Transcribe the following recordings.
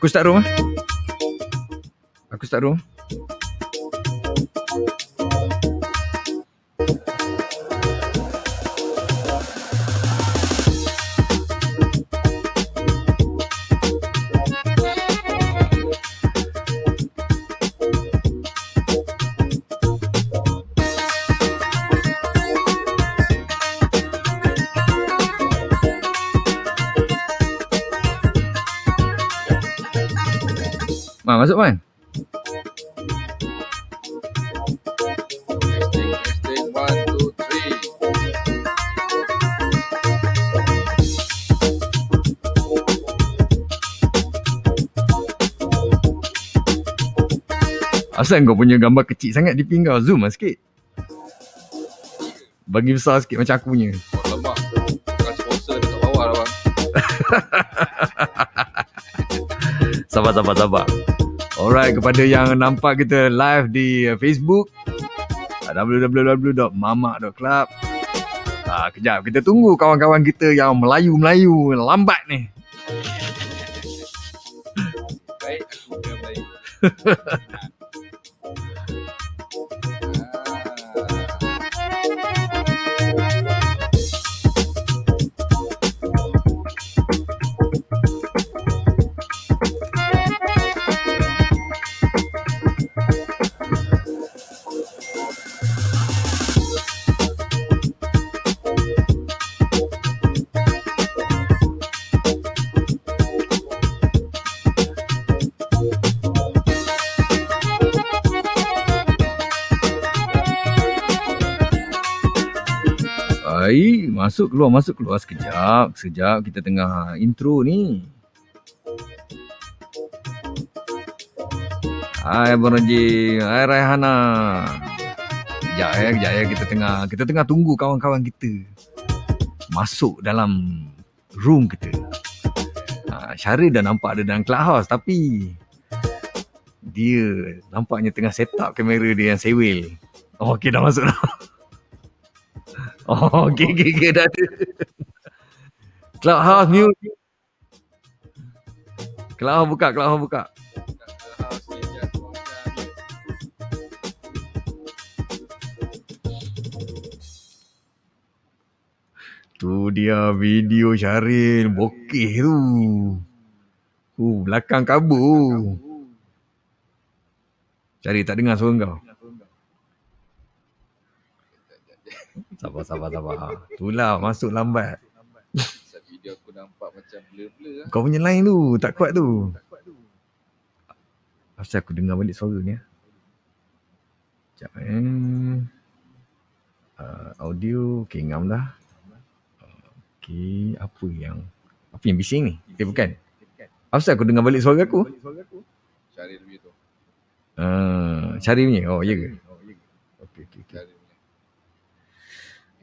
Aku start room ah. Aku start room. Asal kau punya gambar kecil sangat di pingkau? Zoom lah sikit. Bagi besar sikit macam aku punya. Lemak. Bukan sponsor dekat bawah lah bang. Sabar, sabar, sabar. Alright, kepada yang nampak kita live di Facebook www.mamak.club Ah, kejap, kita tunggu kawan-kawan kita yang Melayu-Melayu lambat ni. Baik, aku Melayu. masuk keluar, masuk keluar sekejap. Sekejap kita tengah intro ni. Hai Abang Raji, hai Raihana. Kejap ya, kejap ya kita tengah kita tengah tunggu kawan-kawan kita masuk dalam room kita. Ha, dah nampak ada dalam clubhouse tapi dia nampaknya tengah set up kamera dia yang sewel. Oh, okey dah masuk dah. Oh, okey okey okey dah ada. Clubhouse mute. Clubhouse buka, Clubhouse buka. Tu dia video Syaril bokeh tu. Uh, belakang kabur. Syaril tak dengar suara kau. Sabar, sabar, sabar. Itulah masuk lambat. Pasal video aku nampak macam blur-blur lah. Kau punya line tu tak kuat tu. Asal aku dengar balik suara ni. ah. Sekejap eh. Uh, audio, okay ngam dah. Okay, apa yang apa yang bising ni? Eh bukan. Asal aku dengar balik suara aku? Syaril punya tu. Uh, cari punya. Oh, ya ke? Okay, okay, okay.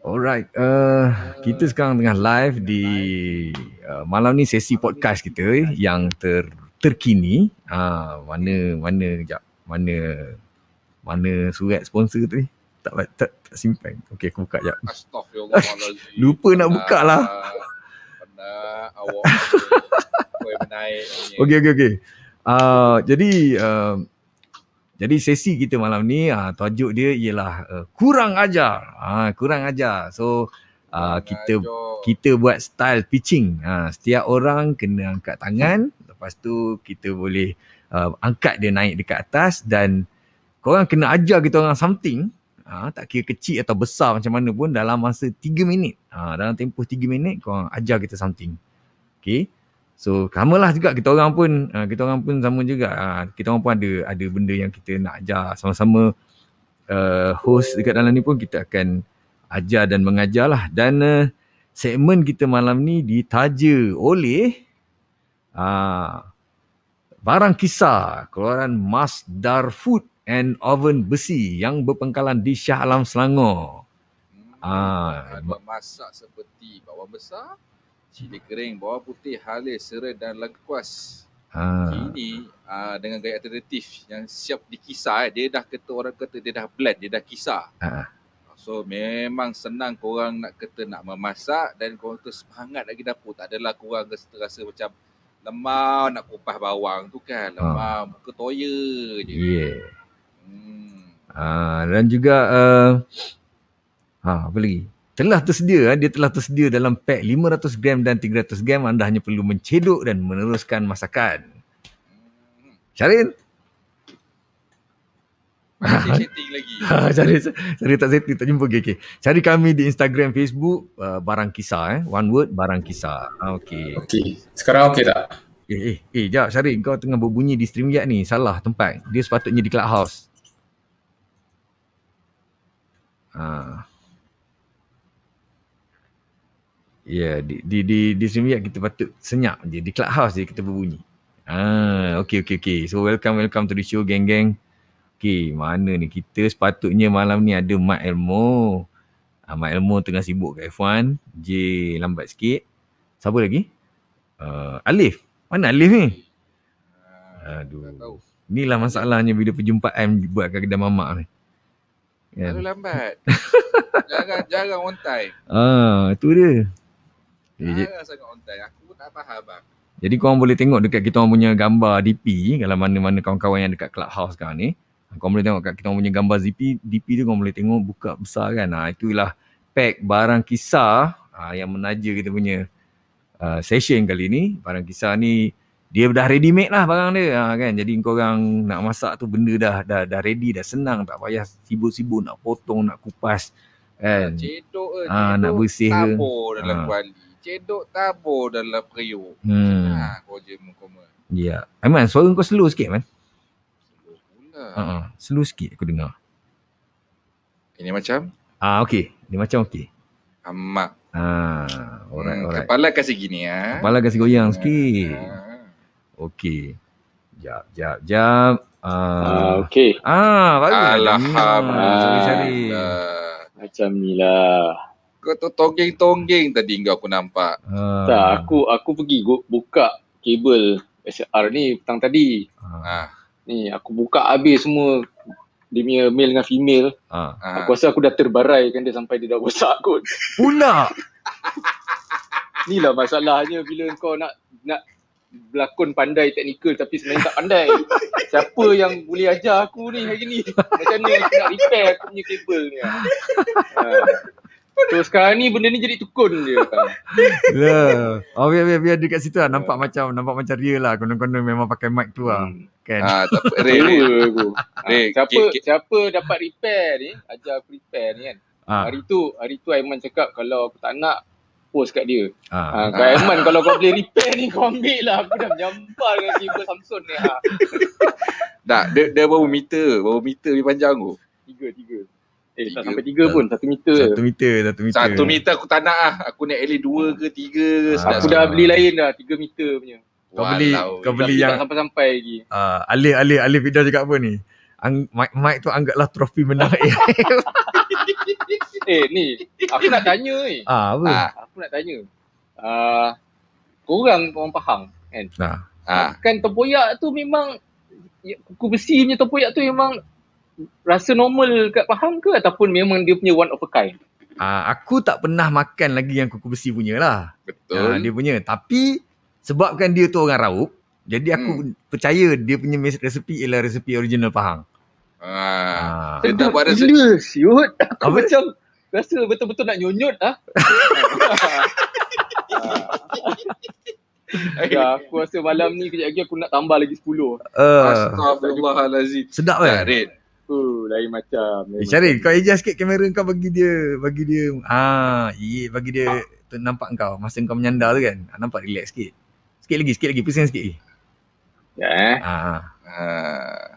Alright, uh, kita sekarang tengah live di uh, malam ni sesi podcast kita eh, yang ter terkini. Ah, mana mana kejap. Mana mana surat sponsor tu ni? Tak tak, tak simpan. Okey, aku buka jap. Lupa nak buka lah. Awak. Okey okey okey. Uh, jadi uh, jadi sesi kita malam ni uh, tajuk dia ialah uh, kurang ajar. Uh, kurang ajar. So uh, kita Ajar. kita buat style pitching. Ha, setiap orang kena angkat tangan. Lepas tu kita boleh uh, angkat dia naik dekat atas dan korang kena ajar kita orang something. Ha, tak kira kecil atau besar macam mana pun dalam masa 3 minit. Ha, dalam tempoh 3 minit korang ajar kita something. Okay. So samalah juga kita orang pun uh, kita orang pun sama juga. Uh, kita orang pun ada ada benda yang kita nak ajar sama-sama uh, host dekat dalam ni pun kita akan ajar dan mengajar lah. Dan uh, segmen kita malam ni ditaja oleh uh, barang kisah keluaran Masdar Food and Oven Besi yang berpengkalan di Shah Alam Selangor. Ah, Buat masak seperti bawang besar, cili kering, bawang putih, halis, serai dan lagu kuas. Ha. Ini uh, dengan gaya alternatif yang siap dikisar eh. Dia dah kata orang kata dia dah blend, dia dah kisar. Ha. So memang senang korang nak kata nak memasak dan korang tu semangat lagi dapur. Tak adalah korang rasa, rasa macam lemah nak kupas bawang tu kan. Lemah muka toya je. Yeah. Hmm. Ha, dan juga uh, ha, apa lagi? Telah tersedia, eh, dia telah tersedia dalam pack 500 gram dan 300 gram. Anda hanya perlu mencedok dan meneruskan masakan. Syarin? Masih setting lagi. Ha, cari, cari tak setting, tak jumpa. Okay, okay. Cari kami di Instagram, Facebook, uh, Barang Kisah. Eh. One word, Barang Kisah. Okay. Okey. Sekarang okey tak? Eh, eh, eh, jap Syarin. Kau tengah berbunyi di StreamYard ni. Salah tempat. Dia sepatutnya di Clubhouse. Ha. Ya, yeah, di di di di StreamYard kita patut senyap je. Di Clubhouse je kita berbunyi. Ah, okay, okay, okay. So welcome, welcome to the show, geng-geng. Okay, mana ni kita sepatutnya malam ni ada Mak Elmo. Ah, Mak Elmo tengah sibuk kat F1. J lambat sikit. Siapa lagi? Uh, Alif. Mana Alif ni? Ah, Tak tahu. Aduh. Inilah masalahnya bila perjumpaan buat kat kedai mamak ni. Terlalu Kan? lambat. jarang jarang on time. Ah, itu dia. Eh, je- Jarang sangat on time. Aku pun tak faham bang. Jadi korang boleh tengok dekat kita orang punya gambar DP kalau mana-mana kawan-kawan yang dekat clubhouse sekarang ni. Korang boleh tengok kat kita orang punya gambar DP, DP tu korang boleh tengok buka besar kan. Ha, itulah pack barang kisah ha, yang menaja kita punya uh, session kali ni. Barang kisah ni dia dah ready made lah barang dia ha, kan. Jadi korang nak masak tu benda dah dah dah ready dah senang tak payah sibuk-sibuk nak potong nak kupas kan. Cedok ke, cedok nak bersih ke. tabur dalam Ah. kuali. Cedok tabur dalam periuk. Hmm. Ha, kau je mukoma. Ya. Aiman suara kau slow sikit man. Slow pula. Ha uh slow sikit aku dengar. Ini macam Ah okey, dia macam okey. amak. Ah, alright Hmm, alright. Kepala kasih gini ya. Kepala kasi goyang sikit. Ah. Okey. Jap jap jap. Ah, Ah, okey. ah baru Alhamdulillah. Sorry. Macam ni lah. Kau tu tonggeng-tonggeng tadi kau aku nampak. Ah, Tak, aku aku pergi buka kabel SR ni petang tadi. Ah, Ah, Ni aku buka habis semua dia punya male dengan female. ah. ah. Aku rasa aku dah terbaraikan dia sampai dia dah rosak kot. Pula. Ni lah masalahnya bila kau nak nak berlakon pandai teknikal tapi sebenarnya tak pandai. Siapa yang boleh ajar aku ni hari ni? Macam mana aku nak repair aku punya kabel ni? Ha. So sekarang ni benda ni jadi tukun je. Lah. Oh biar biar biar dekat situ lah nampak macam nampak macam real lah. Konon-konon memang pakai mic tu lah. Hmm. Kan. Ah, tak apa. Ray, Ray. Real aku. Ha, Rek, siapa siapa dapat repair ni, ajar aku repair ni kan. Ah, Hari tu, hari tu Aiman cakap kalau aku tak nak post kat dia. ah. Ha, Kak Aiman kalau kau boleh repair ni kau ambil lah. Aku dah menyampal dengan kabel Samsung ni. Ha. Tak, dia, dia baru meter. Baru meter lebih panjang tu. Tiga, tiga. Eh, Tiga. tak sampai tiga pun. Satu meter. Satu meter, satu meter. Satu meter aku tak nak lah. Aku nak eleh dua ke tiga ke. Ah. sedap Aku dah beli lain dah. Tiga meter punya. Kau beli- Walau. kau beli yang- Tak sampai-sampai lagi. Ah, Alif Alif Alif Ida cakap apa ni? Ang, mic, mic tu anggaplah trofi menang Eh, ni. Aku nak tanya ni. ah, apa? Ah, Aku nak tanya. Uh, korang, korang faham kan? Nah. ah. Kan tempoyak tu memang ya, kuku besi punya tempoyak tu memang rasa normal kat Pahang ke ataupun memang dia punya one of a kind? Ah, aku tak pernah makan lagi yang kuku besi punya lah. Ah, Betul. dia punya. Tapi sebabkan dia tu orang Raup, jadi aku Hmm. percaya dia punya resepi ialah resepi original Pahang. Ah. Ah. Dia tak buat rasa Gila siut. Aku Apa? macam rasa betul-betul nak nyonyot ah. Ya, aku rasa malam ni kejap lagi aku nak tambah lagi 10. Uh, Astagfirullahalazim. sedap kan? Red. Uh, lain macam. Eh, Lain Syaril, kau adjust sikit kamera kau bagi dia, bagi dia, ah, iya, bagi dia tu nampak kau masa kau menyandar tu kan. Ah, nampak relax sikit. Sikit lagi, sikit lagi, pusing sikit lagi. Ya, eh. Ah, ah. Ah.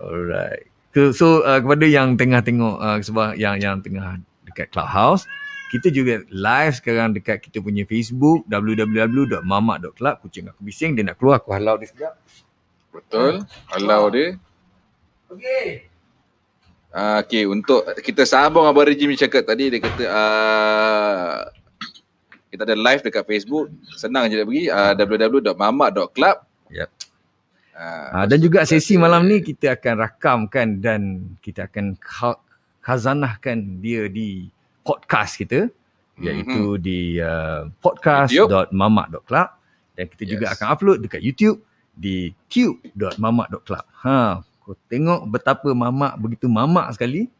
Alright. So, so uh, kepada yang tengah tengok uh, sebab yang yang tengah dekat Clubhouse, kita juga live sekarang dekat kita punya Facebook www.mamak.club kucing aku bising dia nak keluar aku halau dia sekejap. Betul. Kalau dia. Okey. Ah, okay, untuk kita sambung Abang Rejim cakap tadi dia kata ah, kita ada live dekat Facebook. Senang je nak pergi uh, www.mamak.club. Yep. Uh, dan juga sesi malam ni kita akan rakamkan dan kita akan kha- khazanahkan dia di podcast kita iaitu di uh, podcast.mamak.club dan kita juga Yes. akan upload dekat YouTube di tube.mamak.club. Ha, kau tengok betapa mamak begitu mamak sekali.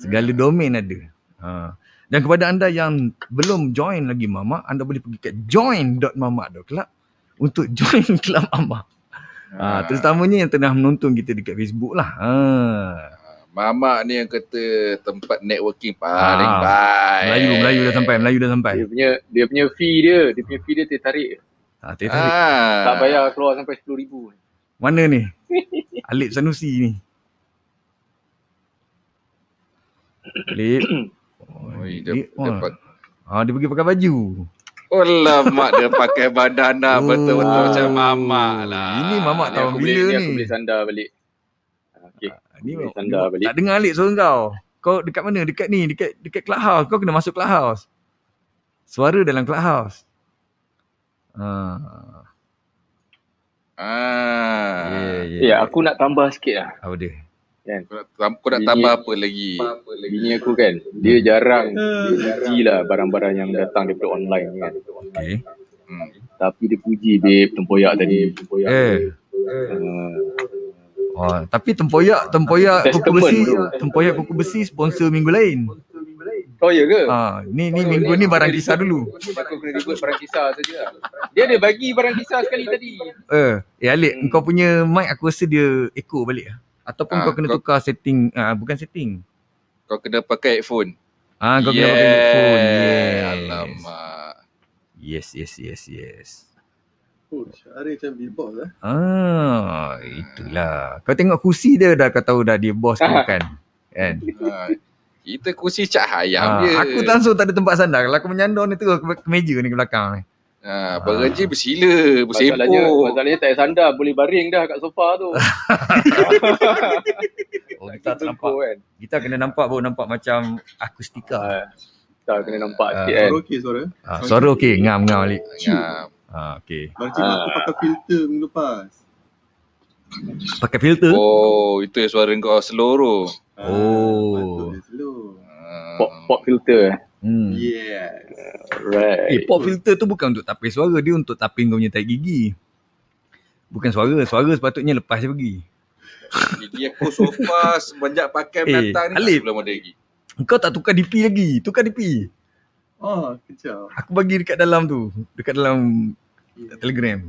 Segala domain ada. Ha. Dan kepada anda yang belum join lagi mamak, anda boleh pergi ke join.mamak.club untuk join kelab mamak. Ha, terutamanya yang tengah menonton kita dekat Facebook lah. Ha. Mamak ni yang kata tempat networking paling Ah, baik. Melayu, Melayu dah sampai, Melayu dah sampai. Dia punya dia punya fee dia, dia punya fee dia tertarik. Ha, tarik, tarik. Ah. Tak bayar keluar sampai 10,000. Mana ni? Alip Sanusi ni. Alip. Oh, Oi, dia, dia, dia, dia, oh. Ah, dia pergi pakai baju. Oh lama dia pakai bandana Oh. betul-betul macam mamak lah. Ini mamak Ni tahu bila ni aku boleh sandar balik. Ah, Okay. Ni Boleh sandar balik. tak dengar Alip suara kau. Kau dekat mana? Dekat ni, dekat dekat clubhouse. Kau kena masuk clubhouse. Suara dalam clubhouse. Ah, Ah. ya, ya. Ya, aku nak tambah sikit lah. Apa dia? Kau nak, kau nak Bini- tambah apa lagi? Bini aku kan, dia jarang dia puji lah barang-barang yang datang daripada online ni kan. Okay. Hmm. Tapi dia puji babe tempoyak tadi. Tempoyak. Eh. Uh, Oh, tapi tempoyak tempoyak kuku besi, tempoyak kuku besi sponsor minggu lain. Oh ya ke? Ha, ni ni minggu ni barang kisah dulu. Aku kena ribut barang kisah saja. lah. Dia ada bagi barang kisah sekali tadi. Eh, eh Alik, Hmm. kau punya mic aku rasa dia echo balik. Ataupun Ah, kau kena kau- tukar setting, ah bukan setting. Kau kena pakai headphone. Ah kau kena pakai headphone. Yes. Alamak. Yes, yes, yes, yes. Oh, Syarif macam beatbox lah. Ah, itulah. Kau tengok kursi dia dah kau tahu dah dia bos ke bukan. Kan? Ah, kita kursi cak hayam Ah, je. aku langsung tak ada tempat sandar. Kalau aku menyandar ni tu ke, meja ni ke belakang ni. Ah, bekerja bersila, Masalahnya, bersepuk. masalahnya tak payah sandar. Boleh baring dah kat sofa tu. Oh, kita tak nampak. kan. Kita kena nampak baru nampak macam akustika. Ah, Kita kena nampak Ah, sikit kan. Suara okey suara. Ah, suara okey, ngam-ngam balik. Ah, Ah, okey. Macam Ah. aku pakai filter minggu lepas. Pakai filter? Oh, itu yang suara kau seluruh. Oh. Slow. Ah. Pop, pop filter. eh. Hmm. Yes. Right. Eh, pop filter tu bukan untuk tapis suara. Dia untuk taping kau punya tahi gigi. Bukan suara. Suara sepatutnya lepas dia pergi. Gigi aku sofa semenjak pakai Eh, menatang ni Alif. belum ada lagi. Kau tak tukar DP lagi. Tukar DP. Ah, kejap. Aku bagi dekat dalam tu. Dekat dalam Yeah. telegram.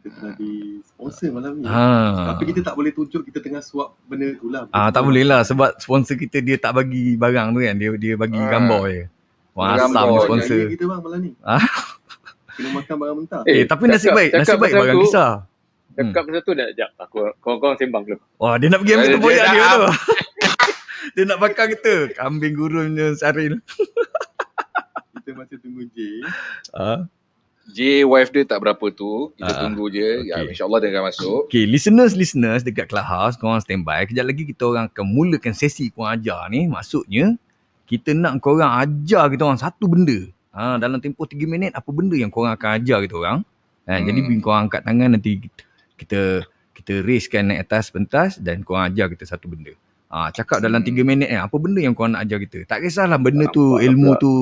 Kita tengah di sponsor malam ni. Ha. Tapi kita tak boleh tunjuk kita tengah swap benda tu lah. Ah tak boleh lah sebab sponsor kita dia tak bagi barang tu kan. Dia dia bagi Ah. gambar je. Wah asam ni Sponsor. sponsor. kita bang malam ni. Ah. Kena makan barang mentah. Eh, tapi nasib cakap- baik, nasib baik barang tu, kisah. Cakap pasal tu dah, jap. Aku, kau-kau sembang dulu. Wah, dia nak pergi ambil Dia tempoyak nak dia tu. am- dia nak bakar kita. Kambing gurunnya Syaril. Kita masih tunggu J. Ah. J wife dia tak berapa tu. Kita Ah, tunggu je. Ya, okey. InsyaAllah dia akan masuk. Okay, listeners-listeners dekat Clubhouse, korang standby. Kejap lagi kita orang akan mulakan sesi korang ajar ni. Maksudnya, kita nak korang ajar kita orang satu benda. Ha, dalam tempoh 3 minit, apa benda yang korang akan ajar kita orang. Ha, Hmm. Jadi, bila korang angkat tangan, nanti kita kita raise-kan naik atas pentas dan korang ajar kita satu benda. Ha, cakap dalam Hmm. 3 minit ni, apa benda yang korang nak ajar kita. Tak kisahlah benda tu, Nampak ilmu pula. tu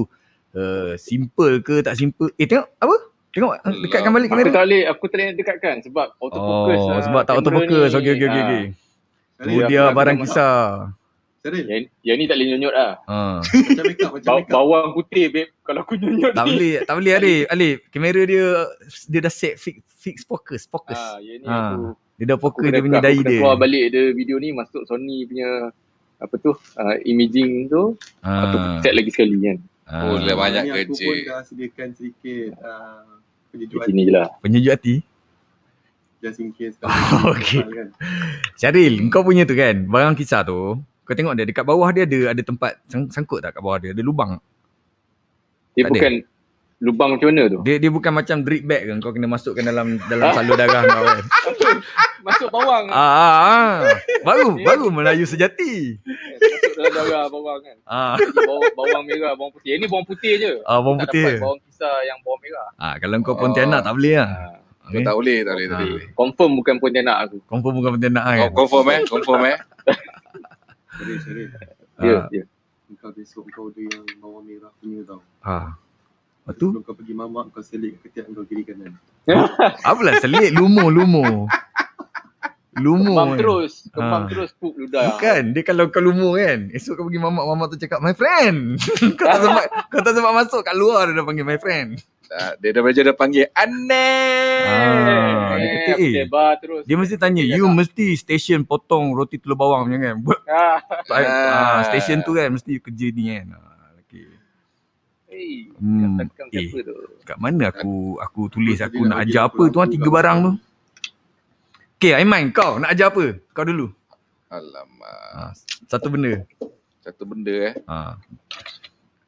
uh, simple ke tak simple. Eh, tengok apa? Tengok, dekatkan balik Aku kamera. tak boleh, aku tak boleh dekatkan sebab autofocus Oh, lah sebab tak autofocus. Okey, okey, okey. Ah. okey. Tu aku dia barang kisah. Yang, yang ni tak boleh nyonyot lah. Ha. macam make up, macam bawang putih babe kalau aku nyonyot tak ni. boleh, tak boleh Alif. Alif, kamera dia dia dah set fix fix focus, fokus. Ah, yang ni Ah, aku Dia dah aku fokus kena, dia punya aku dai dia. keluar balik dia video ni masuk Sony punya apa tu uh, imaging tu Ha. Tu set lagi sekali kan Ha. Oh, dah banyak Ni Aku kerja. pun dah sediakan sedikit uh, penyejuk sini je lah Penyejuk hati. just in case Oh, okay. kan. Syaril, kau punya tu kan, barang kisah tu, kau tengok dia dekat bawah dia ada ada tempat sang, sangkut tak kat bawah dia? Ada lubang. dia Tak ada. bukan lubang macam mana tu Dia dia bukan macam drip bag kan kau kena masukkan dalam dalam salur darah kau kan. masuk bawang Ah, ah, ah. Baru baru Melayu sejati. Dalam darah bawang kan. Ah, Jadi bawang, bawang merah, bawang putih. Yang ni bawang putih je. ah bawang tak putih. dapat bawang kisar yang bawang merah. Ah, kalau kau Pontianak tak boleh lah. Ha. Okay. Tak boleh, tak boleh, tak Ah. boleh. Confirm bukan Pontianak aku. Confirm bukan Pontianak kan. Kau confirm eh? Confirm eh? Syarif. Ya, Ah. ya. Kau besok kau ada yang bawang merah punya tau. Ah. Lepas tu, Sebelum kau pergi mamak, kau selit ketiak kau kiri kanan. apalah selit lumo lumo. Lumo. Kembang kan. terus. Kembang Ah. terus puk ludah. Bukan, dia kalau kau lumo kan. Esok kau pergi mamak, mamak tu cakap, my friend. kau tak sempat, kau tak sempat masuk kat luar dia dah panggil my friend. Tak, dia dah baca dah panggil aneh. Ah, dia kata, aku eh. sebar terus. Dia mesti tanya, Dia you cakap. mesti station potong roti telur bawang punya kan. Ah. ah. station tu kan mesti you kerja ni kan. Ah, okay. Hey, Hmm, eh. Kat mana aku aku tulis Tadi aku nak ajar aku apa tu ah tiga barang tu. Okay, Aiman kau nak ajar apa? Kau dulu. Alamak. Ah, satu benda. Satu benda eh. Ah.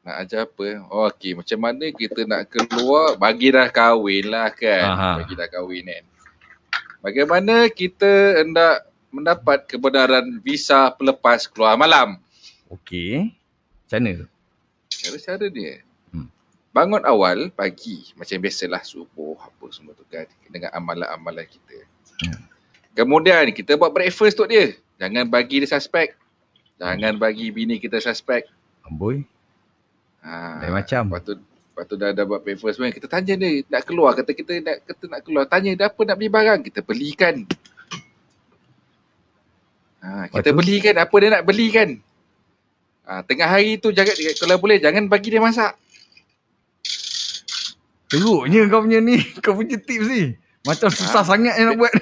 Nak ajar apa? Oh, okey. Macam mana kita nak keluar, bagi dah kahwin lah kan. Aha. Bagi dah kahwin kan. Bagaimana kita hendak mendapat kebenaran visa pelepas keluar malam? Okay. Macam mana tu? Cara-cara dia. Hmm. Bangun awal pagi. Macam biasalah subuh apa semua tu kan. Dengan amalan-amalan kita. Hmm. Kemudian kita buat breakfast untuk dia. Jangan bagi dia suspek. Jangan bagi bini kita suspek. Amboi. Ha, Lain macam. Lepas tu, lepas tu dah, dah buat breakfast pun kita tanya dia nak keluar. Kata kita nak, kata nak keluar. Tanya dia apa nak beli barang. Kita belikan. Ha, kita Lepas belikan apa dia nak belikan. Ha, tengah hari tu jangan, kalau boleh jangan bagi dia masak. Teruknya kau punya ni. Kau punya tips ni. Macam susah sangat yang nak buat.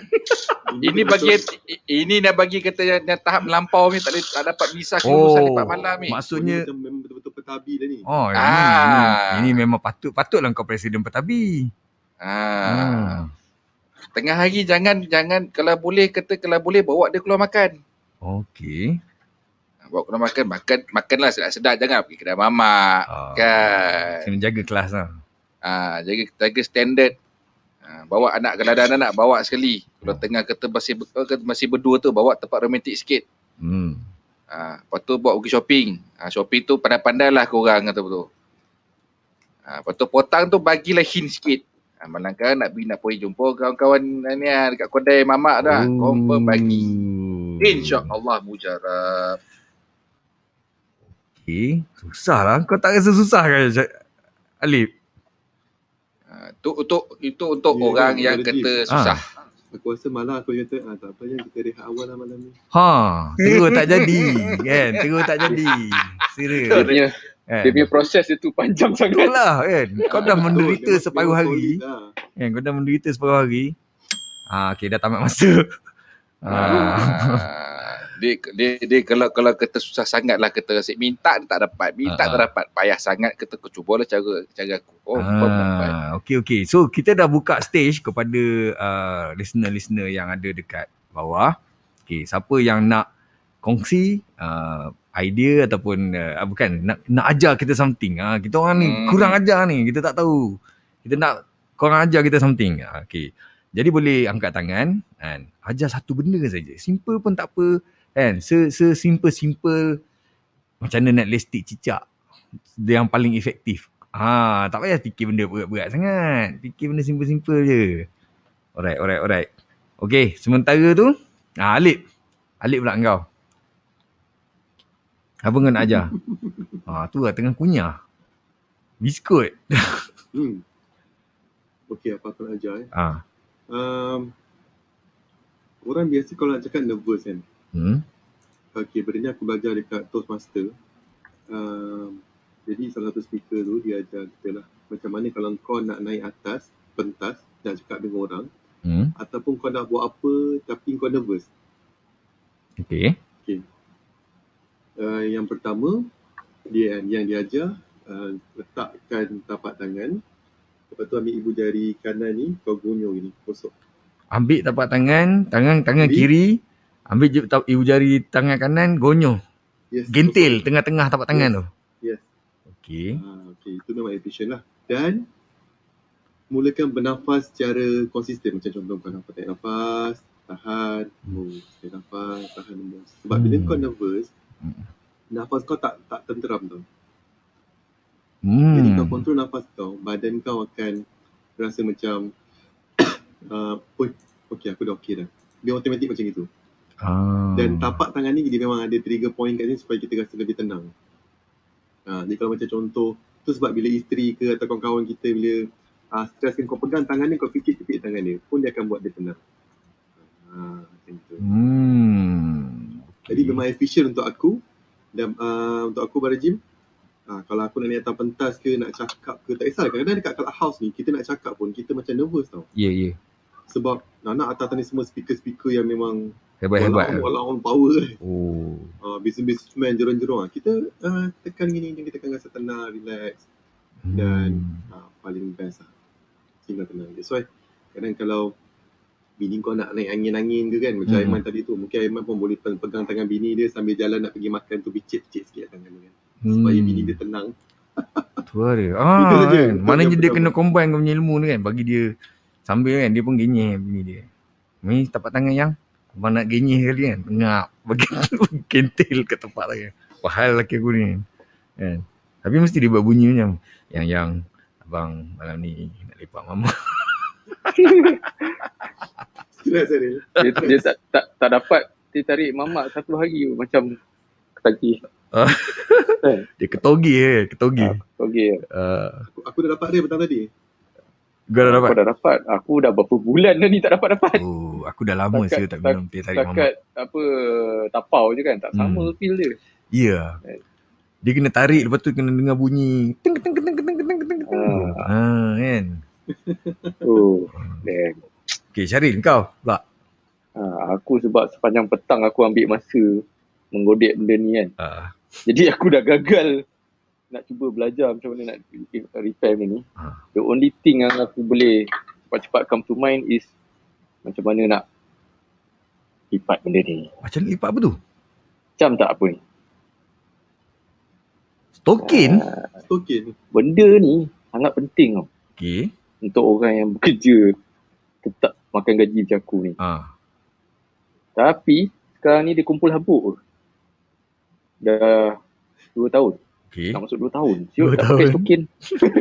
Ini bagian ini nak bagi kata yang, yang tahap melampau ni tak, tak dapat visa kelulusan Oh, lepas malam ni. maksudnya memang betul-betul petabi dah ni. Oh, ini, Ah. ini, ini memang patut patutlah kau presiden petabi. Ha. Hmm. Tengah hari jangan jangan kalau boleh kata kalau boleh bawa dia keluar makan. Okey. Bawa keluar makan, makan makanlah sedap-sedap jangan pergi kedai mamak. Ah. Kan. Kena jaga kelas lah. Ah, jaga jaga standard. Ah, bawa anak kalau ada anak bawa sekali. Kalau Hmm. tengah kata masih kata masih berdua tu bawa tempat romantik sikit. Hmm. Ah, lepas tu bawa pergi shopping. Ah, shopping tu pandai-pandai lah korang kata betul. Ah, lepas tu potang tu bagilah hint sikit. Ah, malangkah nak pergi nak pergi jumpa kawan-kawan ni ah, dekat kedai mamak dah. Oh. Confirm bagi. InsyaAllah mujarab. Okey. Susah lah. Kau tak rasa susah kan Cak- Ah, tu untuk itu untuk Ya, orang ya, yang kata deep. susah. Aku rasa malah aku kata, ah, tak apa yang kita rehat awal lah malam ni. Ha, terus tak jadi. kan? Terus tak jadi. Dia Serius. punya, Kan? dia punya proses dia tu panjang sangat. Itulah kan. Kau dah Ah, menderita separuh hari. lah. Kan? Kau dah menderita separuh hari. Ah, okey dah tamat masa. Ah. Dia, dia, dia kalau kalau kata susah sangat lah kata rasa minta tak dapat minta Ah, tak dapat payah sangat kata kau cubalah cara cara aku oh Ah, okey okey. So kita dah buka stage kepada uh, listener-listener yang ada dekat bawah. Okey, siapa yang nak kongsi uh, idea ataupun uh, bukan nak nak ajar kita something. Ah, kita orang ni Hmm. kurang ajar ni. Kita tak tahu. Kita nak korang ajar kita something. Ah, okey. Jadi boleh angkat tangan kan. Ajar satu benda saja. Simple pun tak apa kan. Se se simple simple macam mana nak listik cicak. Dia yang paling efektif. Ha, tak payah fikir benda berat-berat sangat. Fikir benda simple-simple je. Alright, alright, alright. Okay, sementara tu, ha, Alip. Alip pula kau. Apa kau nak ajar? ha, tu lah tengah kunyah. Biskut. Hmm. Okey, apa aku nak ajar eh. Ha. Um, orang biasa kalau nak cakap nervous kan. Hmm. Okey, benda ni aku belajar dekat Toastmaster. Um, jadi salah satu speaker tu dia ajar kita lah macam mana kalau kau nak naik atas pentas nak cakap dengan orang Hmm. ataupun kau nak buat apa tapi kau nervous. Okay. Uh, yang pertama dia yang dia ajar uh, letakkan tapak tangan lepas tu ambil ibu jari kanan ni kau gunyo gini kosok. Ambil tapak tangan, tangan tangan Kiri. kiri. Ambil je, ibu jari tangan kanan, gonyoh. Yes. Gentil tengah-tengah tapak tangan tu. Yes. Okay. Ah, okay, itu memang efisien lah. Dan mulakan bernafas secara konsisten. Macam contoh kau nafas, tarik nafas, tahan, hembus. Tarik nafas, tahan, hembus. Sebab bila Hmm. kau nervous, Hmm. naf nafas kau tak tak tenteram tau. Hmm. Jadi kau kontrol nafas kau, badan kau akan rasa macam uh, oh, okay aku dah okay dah. Dia automatik macam itu. Ah. Dan tapak tangan ni dia memang ada trigger point kat sini supaya kita rasa lebih tenang. Ha, jadi kalau macam contoh, tu sebab bila isteri ke atau kawan-kawan kita bila uh, stres kan kau pegang tangan dia, kau tepik tangan dia, pun dia akan buat dia tenang. Ha, macam tu. Hmm. Jadi memang efisien untuk aku dan uh, untuk aku pada gym. Uh, kalau aku nak naik atas pentas ke, nak cakap ke, tak kisah. Kadang-kadang dekat clubhouse ni, kita nak cakap pun, kita macam nervous tau. Ya, ya. Sebab nak nak atas ni semua speaker-speaker yang memang Hebat-hebat. walau on power. Oh. Uh, business-businessman jerong-jerong. Kita uh, tekan gini, kita akan rasa tenang, relax. Dan Hmm. uh, paling best lah. Tinggal tenang. That's why kadang kalau bini kau nak naik angin-angin ke kan macam Hmm. Aiman tadi tu mungkin Aiman pun boleh pe- pegang tangan bini dia sambil jalan nak pergi makan tu picit-picit sikit tangan dia kan supaya bini dia tenang Tu ada. Ah, Itu saja. kan. Maknanya dia kena combine kau punya ilmu ni kan. Bagi dia sambil kan dia pun genyih bini dia. Ni tapak tangan yang abang nak genyih kali kan. Ngap. Bagi kentil ke tempat tangan. Pahal lelaki aku ni kan. kan. Tapi mesti dia buat bunyi macam yang yang abang malam ni nak lepak mama. stres dia Dia, dia tak, tak, tak dapat dia tarik mamak satu hari macam ketagih. Dia ketogi je, ketogi. Okey. Uh, aku, aku dah dapat dia petang tadi kau dah dapat? Aku dah dapat. Aku dah berapa bulan dah ni tak dapat-dapat. Oh, aku dah lama saya tak minum teh tarik mamak. Takat apa, tapau je kan. Tak sama hmm. feel dia. Ya. Yeah. Dia kena tarik lepas tu kena dengar bunyi. Teng, teng, teng, teng, teng, teng, teng, teng. Ah ha, kan? oh, damn. Okay, Syaril kau pula. Ha, aku sebab sepanjang petang aku ambil masa menggodek benda ni kan. Ha. Jadi aku dah gagal nak cuba belajar macam mana nak repair benda ni. Ha. The only thing yang aku boleh cepat-cepat come to mind is macam mana nak lipat benda ni. macam lipat apa tu? Macam tak apa ni. Stokin? stokin Benda ni sangat penting tau. Okey. Untuk orang yang bekerja tetap makan gaji macam aku ni. Ah. Tapi sekarang ni dia kumpul habuk. Dah 2 tahun. Okey. Tak masuk 2 tahun. Siut tak pakai token.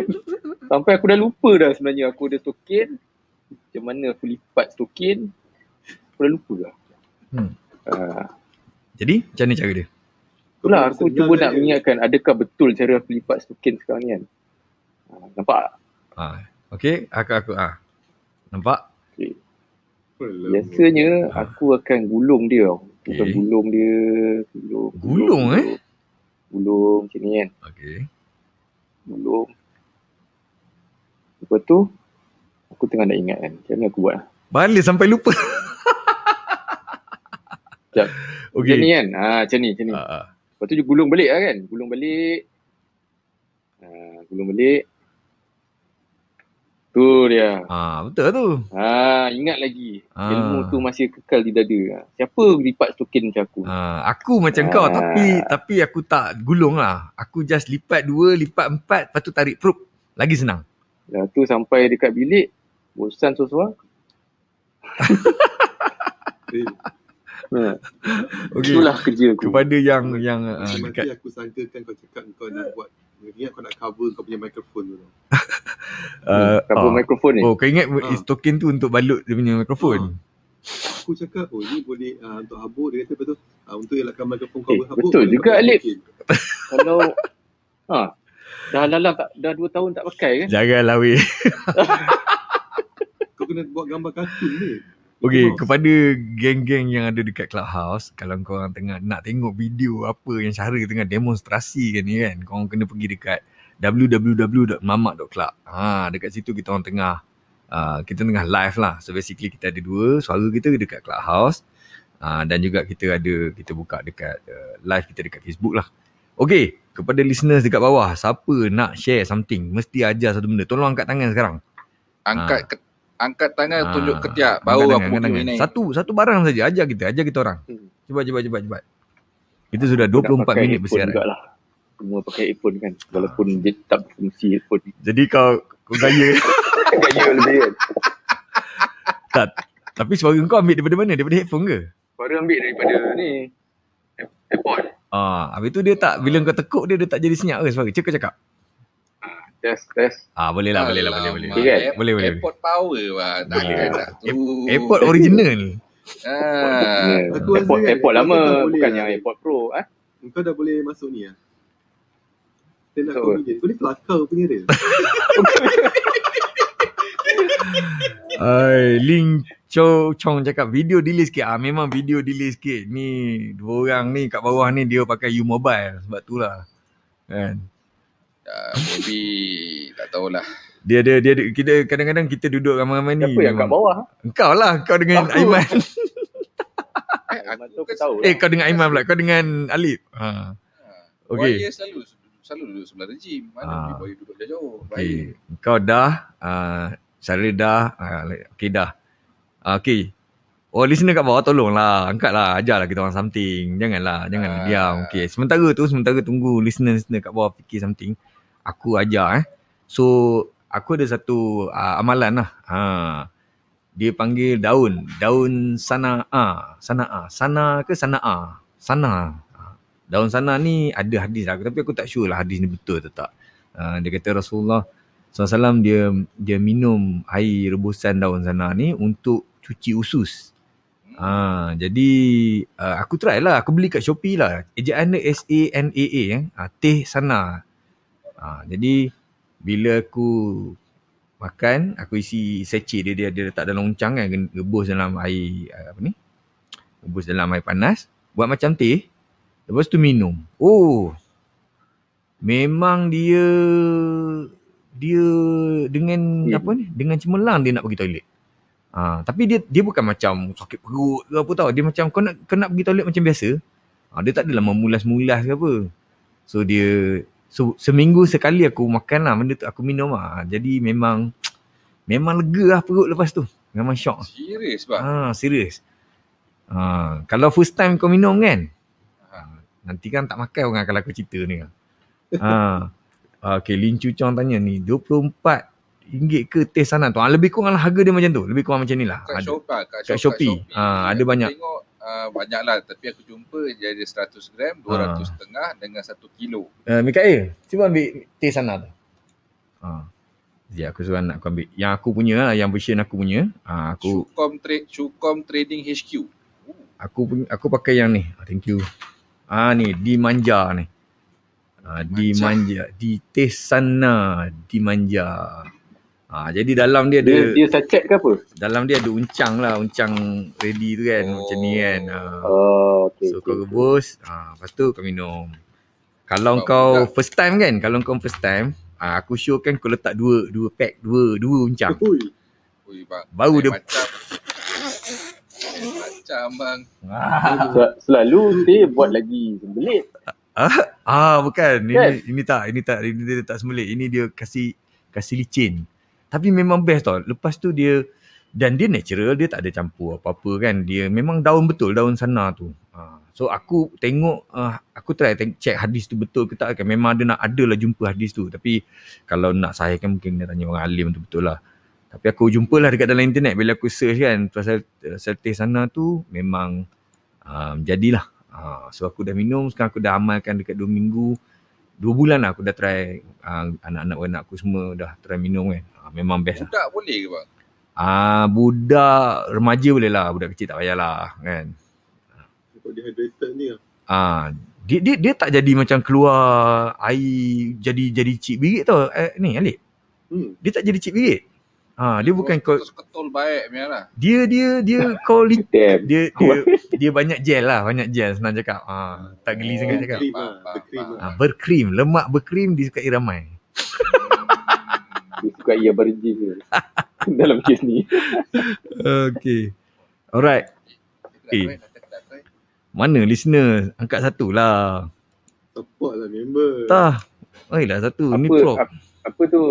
Sampai aku dah lupa dah sebenarnya aku ada token. Macam mana aku lipat token. Aku dah lupa dah. Hmm. Uh, Jadi, macam mana cara dia? itulah aku Senang cuba nak mengingatkan adakah betul cara aku lipat token sekarang ni kan. Uh, nampak tak? Ah. Okey, aku aku ah. Nampak? Alamak. Biasanya aku akan gulung dia tau. Akan Okey. gulung dia. Gulung. Gulung, eh? Gulung macam ni kan. Okey. Gulung. Lepas tu, aku tengah nak ingat kan. Macam mana aku buat. Balik sampai lupa. Sekejap. Okey. Macam ni kan. Ha, macam ni. Macam ni. Ah, ah. Lepas tu dia gulung balik lah kan. Gulung balik. Ha, gulung balik. Tu dia. Ah, betul tu. Ha, ingat lagi. Ah. Ilmu tu masih kekal di dada. Ha, Siapa lipat token macam aku? Ah, aku macam kau Ah. tapi tapi aku tak gulung lah. Aku just lipat dua, lipat empat, lepas tu tarik prup. Lagi senang. Dah tu sampai dekat bilik. Bosan sesuatu. Eh, Ha, Okey. itulah kerja aku. Kepada yang yang uh, Nanti dekat aku sangkakan kau cakap kau nak buat Ingat kau nak cover kau punya mikrofon tu tau. uh, Cover oh. mikrofon ni. Oh, kau ingat Ah. is token tu untuk balut dia punya mikrofon? Aku cakap oh ni boleh uh, untuk habuk dia kata betul uh, untuk elakkan mikrofon kau Eh, berhabuk. betul juga, token. Kalau ha, dah lalang tak dah 2 tahun tak pakai kan? Janganlah weh. Kau kena buat gambar kartun ni. Okey, Mouse. kepada geng-geng yang ada dekat clubhouse, kalau kau orang tengah nak tengok video apa yang cara tengah demonstrasi kan ni kan, kau orang kena pergi dekat www.mamak.club. Ha, dekat situ kita orang tengah uh, kita tengah live lah. So basically kita ada dua suara kita dekat clubhouse uh, dan juga kita ada kita buka dekat uh, live kita dekat Facebook lah. Okey, kepada listeners dekat bawah, siapa nak share something, mesti ajar satu benda. Tolong angkat tangan sekarang. Angkat ke, angkat tangan Ah, tunjuk ketiak baru aku angkat mungkin tangan. naik. Satu satu barang saja ajar kita, ajar kita orang. Hmm. Cepat cepat cepat cepat. Kita sudah Nak 24 pakai minit bersiaran. Jugalah. Semua pakai headphone kan. Walaupun dia tak berfungsi headphone. Jadi kau kau gaya Gaya lebih kan. tak. Tapi suara kau ambil daripada mana? Daripada headphone ke? Baru ambil daripada ni. Airpod. Ah, habis tu dia tak bila kau tekuk dia dia tak jadi senyap ke sebab cakap cakap. Test, test. Ah boleh lah boleh lah boleh boleh. Okay, kan? Boleh, boleh. Airport power lah. Tak Boleh. tu. Airport original. Ah. Aku Airport, kan, airport lama bukan lah. yang airport pro. Eh? Kau dah boleh masuk ni lah. Stand up So- comedian. Kau ni kelakar punya dia. Ai, Ling Chow Chong cakap video delay sikit. Ah memang video delay sikit. Ni dua orang ni kat bawah ni dia pakai U Mobile sebab tu lah. Kan. Ah, maybe tak tahulah. Dia dia dia kita kadang-kadang kita duduk ramai-ramai ni. Siapa yang kat bawah? Engkau lah kau dengan Aku. Aiman. Eh, aku tu aku kan tahu eh lah. kau dengan Aiman pula. Kau dengan Alip. Ha. Okey. Okey. selalu selalu duduk sebelah rejim. Ah. Mana Boy duduk jauh-jauh. Baik. Okey. Kau dah uh, Syaril dah uh, Okey dah. Uh, Okey. Oh listener kat bawah tolonglah. Angkatlah. Ajarlah kita orang something. Janganlah. Jangan Ah. diam. Okey. Sementara tu sementara tunggu listener-listener kat bawah fikir something. Aku ajar eh. So aku ada satu uh, amalan lah. Ha. Dia panggil daun. Daun sana'a. Sana'a. Sana ke sana'a? Sana. Ha. Daun sana ni ada hadis lah. Tapi aku tak sure lah hadis ni betul atau tak. Uh, dia kata Rasulullah SAW dia dia minum air rebusan daun sana ni untuk cuci usus. Ah, jadi uh, aku try lah. Aku beli kat Shopee lah. Ejaan dia S-A-N-A-A eh. Ah, teh sana. Ah, jadi bila aku makan, aku isi sachet dia, dia, dia letak dalam uncang kan. Rebus dalam air, uh, apa ni? Rebus dalam air panas. Buat macam teh. Lepas tu minum. Oh, memang dia dia dengan Hmm. apa ni? Dengan cemerlang dia nak pergi toilet. Ha, tapi dia dia bukan macam sakit perut ke apa tau. Dia macam kau nak kau nak pergi toilet macam biasa. Ha, dia tak adalah memulas-mulas ke apa. So dia so, seminggu sekali aku makan lah benda tu aku minum lah. Jadi memang memang lega lah perut lepas tu. Memang syok. Serius bang. Ha, serius. Ha, kalau first time kau minum kan, ha, nanti kan tak makan orang kalau aku cerita ni. Ha. Okay, Lin Chu Chong tanya ni, RM24 ke teh sana tu? Ha, lebih kurang lah harga dia macam tu. Lebih kurang macam ni lah. Kat Ada. Shopee, ah, kat, Kat Shopee. Ah, ada banyak. Tengok uh, banyak lah tapi aku jumpa dia ada 100 gram, 200 setengah dengan 1 kilo. Uh, Mikael, cuba ambil teh sana tu. Ha. Jadi aku suruh anak aku ambil. Yang aku punya lah, yang version aku punya. Ha, aku Chukom Trade Chukom Trading HQ. aku punya- aku pakai yang ni. Ah, Thank you. Ah ni di manja ni. Ah di manja, di teh sana di manja. Ah jadi dalam dia Dia, ada dia sachet ke apa? dalam dia ada uncang lah, uncang ready tu kan Oh. macam ni kan. Ah. Oh, okay. So okay, kau okay. rebus, ah lepas tu kau minum. Kalau Sebab kau budak. first time kan, kalau kau first time, ah aku show kan kau letak dua dua pack, dua dua uncang. Ui, Ui bang. Baru lain dia- macam macam bang. Ah, Sel- Selalu dia buat lagi sembelit. ah bukan. Ini Kan? ini tak, ini tak, ini dia tak sembelit. Ini dia kasih kasih licin. Tapi memang best tau. Lepas tu dia dan dia natural, dia tak ada campur apa-apa kan. Dia memang daun betul, daun sana tu. Ah, so aku tengok uh, aku try teng- check hadis tu betul ke tak kan. Memang ada nak ada lah jumpa hadis tu. Tapi kalau nak sahihkan mungkin dia tanya orang alim tu betul lah. Tapi aku jumpa lah dekat dalam internet bila aku search kan pasal pasal teh sana tu memang um, jadilah. Uh, so aku dah minum, sekarang aku dah amalkan dekat 2 minggu. 2 bulan lah aku dah try uh, anak-anak anak aku semua dah try minum kan. Uh, memang best lah. Budak boleh ke bang? Ah budak remaja boleh lah, budak kecil tak payahlah kan. kau dehydrated ni lah. Ah dia, dia dia tak jadi macam keluar air jadi jadi cik birit tau. Eh, ni Alik. Hmm. Dia tak jadi cik birit. Ah dia bukan kau ketul baik punya lah. dia dia dia kau li, Damn. dia dia dia banyak gel lah, banyak gel senang cakap. Ah tak geli sangat cakap. Lah. faham, Berkrim lah. Ah, berkrim, lemak berkrim disukai ramai. Suka ia berjin je. Dalam kes ni. Okay. Alright. Eh. Eh. Mana listener? Angkat satu lah. Support lah member. Tah. Oi lah satu. Ni Apa, prop. apa, apa tu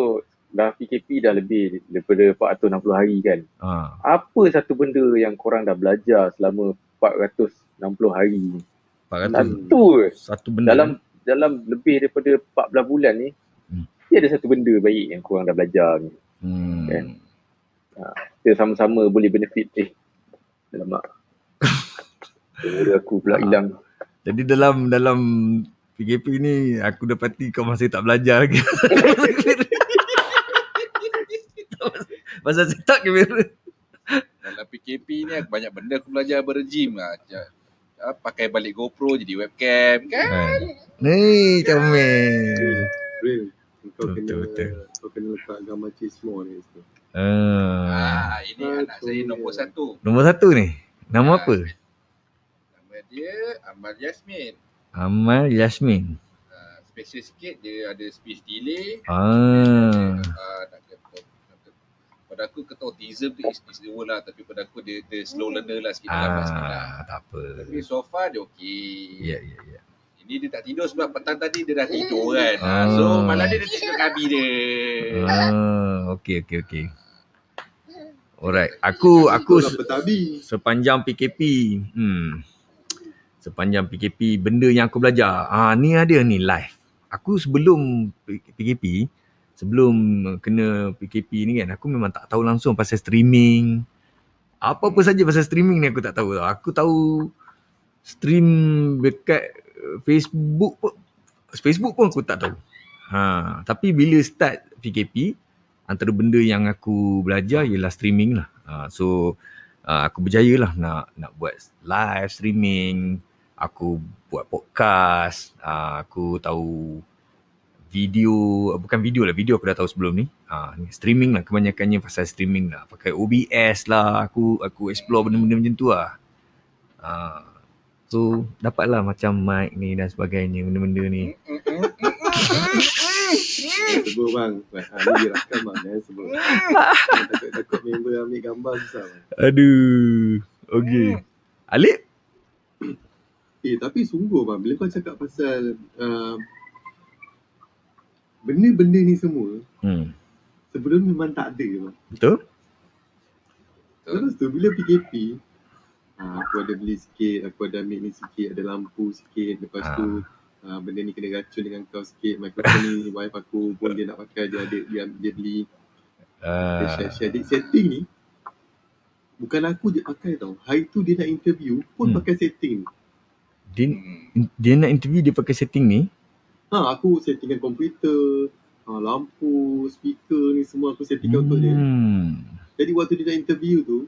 dah PKP dah lebih daripada 460 hari kan. Ha. Apa satu benda yang korang dah belajar selama 460 hari ni? 400. Satu. Satu benda. Dalam dalam lebih daripada 14 bulan ni. Dia ada satu benda baik yang korang dah belajar ni. Hmm. Kan? Kita sama-sama boleh benefit. Eh, alamak. Suara aku pula hilang. Jadi dalam dalam PKP ni aku dapati kau masih tak belajar lagi. Pasal setup kamera. Dalam PKP ni aku banyak benda aku belajar berejim lah. Ah, Pakai balik GoPro jadi webcam kan. Kan? Ni comel. Real. Kau Betul, kena betul, kau kena letak gambar chismo ni. situ. Ah. Ah, ini anak saya nombor satu. Nombor satu ni. Nama apa? Nama dia Amal Yasmin. Amal Yasmin. Uh, special sikit dia ada speech delay. Ah. Uh, kata, pada aku kata autism tu is, is the word lah tapi pada aku dia, dia slow learner lah sikit lambat sikit lah. Ah, tak apa. Tapi so far dia okey. Ya, ya, ya. Ini dia tak tidur sebab petang tadi dia dah tidur kan. Ah. Ah. So malam dia dia tidur kabi dia. Ah, okey, okey, okey. Alright. Aku aku petabi. sepanjang PKP, hmm, sepanjang PKP benda yang aku belajar, ah ni ada ni live. Aku sebelum PKP, sebelum kena PKP ni kan, aku memang tak tahu langsung pasal streaming. Apa-apa saja pasal streaming ni aku tak tahu tau. Aku tahu stream dekat Facebook pun Facebook pun aku tak tahu. Ha, tapi bila start PKP, antara benda yang aku belajar ialah streaming lah. Ha, so uh, aku berjaya lah nak nak buat live streaming, aku buat podcast, uh, aku tahu video, bukan video lah, video aku dah tahu sebelum ni. Ha, streaming lah, kebanyakannya pasal streaming lah. Pakai OBS lah, aku aku explore benda-benda macam tu lah. Ha, so dapatlah macam mic ni dan sebagainya, benda-benda ni. Sebut bang. Ha, ni dia rakam bang. Eh, sebut. Takut-takut member ambil gambar susah bang. Aduh. Okay. Alip? Eh tapi sungguh bang. Bila kau cakap pasal uh, benda-benda ni semua Hmm. sebelum memang tak ada bang. Betul? Lepas tu bila PKP uh, aku ada beli sikit, aku ada ambil ni sikit, ada lampu sikit. Lepas tu uh, benda ni kena racun dengan kau sikit. Mikrofon ni wife aku pun dia nak pakai dia ada dia, dia beli dia Uh, share-share. Jadi setting ni bukan aku je pakai tau. Hari tu dia nak interview pun Hmm. pakai setting. dia, Hmm. dia nak interview dia pakai setting ni. Ha, aku settingkan komputer, ha, lampu, speaker ni semua aku settingkan untuk dia. Hmm. Jadi waktu dia nak interview tu,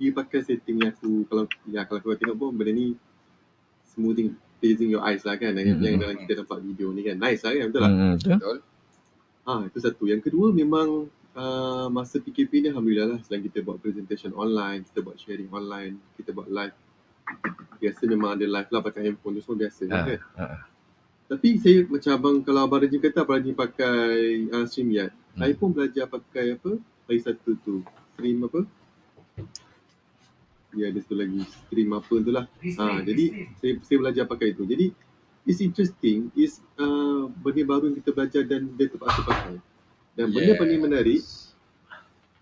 dia pakai setting yang aku, kalau ya kalau kau tengok pun benda ni smoothing, pleasing your eyes lah kan. Yang, Hmm. yang dalam kita nampak video ni kan. Nice lah kan, betul tak? Hmm, betul? Ha, itu satu. Yang kedua memang uh, masa PKP ni Alhamdulillah lah selain kita buat presentation online, kita buat sharing online, kita buat live. Biasa memang ada live lah pakai handphone tu semua biasa Ah, kan. ah. Tapi saya macam abang kalau abang Rajin kata abang Rajin pakai uh, StreamYard. Hmm. Saya pun belajar pakai apa? Lagi satu tu. Stream apa? Ya ada satu lagi stream apa tu lah. Ha, jadi saya saya belajar pakai itu. Jadi it's interesting is uh, benda baru yang kita belajar dan dia terpaksa pakai. Dan benda paling menarik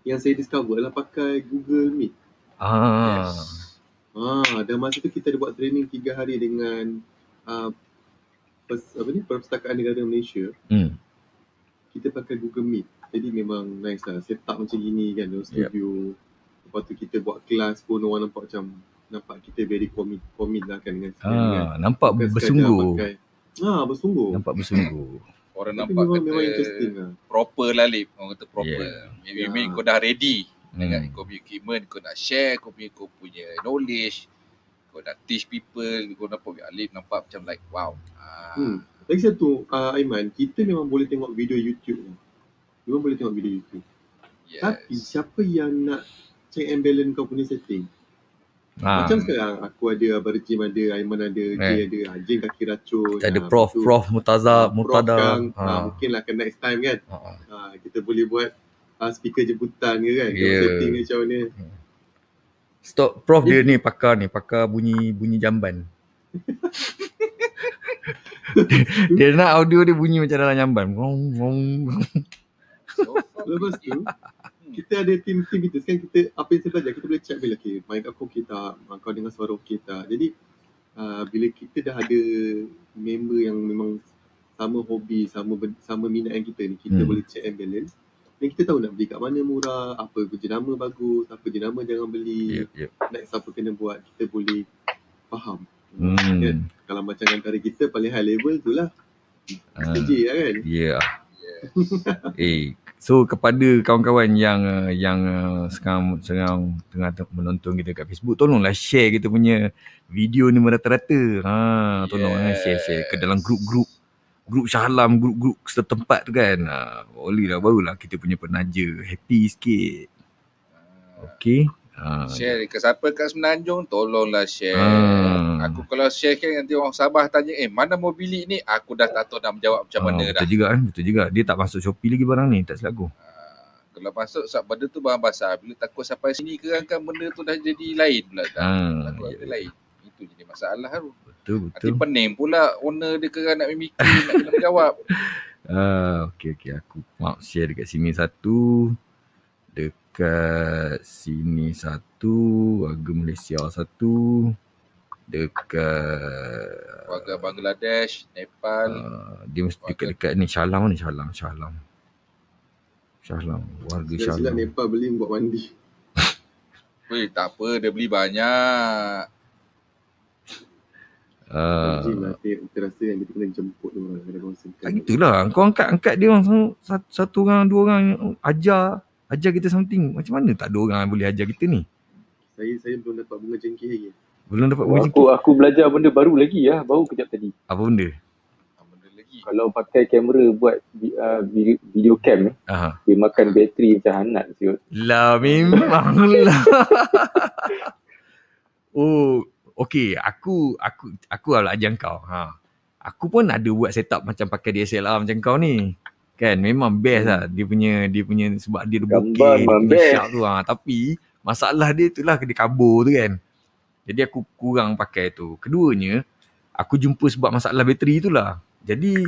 yang saya discover adalah pakai Google Meet. Ah. Ah, dan masa tu kita ada buat training tiga hari dengan uh, pers, apa ni Perpustakaan Negara Malaysia. Hmm. Kita pakai Google Meet. Jadi memang nice lah. Set up macam gini kan dalam studio. Lepas tu kita buat kelas pun orang nampak macam nampak kita very commit, commit lah kan dengan kan. Ah, nampak Bukan bersungguh. Pakai. Ah, bersungguh. Nampak bersungguh. Orang Tapi nampak memang, kata memang interesting lah. proper lah Lip. Orang kata proper. Yeah. Maybe Yeah. yeah. kau dah ready dengan Hmm. kau punya equipment, kau nak share, kau punya, kau punya knowledge, kau nak teach people, kau nampak Alip nampak macam like wow. Ah, Hmm. Lagi satu, uh, Aiman, kita memang boleh tengok video YouTube. Memang boleh tengok video YouTube. yes. Tapi siapa yang nak check and balance kau punya setting? Ah. Macam sekarang aku ada Jim ada, Aiman ada, Jay ada, ah, Jim kaki racun. Kita ada ah, Prof, tu, Prof Murtaza, ah, Murtada. Prof kan, ah, Ah. mungkin lah akan next time kan. Ah. Ah, kita boleh buat ah, speaker jemputan ke kan. Yeah. setting dia macam mana. Stop Prof dia ni pakar ni, pakar bunyi bunyi jamban. dia nak audio dia bunyi macam dalam jamban. Lepas tu. Kita ada tim-tim kita. Sekarang kita, apa yang saya belajar, kita boleh check bila, okay, mic aku okey tak, kau dengar suara okey tak. Jadi, uh, bila kita dah ada member yang memang sama hobi, sama sama minat yang kita ni, kita Hmm. boleh check and balance. Dan kita tahu nak beli kat mana murah, apa jenama bagus, apa jenama jangan beli, Yep, yep. next apa kena buat, kita boleh faham. Hmm. Kalau macam antara kita paling high level tu lah. Ah. DJ lah kan. Ya. Yeah. eh, so kepada kawan-kawan yang uh, yang uh, sekarang sekarang tengah te- menonton kita kat Facebook, tolonglah share kita punya video ni merata-rata. Ha, tolong yes. share share ke dalam grup-grup grup Shah Alam, grup-grup setempat tu kan. Ha, boleh lah barulah kita punya penaja happy sikit. Okey. Ha, Share ke siapa kat Semenanjung, tolonglah share. Ah. Aku kalau share kan nanti orang Sabah tanya, eh mana mau bilik ni? Aku dah tak tahu nak menjawab macam ah, mana dah. betul juga kan, betul juga. Dia tak masuk Shopee lagi barang ni, tak silap aku. Kalau masuk sebab benda tu barang basah. Bila takut sampai sini ke kan benda tu dah jadi lain pula. Dah. Ha, Takut ada lain. Itu jadi masalah tu. betul Nanti betul. pening pula owner dia kerana nak mikir, nak kena menjawab. Ah, okey okey aku mark share dekat sini satu. Dekat sini satu, warga Malaysia satu. Dekat Warga Bangladesh, Nepal. uh, dia mesti dekat-dekat ni Shalam ni Shalam, Shalam. Shalam, warga Silap-silap Shalam. Nepal beli buat mandi. Weh, tak apa, dia beli banyak. Ah, Jin lah. Kita, kita rasa yang kita kena jemput dia orang. Kena concernkan. tak gitulah. Kau angkat-angkat dia orang satu, satu orang, dua orang ajar ajar kita something. Macam mana tak ada orang yang boleh ajar kita ni? Saya saya belum dapat bunga jengkih lagi. Belum dapat Aku, rezeki. aku belajar benda baru lagi ya, baru kejap tadi. Apa benda? Ah, Benda lagi. Kalau pakai kamera buat uh, video, video cam, eh, Aha. dia makan bateri macam hanat siut. Lah memang lah. oh, okey. Aku aku aku lah ajar kau. Ha. Aku pun ada buat setup macam pakai DSLR macam kau ni. Kan memang best lah dia punya dia punya sebab dia Gambar bokeh, dia punya tu ha. Tapi masalah dia tu lah dia kabur tu kan. Jadi aku kurang pakai tu. Keduanya, aku jumpa sebab masalah bateri tu lah. Jadi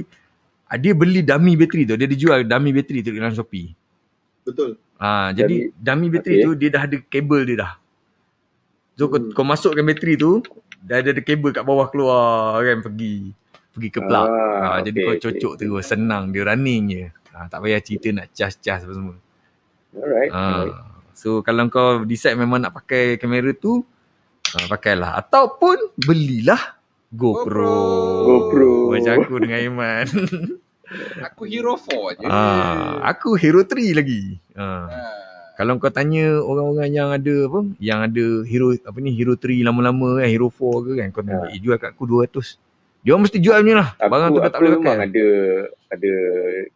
ah, dia beli dummy bateri tu. Dia ada jual dummy bateri tu dalam Shopee. Betul. Ha, jadi dummy bateri okay. tu dia dah ada kabel dia dah. So kau, Hmm. kau masukkan bateri tu, dah ada, ada kabel kat bawah keluar kan pergi. Pergi ke plug. Ah, ha, jadi okey, kau okey, cocok okey. terus, senang dia running je. Ha, tak payah cerita nak cas-cas apa semua. Alright. Ha, alright. so kalau kau decide memang nak pakai kamera tu, ha, pakailah. Ataupun belilah GoPro. GoPro. Macam aku dengan Iman. Aku Hero 4 je. ha, aku Hero 3 lagi. Ha. Ah. Kalau kau tanya orang-orang yang ada apa, yang ada hero apa ni hero 3 lama-lama kan, hero 4 ke kan, kau tanya, Ha. eh, jual kat aku 200. Dia mesti jual punya lah. Aku, Barang tu dah tak aku boleh memang pakai. ada ada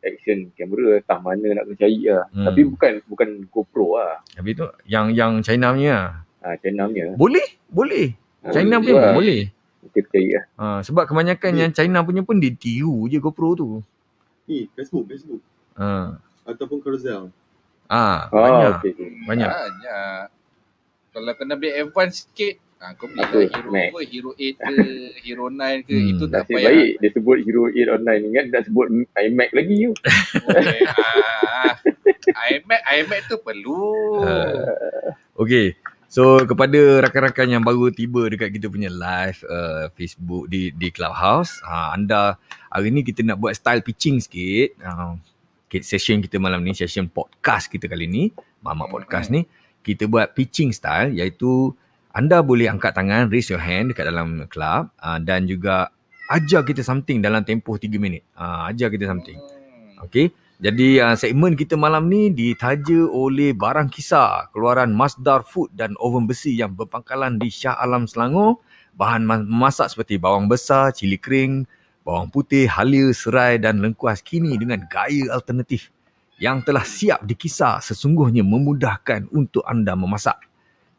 action kamera entah mana nak kena cari lah. Hmm. Tapi bukan bukan GoPro lah. Habis tu yang yang China punya lah. Ha, China punya. Boleh, boleh. Ha, China punya lah. pun boleh. Kita cari lah. Ha, sebab kebanyakan Hmm. yang China punya pun dia tiru je GoPro tu. Ni, Facebook, Facebook. Ha. Ataupun Carousel. Ah, Ah, banyak. okey. okey. Banyak. Banyak. Kalau kena beli advance sikit, ha, kau beli Apa? lah Hero Mac. apa, Hero 8 ke, Hero 9 ke, Hmm. itu tak Nasib payah. baik dia sebut Hero 8 online ingat dah sebut iMac lagi you. Okay, ah, iMac, iMac tu perlu. Ah. Okey. So kepada rakan-rakan yang baru tiba dekat kita punya live uh, Facebook di di Clubhouse, ha, anda hari ni kita nak buat style pitching sikit. Uh, session kita malam ni, session podcast kita kali ni, Mama Podcast ni, kita buat pitching style iaitu anda boleh angkat tangan, raise your hand dekat dalam club uh, dan juga ajar kita something dalam tempoh 3 minit. Uh, ajar kita something. Okey. Jadi uh, segmen kita malam ni ditaja oleh barang kisar keluaran Masdar Food dan oven besi yang berpangkalan di Shah Alam Selangor. Bahan ma- memasak seperti bawang besar, cili kering, bawang putih, halia, serai dan lengkuas kini dengan gaya alternatif yang telah siap dikisar sesungguhnya memudahkan untuk anda memasak.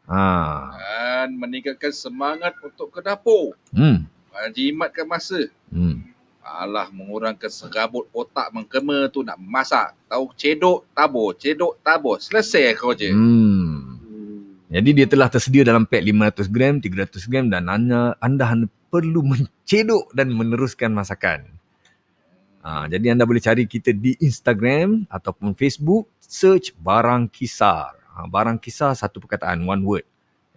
Ha. Dan meningkatkan semangat untuk ke dapur. Hmm. Jimatkan masa. Hmm. Alah mengurangkan serabut otak mengkema tu nak masak. Tahu cedok, tabur, cedok, tabur. Selesai kau je. Hmm. Jadi dia telah tersedia dalam pack 500 gram, 300 gram dan anda, anda hanya perlu mencedok dan meneruskan masakan. Ha, jadi anda boleh cari kita di Instagram ataupun Facebook, search Barang Kisar. Ha, barang Kisar satu perkataan, one word.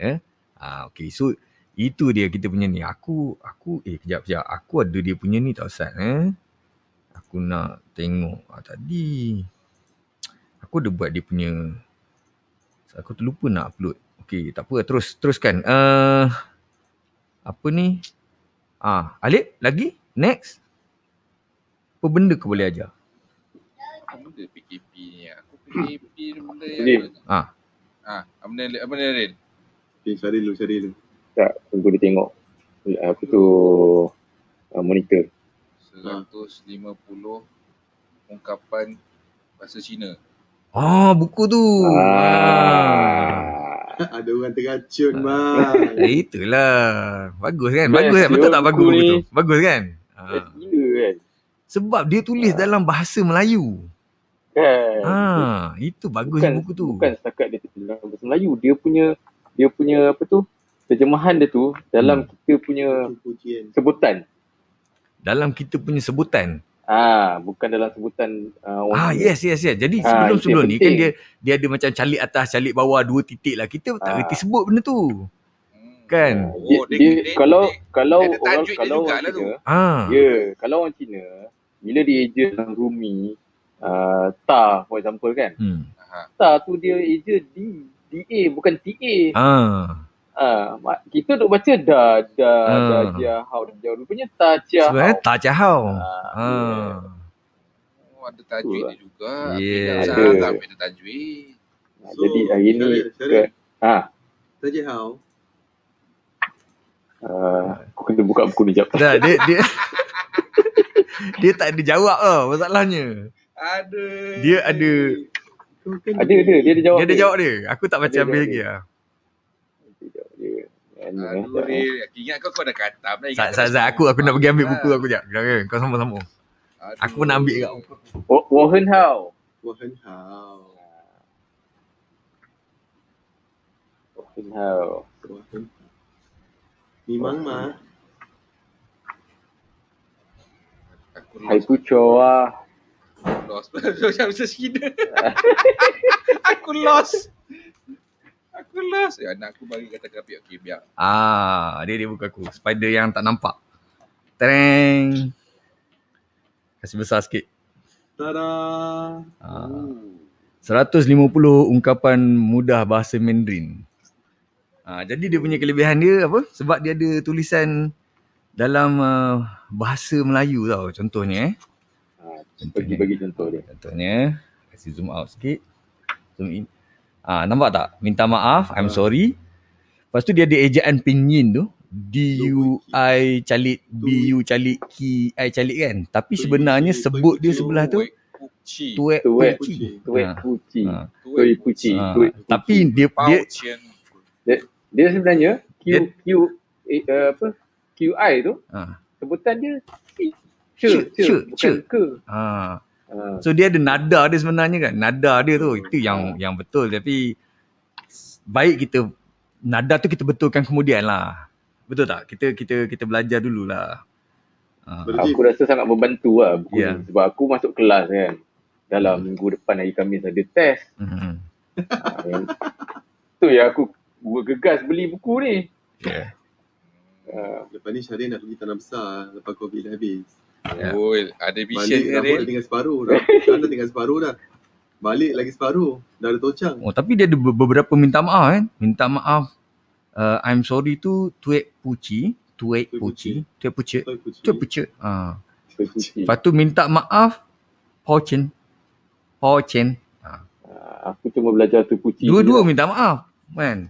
Ya. Ha, okay, so itu dia kita punya ni. Aku, aku, eh kejap, kejap. Aku ada dia punya ni tau Ustaz. Eh? Aku nak tengok ha, tadi. Aku ada buat dia punya Aku terlupa nak upload. Okey, tak apa. Terus teruskan. Uh, apa ni? Ah, Alip lagi? Next. Apa benda kau boleh ajar? Apa benda ni? Ni yang... Ah. Ah, apa benda, apa benda Rin? Okay, Syaril dulu, Syaril dulu. Tak, tunggu dia tengok. Apa tu uh, monitor. 150 ungkapan bahasa Cina. Ah, buku tu. Ah. Ah. Ada orang teracun, bang. Eh, itulah. Bagus kan? Bagus kan? Betul tak bagus ni. tu? Bagus kan? Best Ah. gila kan. Sebab dia tulis dalam bahasa Melayu. Kan. Ah, itu bagus bukan, buku tu. Bukan setakat dia dalam bahasa Melayu. Dia punya dia punya apa tu? Terjemahan dia tu dalam Hmm. kita punya Pujian. sebutan. Dalam kita punya sebutan. Ah, bukan dalam sebutan uh, orang Ah, yes, yes, yes. Jadi Ah, sebelum-sebelum itu ni kan dia dia ada macam calik atas, calik bawah, dua titik lah. Kita tak Ah. reti sebut benda tu. Hmm. Kan? Dia, Oh, dia- dia, dia- kalau dia- kalau dia orang tajuk dia kalau orang jugalah tu. Ah. ya, kalau orang Cina bila dia eja dalam Rumi uh, ta for example kan. Hmm. Ta tu dia eja D DA bukan TA. Ah. Ah, mak- kita duk baca da da Ah. da dia how da dia rupanya ta cia Sebenarnya how. tak cahau. Ah, Ah. Oh, ada tajwid dia juga. Yeah. Ada. salah tapi ada tajwid. Ah, jadi hari ni ha Saja how? uh, aku kena buka buku ni jap. Dah, dia dia dia tak ada jawab tau masalahnya. Ada. Dia ada Ada ada dia ada jawab. dia ada jawab dia. Aku tak baca ambil jawab lagi dia. lah. Dia dia. Eh, Aduh, ingat kau kau dah katam. Dah ingat Sat, sat, sat, aku aku nak pergi ambil buku aku jap. Jangan kau sambung-sambung. Aduh. Aku nak ambil kat buku. Wo- Wohen Hao. Wahan how? Wohen Hao. Wahan Memang mah. Aku Hai. Pucho ah. Lost. Macam bahasa Cina. aku lost. Aku lost. Ya, anak aku bagi kata kapi. Okey, biar. Ah, dia dia buku aku. Spider yang tak nampak. Tereng. Kasih besar sikit. Tada. Ah. Hmm. 150 ungkapan mudah bahasa Mandarin. Ha, jadi dia punya kelebihan dia apa? Sebab dia ada tulisan dalam uh, bahasa Melayu tau contohnya eh. Ah, bagi bagi contoh dia. Contohnya kasih zoom out sikit. Zoom in. Ah nampak tak? Minta maaf, I'm Ah. sorry. Lepas tu dia ada ejaan pinyin tu. D U I calit B U calit Ki I calit kan. Tapi sebenarnya Puci, sebut dia Puci. sebelah tu Puci. tuek Tuek puci. Tuek Ah. Puci. Ah. Puci. Ah, Puci. Tapi dia dia. Dia sebenarnya Q Q eh, uh, apa QI tu ah. sebutan dia C. Ce, Ce, ce, bukan ce. ke. Ah. Ah. So dia ada nada dia sebenarnya kan. Nada dia tu itu yang yang betul tapi baik kita nada tu kita betulkan kemudian lah. Betul tak? Kita kita kita belajar dululah. Ah. Ber- Aku rasa sangat membantu lah buku Ya. ni. Sebab aku masuk kelas kan. Dalam minggu depan hari Khamis ada test. Ah, yang- tu ya aku bergegas beli buku ni. Yeah. Ah, Lepas ni Syaril nak pergi tanah besar lepas COVID dah habis. Ya. Oh, ada vision Balik ke rambut tinggal separuh dah. Dah tinggal separuh dah. Balik lagi separuh. Dah ada tocang. Oh tapi dia ada be- beberapa minta maaf kan. Minta maaf uh, I'm sorry tu tuek puci, tuek Tuek puci, puci. tuek puci, Tuai kucing. tuek puci. Ah. Tuai Puci. Lepas tu minta maaf Pochin. Pochin. Ah. Ah, aku cuma belajar tu Puci. Dua-dua minta maaf kan.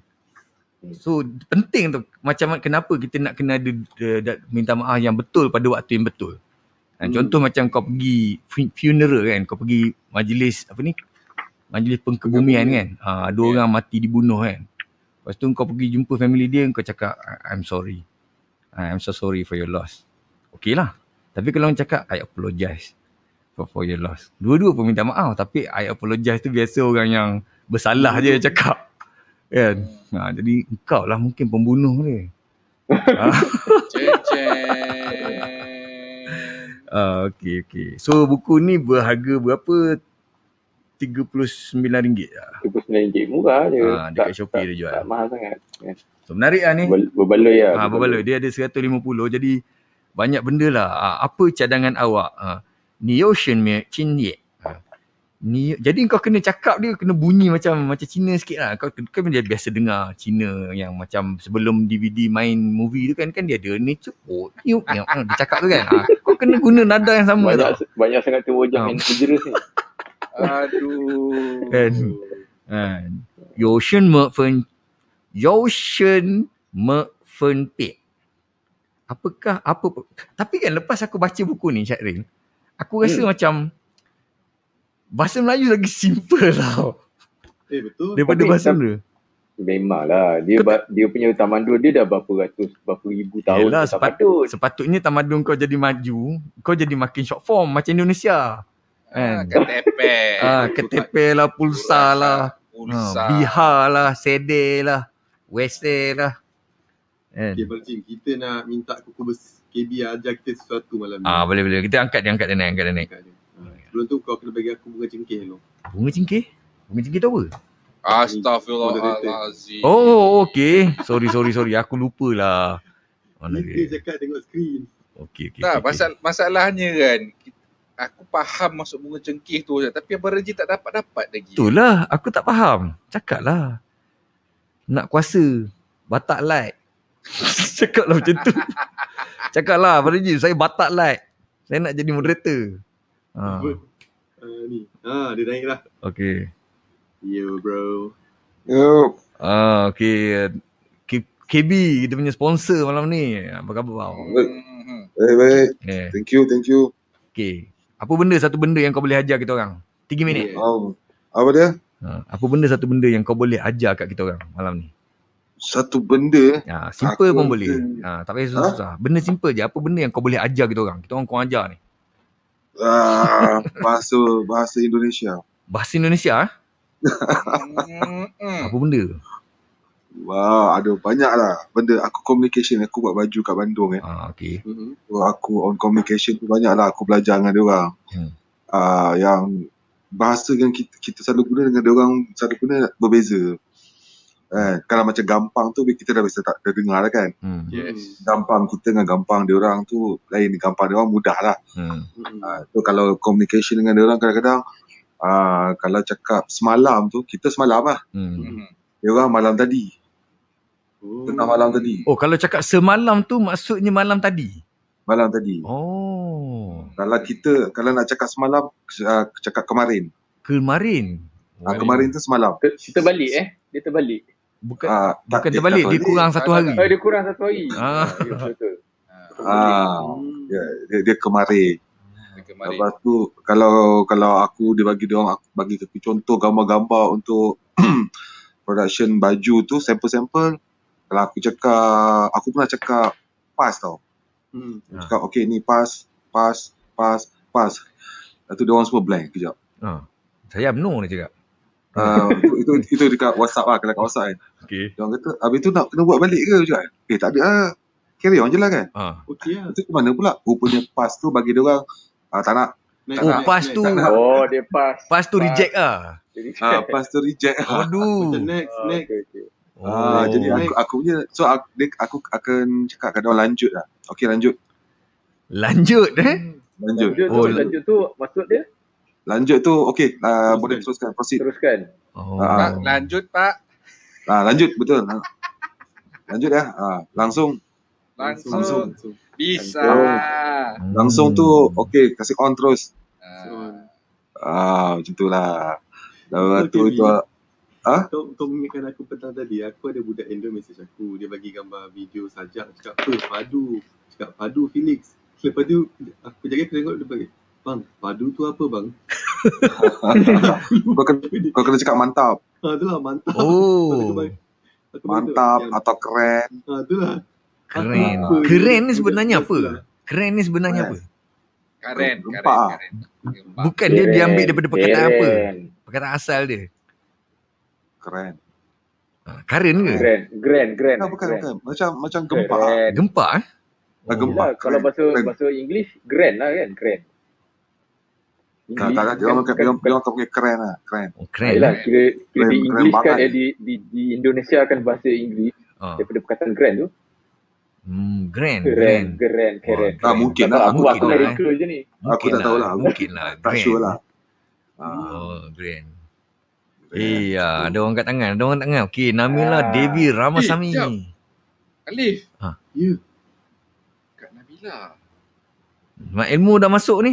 Hmm. So penting tu macam kenapa kita nak kena ada uh, da- minta maaf yang betul pada waktu yang betul. Ha, Hmm. Contoh macam kau pergi fu- funeral kan, kau pergi majlis apa ni? Majlis pengkebumian kan. Ha, ada Ya. orang mati dibunuh kan. Lepas tu kau pergi jumpa family dia, kau cakap "I- I'm sorry. I'm so sorry for your loss. Okey lah. Tapi kalau orang cakap I apologize for, for your loss. Dua-dua pun minta maaf tapi I apologize tu biasa orang yang bersalah je yang cakap. Kan? Ha, jadi kau lah mungkin pembunuh dia. ha, Ah, okey okey. So buku ni berharga berapa? RM39 lah. RM29 murah je. Ah, dekat Shopee tak, dia jual. Tak mahal sangat. Ya. So menarik lah ni. Berbal- Berbaloi lah. Ha, berbaloi. Dia ada 150 jadi banyak benda lah. Ha, apa cadangan awak? Ha, ni Ocean me chin ni jadi kau kena cakap dia kena bunyi macam macam Cina sikit lah. Kau kan dia biasa dengar Cina yang macam sebelum DVD main movie tu kan kan dia ada ni cepot yuk yang dia cakap tu kan. Ha, kau kena guna nada yang sama banyak, tau. banyak sangat tu wajah yang terjerus ni aduh. Kan? Kan? Yoshin Mcfen Yoshin Mcfen apakah apa tapi kan lepas aku baca buku ni Syakril aku rasa hmm. macam bahasa Melayu lagi simple tau Eh betul. daripada Tapi- bahasa Melayu. Memanglah. Dia ba- dia punya tamadun dia dah berapa ratus, berapa ribu tahun. Yelah, tak sepat- patut. Sepatutnya tamadun kau jadi maju, kau jadi makin short form macam Indonesia. Ah, Kan? ketepe. Ah, ketepe lah, pulsa lah, Pulsa. ha, bihar lah, sede lah, wese lah. Kan? Okay, Barjim, kita nak minta kuku KB ajar kita sesuatu malam ni. Ah, boleh boleh. Kita angkat dia angkat dia naik, angkat dia naik. Angkat dia. Sebelum tu kau kena bagi aku bunga cengkeh dulu. Bunga cingkir? Bunga cingkir tu apa? Astaghfirullahalazim. Oh, okey. Sorry, sorry, sorry. Aku lupa lah. Mana Kita dia? cakap tengok skrin. Okey, okey. Tak, okey, pasal, masalahnya kan, aku faham masuk bunga cengkih tu. Tapi Abang Raji tak dapat-dapat lagi. Itulah, aku tak faham. Cakap lah. Nak kuasa. Batak light. Cakap lah macam tu. Cakap lah, Abang saya batak light. Saya nak jadi moderator. Ha, Ah, ni. Ah, dia naik lah. okay. Yo bro. Yo, Ah, okay. K- KB, kita punya sponsor malam ni. Apa khabar bang? Hmm. baik baik. Eh, Thank you, thank you. okay. Apa benda satu benda yang kau boleh ajar kita orang? Tiga minit. Yeah. Um, apa dia? Ha, apa benda satu benda yang kau boleh ajar kat kita orang malam ni? Satu benda. Ha, simple pun boleh. Ha, tak payah susah-susah. Benda simple je. Apa benda yang kau boleh ajar kita orang? Kita orang kau ajar ni. Uh, bahasa bahasa Indonesia. Bahasa Indonesia eh? Apa benda? Wah, ada banyak lah benda. Aku communication, aku buat baju kat Bandung eh. Ha, okay. Mhm. So, aku on communication tu banyak lah aku belajar dengan dia orang. Hmm. Uh, yang bahasa yang kita, kita selalu guna dengan dia orang selalu guna berbeza. Eh, kalau macam gampang tu kita dah biasa tak dah dengar lah kan. Hmm. Yes. Gampang kita dengan gampang dia orang tu lain. Gampang dia orang mudah lah. Hmm. Uh, so kalau communication dengan dia orang kadang-kadang uh, kalau cakap semalam tu kita semalam lah. Hmm. Hmm. Dia orang malam tadi. Oh. Tengah malam tadi. Oh, kalau cakap semalam tu maksudnya malam tadi? Malam tadi. Oh. Kalau kita kalau nak cakap semalam uh, cakap kemarin. Kemarin. Uh, kemarin tu semalam. Ter- Terbalik eh. Dia terbalik. Bukan Uh, bukan terbalik, dia kurang satu hari. Oh, dia kurang satu hari. Ah. ya, betul. Ah, Hmm. ya, dia, dia kemarin. Kemarin. Lepas tu kalau kalau aku dia bagi dia orang aku bagi aku contoh gambar-gambar untuk production baju tu sampel-sampel kalau aku cakap aku pernah cakap pas tau. Hmm. Ah. Cakap okay ni pas pas pas pas. Lepas tu dia orang semua blank kejap. Ha. Saya no dia cakap. Uh, itu, itu dekat WhatsApp lah kalau kat WhatsApp kan. Okay. Dia orang kata habis tu nak kena buat balik ke cakap. Eh tak ada lah. Carry on je lah kan. Ha. Okey lah. Itu ke mana pula? Rupanya pas tu bagi dia orang uh, tak nak. Next, Oh, next, pas next. tu. Tak nak. Oh, dia pas. Pas tu reject ah. Jadi, Uh, pas tu reject. Aduh. Macam next, Ah, next. okay, okay. Ah, jadi aku, aku punya so aku, dia, aku akan cakap kat dia lanjut lah. Okey lanjut. lanjut eh. Lanjut. Lanjut Oh, tu, lanjut tu maksud dia Lanjut tu okey uh, Teruskan. boleh teruskan proceed. teruskan. Oh. Ah. Pak, lanjut Pak. Ah lanjut betul. Ah. Lanjut ya. Ah langsung Langsung. Langsung. Langsung. Bisa. Hmm. langsung tu okey kasih on terus. Ah. Ah macam tu lah. Lepas tu Okey, tu Bi. Kau, kau mengingatkan aku petang tadi, aku ada budak Indo message aku. Dia bagi gambar video sajak. Cakap, apa? Padu. Cakap, padu Felix. Lepas tu, aku jaga aku tengok dia bagi. Bang, padu tu apa bang? kau kena kau kena cakap mantap. Ha, tu lah, mantap. Oh. Aku Mantap yang- atau keren. Ha, tu lah. Keren. Apa? Keren ni sebenarnya apa? Keren ni sebenarnya apa? Karen, Karen, Gempak ah. Karen. Gempak. Bukan dia diambil daripada perkataan apa? Keren. Perkataan asal dia. Keren. Karen ke? Grand, grand, grand. Bukan bukan grand. bukan. Macam macam gempak. Keren. Gempak eh? Ah, gempak. Yelah, kalau Keren. bahasa Keren. bahasa English, grand lah kan, grand. Tak tak tak. Dia orang orang- dia orang pakai keren lah. Keren. Oh, Ah, keren. eh? kira, kira Keren- di keren English kan, eh, di, di, di Indonesia kan bahasa English Ha. daripada perkataan grand tu. Hmm, grand, Keren, grand. keren, keren. Ah, mungkin Tak lah. tahu, aku, mungkin aku lah, Amerika je ni. Aku tak tahu lah. Mungkin lah. Tak grand. sure lah. Ah. Oh, grand. Eh, ya, ada orang kat tangan. Ada orang kat tangan. Okey, Namila Devi Ramasamy. Eh, jap. Alif. Ya. Kak Nabila. Mak ilmu dah masuk ni.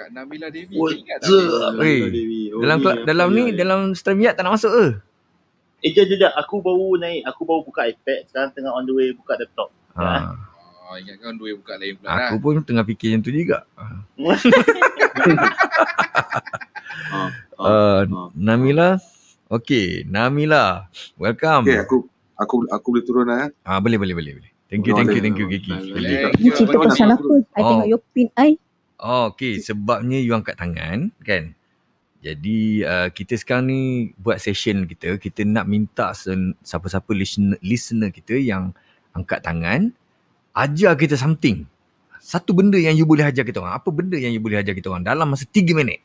Kak Nabila Devi. What Ingat tak? Alif? Weh, Dewi. Oh, Dalam apa dalam ni, ya? dalam StreamYard tak nak masuk ke? Eh, jap, jap. Aku baru naik. Aku baru buka iPad. Sekarang tengah on the way buka laptop. Ha. Oh, ingatkan dua buka lain pula lah. Aku pun tengah fikir macam tu juga. Ah, Uh, ah. Namila. Okey, Namila. Welcome. Okay, aku aku aku boleh turun lah. eh. Ah, boleh, boleh, boleh. boleh. Thank you, thank you, thank you, Kiki. Boleh. Cerita pasal apa? I Oh. tengok your pin I. Oh, okey. Sebabnya you angkat tangan, kan? Jadi, uh, kita sekarang ni buat session kita. Kita nak minta siapa-siapa listener, listener kita yang angkat tangan, ajar kita something. Satu benda yang you boleh ajar kita orang. Apa benda yang you boleh ajar kita orang dalam masa 3 minit?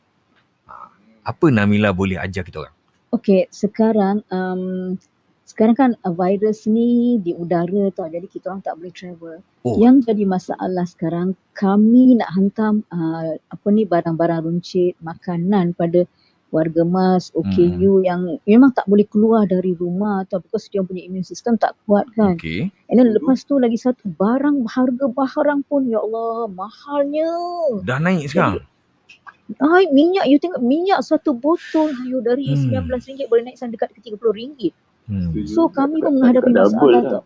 Ah, Apa Namila boleh ajar kita orang? Okay, sekarang um, sekarang kan uh, virus ni di udara tau. Jadi kita orang tak boleh travel. Oh. Yang jadi masalah sekarang kami nak hantar uh, apa ni barang-barang runcit, makanan pada warga MAS, OKU Hmm. yang memang tak boleh keluar dari rumah tau because dia punya immune system tak kuat kan. Okey. And then lepas tu lagi satu barang harga barang pun ya Allah mahalnya. Dah naik sekarang? Ay, minyak you tengok minyak satu botol you dari Hmm. RM19 boleh naik sampai dekat ke RM30. Hmm. So kami pun menghadapi masalah lah. tu.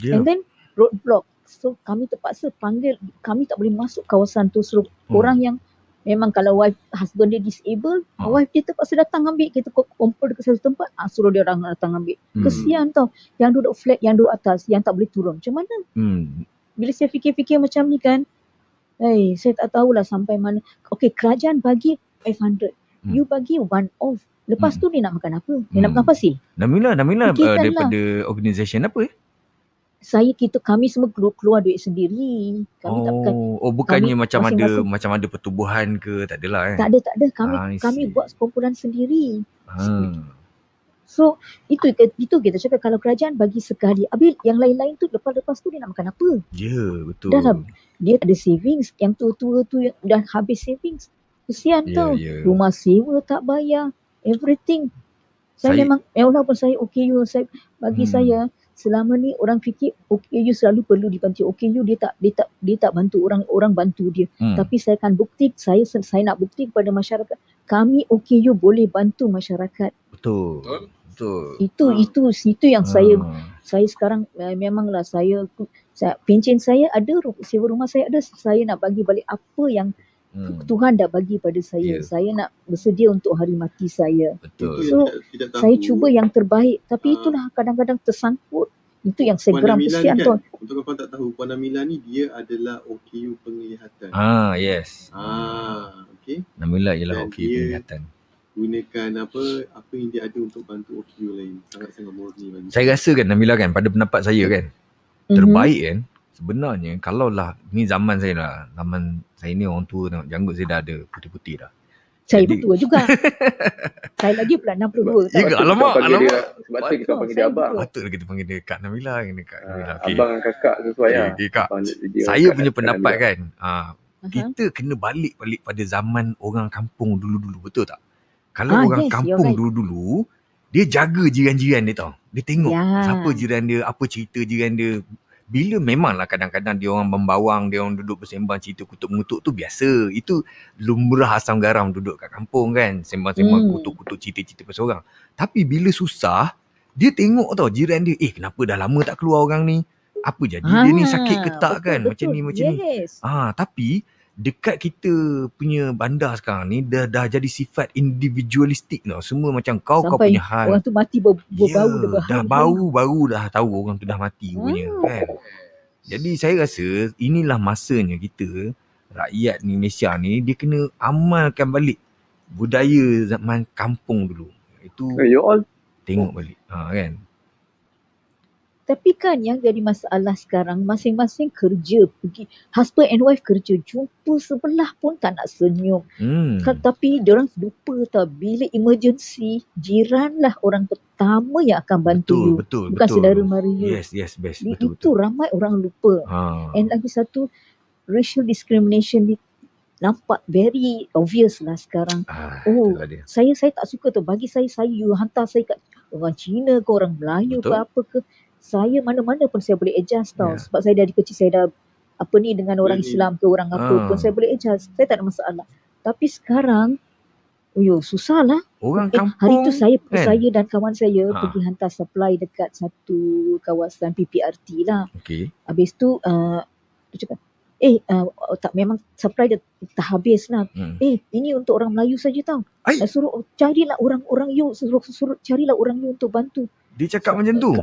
Ya. And then roadblock. So kami terpaksa panggil kami tak boleh masuk kawasan tu suruh Hmm. orang yang memang kalau wife husband dia disable, Hmm. wife dia terpaksa datang ambil kita kumpul dekat satu tempat, ah, suruh dia orang datang ambil. Hmm. Kesian tau yang duduk flat, yang duduk atas, yang tak boleh turun. Macam mana? Hmm. Bila saya fikir-fikir macam ni kan, eh saya tak tahulah sampai mana. Okay, kerajaan bagi 500. Hmm. You bagi one off. Lepas Hmm. tu dia nak makan apa? Dia nak Hmm. makan apa sih? Namila, Namila uh, Fikirkanlah. daripada organisation apa eh? Saya kita kami semua keluar, keluar duit sendiri. Kami tak bukan Oh, oh bukannya kami macam ada macam ada pertubuhan ke tak adalah eh. tak ada tak ada kami I kami buat kumpulan sendiri. Ha. So itu itu kita cakap kalau kerajaan bagi sekali, habis yang lain-lain tu lepas-lepas tu dia nak makan apa? Ya, betul. Dah lah. Dia ada savings, yang tua-tua tu yang dah habis savings. Kesian Ya, tau. ya. Rumah sewa tak bayar, everything. Saya, Saya- memang eh, walaupun saya OKU saya bagi Hmm. saya selama ni orang fikir OKU selalu perlu dibantu. OKU dia tak dia tak dia tak bantu orang orang bantu dia. Hmm. Tapi saya akan bukti saya saya nak bukti kepada masyarakat kami OKU boleh bantu masyarakat. betul. Betul. Itu Hmm. itu itu yang saya Ha. saya sekarang uh, memanglah saya, saya pencen saya ada sewa rumah saya ada saya nak bagi balik apa yang Hmm. Tuhan dah bagi pada saya. Ya. Saya nak bersedia untuk hari mati saya. Betul. So, yang tidak, tidak tahu. Saya cuba yang terbaik tapi Ah. itulah kadang-kadang tersangkut. Itu yang saya Puan geram kesian kan, untuk kau tak tahu, Puan Amila ni dia adalah OKU penglihatan. Ah, yes. Ah, okay. Namila ialah Dan dia- penglihatan. Gunakan apa apa yang dia ada untuk bantu OKU lain. Sangat-sangat murni bagi Saya rasa kan Namila kan pada pendapat saya kan Mhm. terbaik kan sebenarnya kalau lah ni zaman saya lah zaman saya ni orang tua tengok janggut saya dah ada putih-putih dah. Saya Jadi- pun tua juga. saya lagi pula 62. Ya ke? tahu. Alamak, Kita alamak. dia, sebab tu kita panggil dia abang. Patutlah kita panggil dia Kak Namila kena Kak Namila. Ah, Okey. Abang dan kakak sesuai Okey, lah. okey, Kak. Saya kat- punya kat pendapat Amila. kan ah Aha. kita kena balik-balik pada zaman orang kampung dulu-dulu betul tak? Kalau Ah, orang yes, kampung right. dulu-dulu dia jaga jiran-jiran dia tau. Dia tengok Ya. siapa jiran dia, apa cerita jiran dia. Bila memanglah kadang-kadang dia orang membawang, dia orang duduk bersembang cerita kutuk-mengutuk tu biasa. Itu lumrah asam garam duduk kat kampung kan. Sembang-sembang Hmm. kutuk-kutuk cerita-cerita pasal orang. Tapi bila susah, dia tengok tau jiran dia, eh kenapa dah lama tak keluar orang ni? Apa jadi dia ni sakit ke tak betul, kan? Macam betul. ni, macam ni. yes. Ah, tapi dekat kita punya bandar sekarang ni dah dah jadi sifat individualistik tau. Semua macam kau kau Sampai punya hal. Orang tu mati ber, berbau Ya, dah dah bau baru dah tahu orang tu dah mati Hmm. kan. Jadi saya rasa inilah masanya kita rakyat ni Malaysia ni dia kena amalkan balik budaya zaman kampung dulu. Itu Eh, You all tengok balik. Ha kan. Tapi kan yang jadi masalah sekarang masing-masing kerja pergi husband and wife kerja jumpa sebelah pun tak nak senyum. Hmm. Kan, tapi orang lupa tau bila emergency jiranlah orang pertama yang akan bantu Betul, you. betul, Bukan betul. saudara you. Yes, yes, best. Di- Betul, itu betul. ramai orang lupa. Ha. And lagi satu racial discrimination di nampak very obvious lah sekarang. Ah, Oh, saya saya tak suka tu. Bagi saya, saya you hantar saya kat orang Cina ke orang Melayu Betul. ke apa ke. Saya mana-mana pun saya boleh adjust tau. Ya. Sebab saya dari kecil saya dah apa ni dengan orang Learning. Islam ke orang apa Ah. pun saya boleh adjust. Saya tak ada masalah. Tapi sekarang, Uyo, susah lah. Orang Eh, kampung hari tu saya kan? saya dan kawan saya Ha. pergi hantar supply dekat satu kawasan PPRT lah. Okey. Habis tu uh, dia cakap, eh uh, oh, tak memang supply dah, dah habis lah. Hmm. Eh ini untuk orang Melayu saja tau. Ai. Uh, suruh carilah orang-orang you, suruh, suruh carilah orang you untuk bantu. Dia cakap macam tu.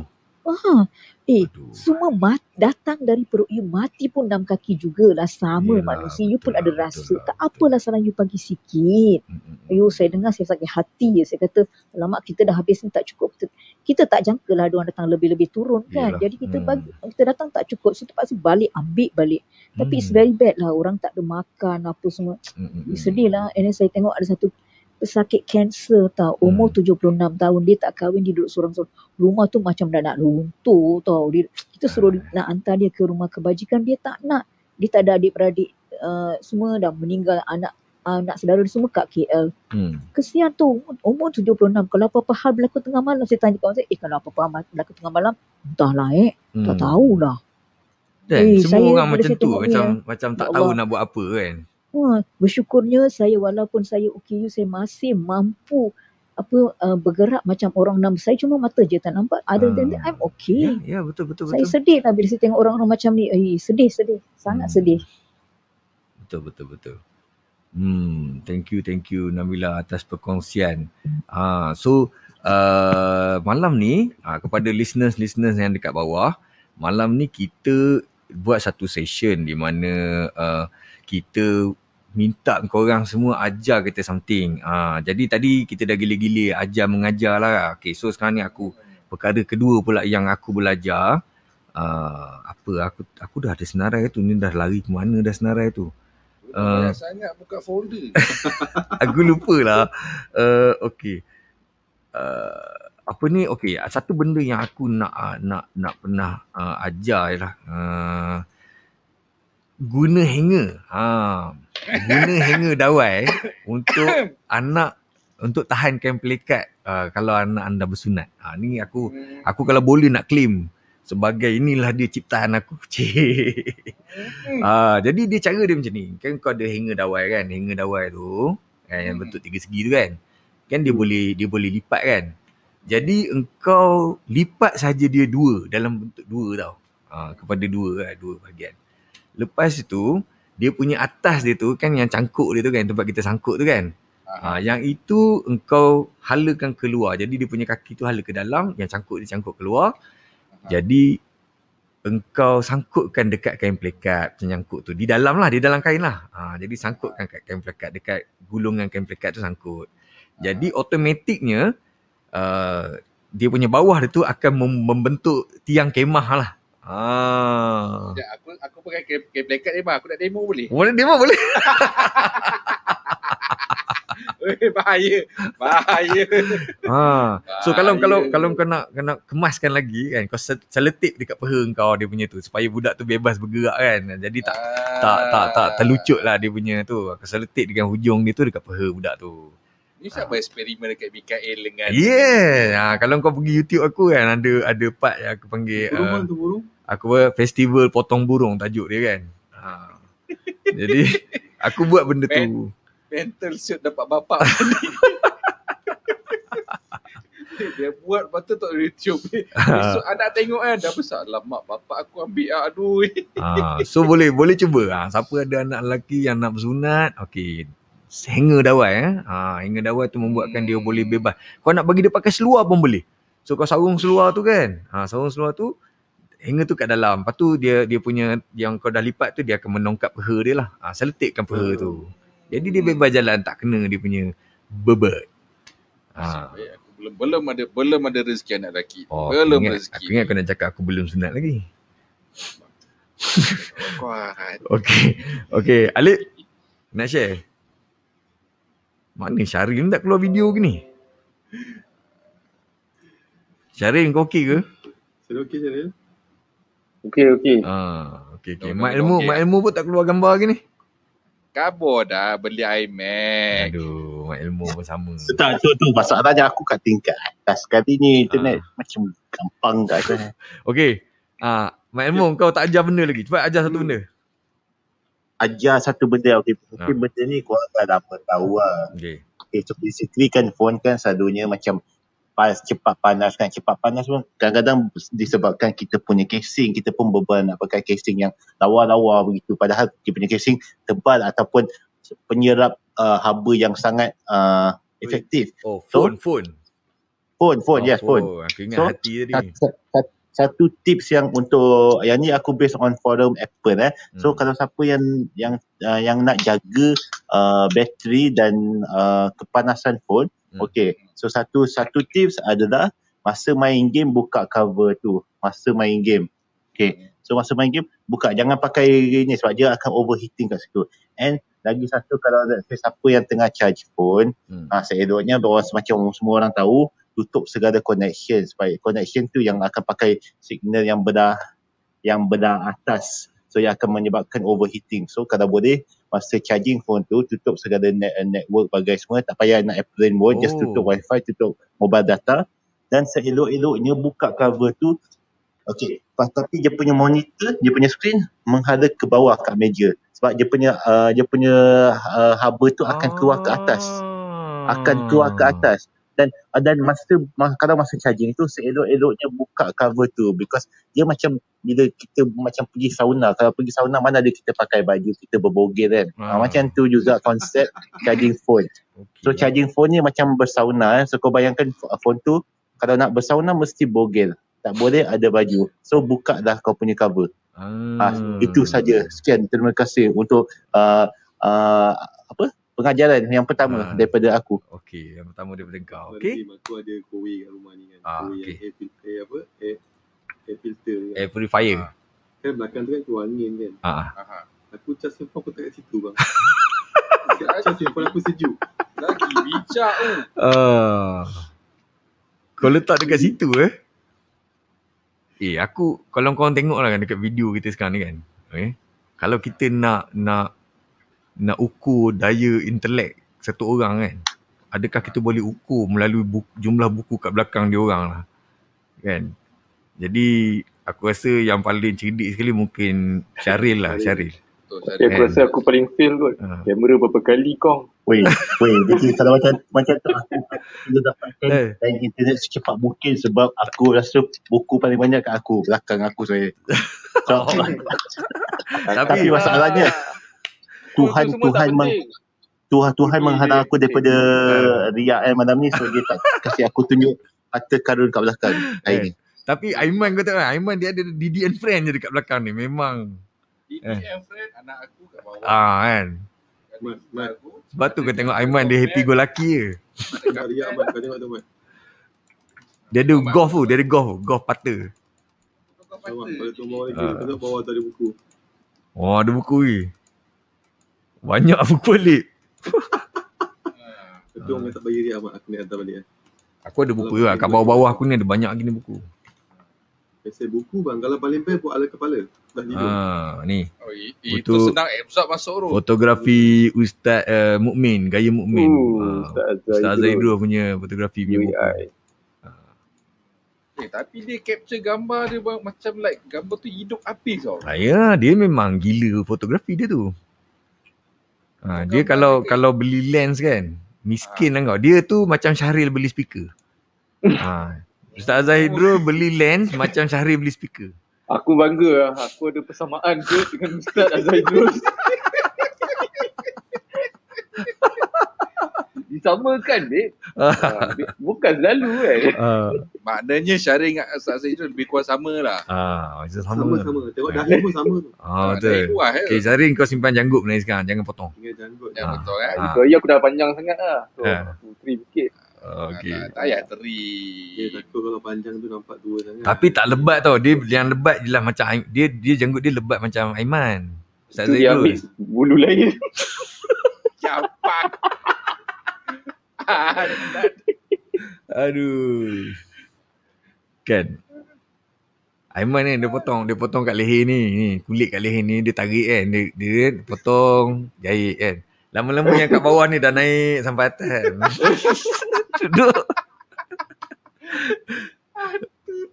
Ah, eh Aduh. semua mat, datang dari perut you mati pun dalam kaki jugalah sama Yelah, manusia. You pun betul ada rasa. betul Tak betul. apalah salah you bagi sikit. Hmm, hmm, hmm. Ayo saya dengar saya sakit hati. Saya kata alamak kita dah habis ni tak cukup. Kita, kita tak jangka lah diorang datang lebih-lebih turun kan. Yelah. Jadi kita Hmm. bagi kita datang tak cukup. So terpaksa balik ambil balik. Tapi it's Hmm. very bad lah. Orang tak ada makan apa semua. Hmm, hmm, Hmm. hmm. Sedih lah. And then saya tengok ada satu pesakit kanser tau. Umur Hmm. 76 tahun. Dia tak kahwin. Dia duduk seorang-seorang. Rumah tu macam dah nak runtuh tau. Dia, kita suruh Ah. nak hantar dia ke rumah kebajikan. Dia tak nak. Dia tak ada adik-beradik. Uh, semua dah meninggal. Anak anak saudara dia semua kat KL. Hmm. Kesian tu umur 76 kalau apa-apa hal berlaku tengah malam saya tanya kawan saya eh kalau apa-apa hal berlaku tengah malam entahlah eh Hmm. tak tahulah Dan Eh, semua saya orang macam tu macam eh, macam ya tak tahu Allah. nak buat apa kan. Wah, bersyukurnya saya walaupun saya OKU saya masih mampu apa uh, bergerak macam orang enam saya cuma mata je tak nampak other than that Ah. I'm okay Ya, ya betul betul saya betul. sedih lah bila saya tengok orang-orang macam ni eh, sedih sedih sangat Hmm. sedih Betul betul betul. Hmm, thank you thank you Nabila atas perkongsian. Ah, so uh, malam ni uh, kepada listeners-listeners yang dekat bawah, malam ni kita buat satu session di mana uh, kita minta korang semua ajar kita something. Ah, jadi tadi kita dah gila-gila ajar mengajar lah. Okay, so sekarang ni aku perkara kedua pula yang aku belajar. Uh, apa aku aku dah ada senarai tu ni dah lari ke mana dah senarai tu. Banyak sangat buka folder. aku lupa lah. Uh, okay. Uh, apa ni? Okay. Satu benda yang aku nak uh, nak nak pernah uh, ajar ialah uh, guna hanger. Ha. Guna hanger dawai untuk anak untuk tahan kain pelikat uh, kalau anak anda bersunat. Ha, ni aku Hmm. aku kalau boleh nak claim sebagai inilah dia ciptaan aku. Cik. Ah, jadi dia cara dia macam ni. Kan kau ada hanger dawai kan? Hanger dawai tu kan yang Hmm. bentuk tiga segi tu kan. Kan dia boleh dia boleh lipat kan. Jadi engkau lipat saja dia dua dalam bentuk dua tau. Ah, kepada dua kan, dua bahagian. Lepas itu dia punya atas dia tu kan yang cangkuk dia tu kan tempat kita sangkut tu kan. Ah, Ah, yang itu engkau halakan keluar. Jadi dia punya kaki tu hala ke dalam, yang cangkuk dia cangkuk keluar. Jadi engkau sangkutkan dekat kain pelikat macam nyangkut tu. Di dalam lah, di dalam kain lah. Ha, jadi sangkutkan kat kain pelikat, dekat gulungan kain pelikat tu sangkut. Jadi automatiknya uh, dia punya bawah dia tu akan mem- membentuk tiang kemah lah. Ah. Sekejap, aku aku pakai kain, kain plekat ni bang. Aku nak demo boleh? Boleh demo boleh. Eh, bahaya. Bahaya. Ha. So kalau kalau kalau kau nak kau nak kemaskan lagi kan kau se- seletip dekat peha kau dia punya tu supaya budak tu bebas bergerak kan. Jadi tak tak tak tak terlucut lah dia punya tu. Kau seletip dengan hujung dia tu dekat peha budak tu. Ni siapa eksperimen dekat Mikael dengan Yeah. Ha, kalau kau pergi YouTube aku kan ada ada part yang aku panggil Burung uh, tu burung. Aku buat festival potong burung tajuk dia kan. Ha. Jadi aku buat benda tu. mental suit dapat bapak ni. Dia buat lepas tu tak YouTube. Besok anak tengok kan dah besar. Lama bapak aku ambil ah, aduh. Ha, so boleh boleh cuba. Ha, siapa ada anak lelaki yang nak bersunat, okey. Hanger dawai eh. Ha, hanger dawai tu membuatkan dia boleh bebas. Kau nak bagi dia pakai seluar pun boleh. So kau sarung seluar tu kan. Ha, sarung seluar tu hanger tu kat dalam. Lepas tu dia dia punya yang kau dah lipat tu dia akan menongkap peha dia lah. Ha, selotipkan peha tu. Jadi dia bebas jalan tak kena dia punya bebet. Ha. Aku belum belum ada belum ada rezeki anak lelaki. Oh, aku belum ingat, rezeki. aku ingat kau nak cakap aku belum sunat lagi. Kuat. Okey. Okey, Alip nak share? Mana Syarin tak keluar video ke ni? Syarin kau okey ke? Saya okey Syaril. Okey, okey. Ah, okey okey. Mak ilmu, okey mak ilmu pun tak keluar gambar ke ni? kabur dah beli iMac. Aduh, mak ilmu pun sama. Tak, tu, tu masalahnya aku kat tingkat atas. Kali ni internet Ah. macam gampang kat sana. Okey. Ah, mak ilmu kau tak ajar benda lagi. Cepat ajar satu benda. Ajar satu benda, okay. Mungkin Ah. benda ni korang dah dapat tahu lah. Okey. Okay, so basically kan phone kan selalunya macam pas cepat panas kan cepat panas pun kadang-kadang disebabkan kita punya casing kita pun beban nak pakai casing yang lawa-lawa begitu padahal dia punya casing tebal ataupun penyerap uh, haba yang sangat uh, efektif Oh, So, phone, phone. phone phone oh, yes phone Aku ingat So, hati tadi. satu, satu, satu tips yang untuk yang ni aku based on forum Apple eh So Hmm. kalau siapa yang yang uh, yang nak jaga uh, bateri dan uh, kepanasan phone. Okey. So satu satu tips adalah masa main game buka cover tu. Masa main game. Okey. So masa main game buka jangan pakai ni sebab dia akan overheating kat situ. And lagi satu kalau say siapa yang tengah charge phone, Hmm. ah seeloknya bahawa semacam semua orang tahu tutup segala connection supaya connection tu yang akan pakai signal yang bedah yang bedah atas so yang akan menyebabkan overheating so kalau boleh masa charging phone tu tutup segala net, network bagai semua tak payah nak airplane mode oh. just tutup wifi tutup mobile data. Dan seelok-eloknya buka cover tu okey tapi dia punya monitor dia punya screen menghadap ke bawah kat meja. Sebab dia punya uh, dia punya uh, haba tu akan keluar ke atas. Akan keluar ke atas dan uh, dan masa ma- kalau masa charging tu seelok-eloknya buka cover tu because dia macam bila kita macam pergi sauna kalau pergi sauna mana ada kita pakai baju kita berbogel kan Ah. ah. macam tu juga konsep charging phone Okay. so charging phone ni macam bersauna eh. so kau bayangkan ph- phone tu kalau nak bersauna mesti bogel tak boleh ada baju so buka dah kau punya cover Ah. Ah, itu saja. Sekian. Terima kasih untuk uh, uh, apa pengajaran yang pertama Ah. daripada aku. Okey, yang pertama daripada kau. Okey. Aku ada Kowe kat rumah ni kan. Ah, Kowe okey. yang air, fil- air apa? Air, air filter kan. Air purifier. Ah. Kan belakang tu kan keluar angin kan. Ah. Aha. Aku cas handphone aku tak kat situ bang. cas handphone aku sejuk. Lagi bijak tu. Ah. Kau letak dekat situ eh? Eh aku kalau kau tengok lah kan dekat video kita sekarang ni kan. Okay? Kalau kita nak nak nak ukur daya intelek satu orang kan. Adakah kita boleh ukur melalui buku, jumlah buku kat belakang dia orang lah. Kan? Jadi aku rasa yang paling cerdik sekali mungkin Syaril lah, Syaril. Betul, Tapi aku rasa aku paling fail kot. Ah. Kamera berapa kali kong. Weh, weh. Jadi kalau macam macam tu aku perlu dapatkan Eh. dan internet secepat mungkin sebab aku rasa buku paling banyak kat aku belakang aku saya. So, Oh. tapi masalahnya Tuhan Tuhan meng. Tuhan Tuhan menghalang aku daripada Eh. riak eh malam ni so dia tak kasih aku tunjuk harta karun kat belakang hari ni. Tapi Aiman kau tengok Aiman dia ada Didi and friend je dekat belakang ni memang. Didi Eh. and friend anak aku kat bawah. Ah kan. Mat, Mat. Aku, Sebab tu kau tengok Aiman dia happy go lucky je. Kau nak riak Mat. Kau tengok tu Mat. Dia ada golf tu, dia ada golf, golf putter. Kau tu bawah lagi. Ah. Bawah tu ada buku. Oh, ada buku ni. Banyak buku balik. Ah. Itu orang tak bagi riak Mat. Aku nak hantar balik. eh. Aku ada buku juga. Kat bawah-bawah aku ni ada banyak gini buku. Biasa buku bang. Kalau paling best buat ala kepala. Dah tidur. Ah, ni. Oh, itu senang absorb masuk roh. Fotografi Ustaz uh, Mukmin, gaya Mukmin. Uh, Ah, Ustaz Ustaz Zaidul. Punya fotografi punya buku. UI. Eh, tapi dia capture gambar dia bang, macam like gambar tu hidup habis tau. Ya, dia memang gila fotografi dia tu. Ha, dia kalau ke- kalau beli lens kan, miskin lah kau. Dia tu macam Syahril beli speaker. Ha. Ustaz Zahidrul beli lens macam Syahril beli speaker. Aku bangga lah. Aku ada persamaan ke dengan Ustaz Azaidul. Disamakan, babe. Ah, babe. Bukan selalu kan. Ah, Maknanya Syarif dengan Ustaz Zaid tu lebih kurang sama lah. ah, macam sama. Sama-sama. Tengok dahi pun sama tu. Ah, Tak naik betul. kuah eh. Okay, Syahril kau simpan janggut benda sekarang. Jangan potong. Tinggal janggut. Ya Ah. betul kan. Ah. Itu hari aku dah panjang sangat lah. So, Ah. aku trim sikit. Ah, okay. Tak, tak payah teri. Dia takut kalau panjang tu nampak tua sangat. Tapi tak lebat tau. Dia yang lebat je lah macam dia dia janggut dia lebat macam Aiman. Ustaz Itu dia ambil Zaidul. bulu lain. Capak. Aduh. Kan. Aiman ni dia potong, dia potong kat leher ni, ni kulit kat leher ni dia tarik kan, dia, dia potong, jahit kan. Lama-lama yang kat bawah ni dah naik sampai atas kan. Duduk.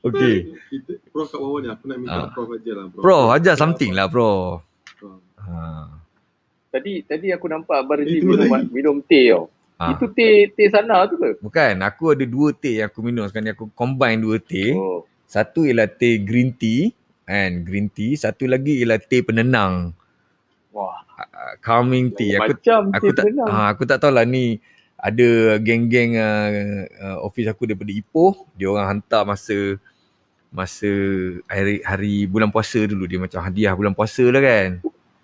Okey. Kita, Prof kat bawah ni aku nak minta Ah. Prof ajar lah. Bro, ajar something lah bro. Prof. Ha. Tadi tadi aku nampak Abang Razi Itu minum, minum teh tau. Ha. Itu teh teh sana tu ke? Bukan, aku ada dua teh yang aku minum sekarang ni. Aku combine dua teh. Oh. Satu ialah teh green tea. Kan, green tea. Satu lagi ialah teh penenang. Wah, Uh, calming tea. Aku macam aku teh tak penang. ha, aku tak tahulah ni ada geng-geng uh, uh, office aku daripada Ipoh dia orang hantar masa masa hari hari bulan puasa dulu dia macam hadiah bulan puasa lah kan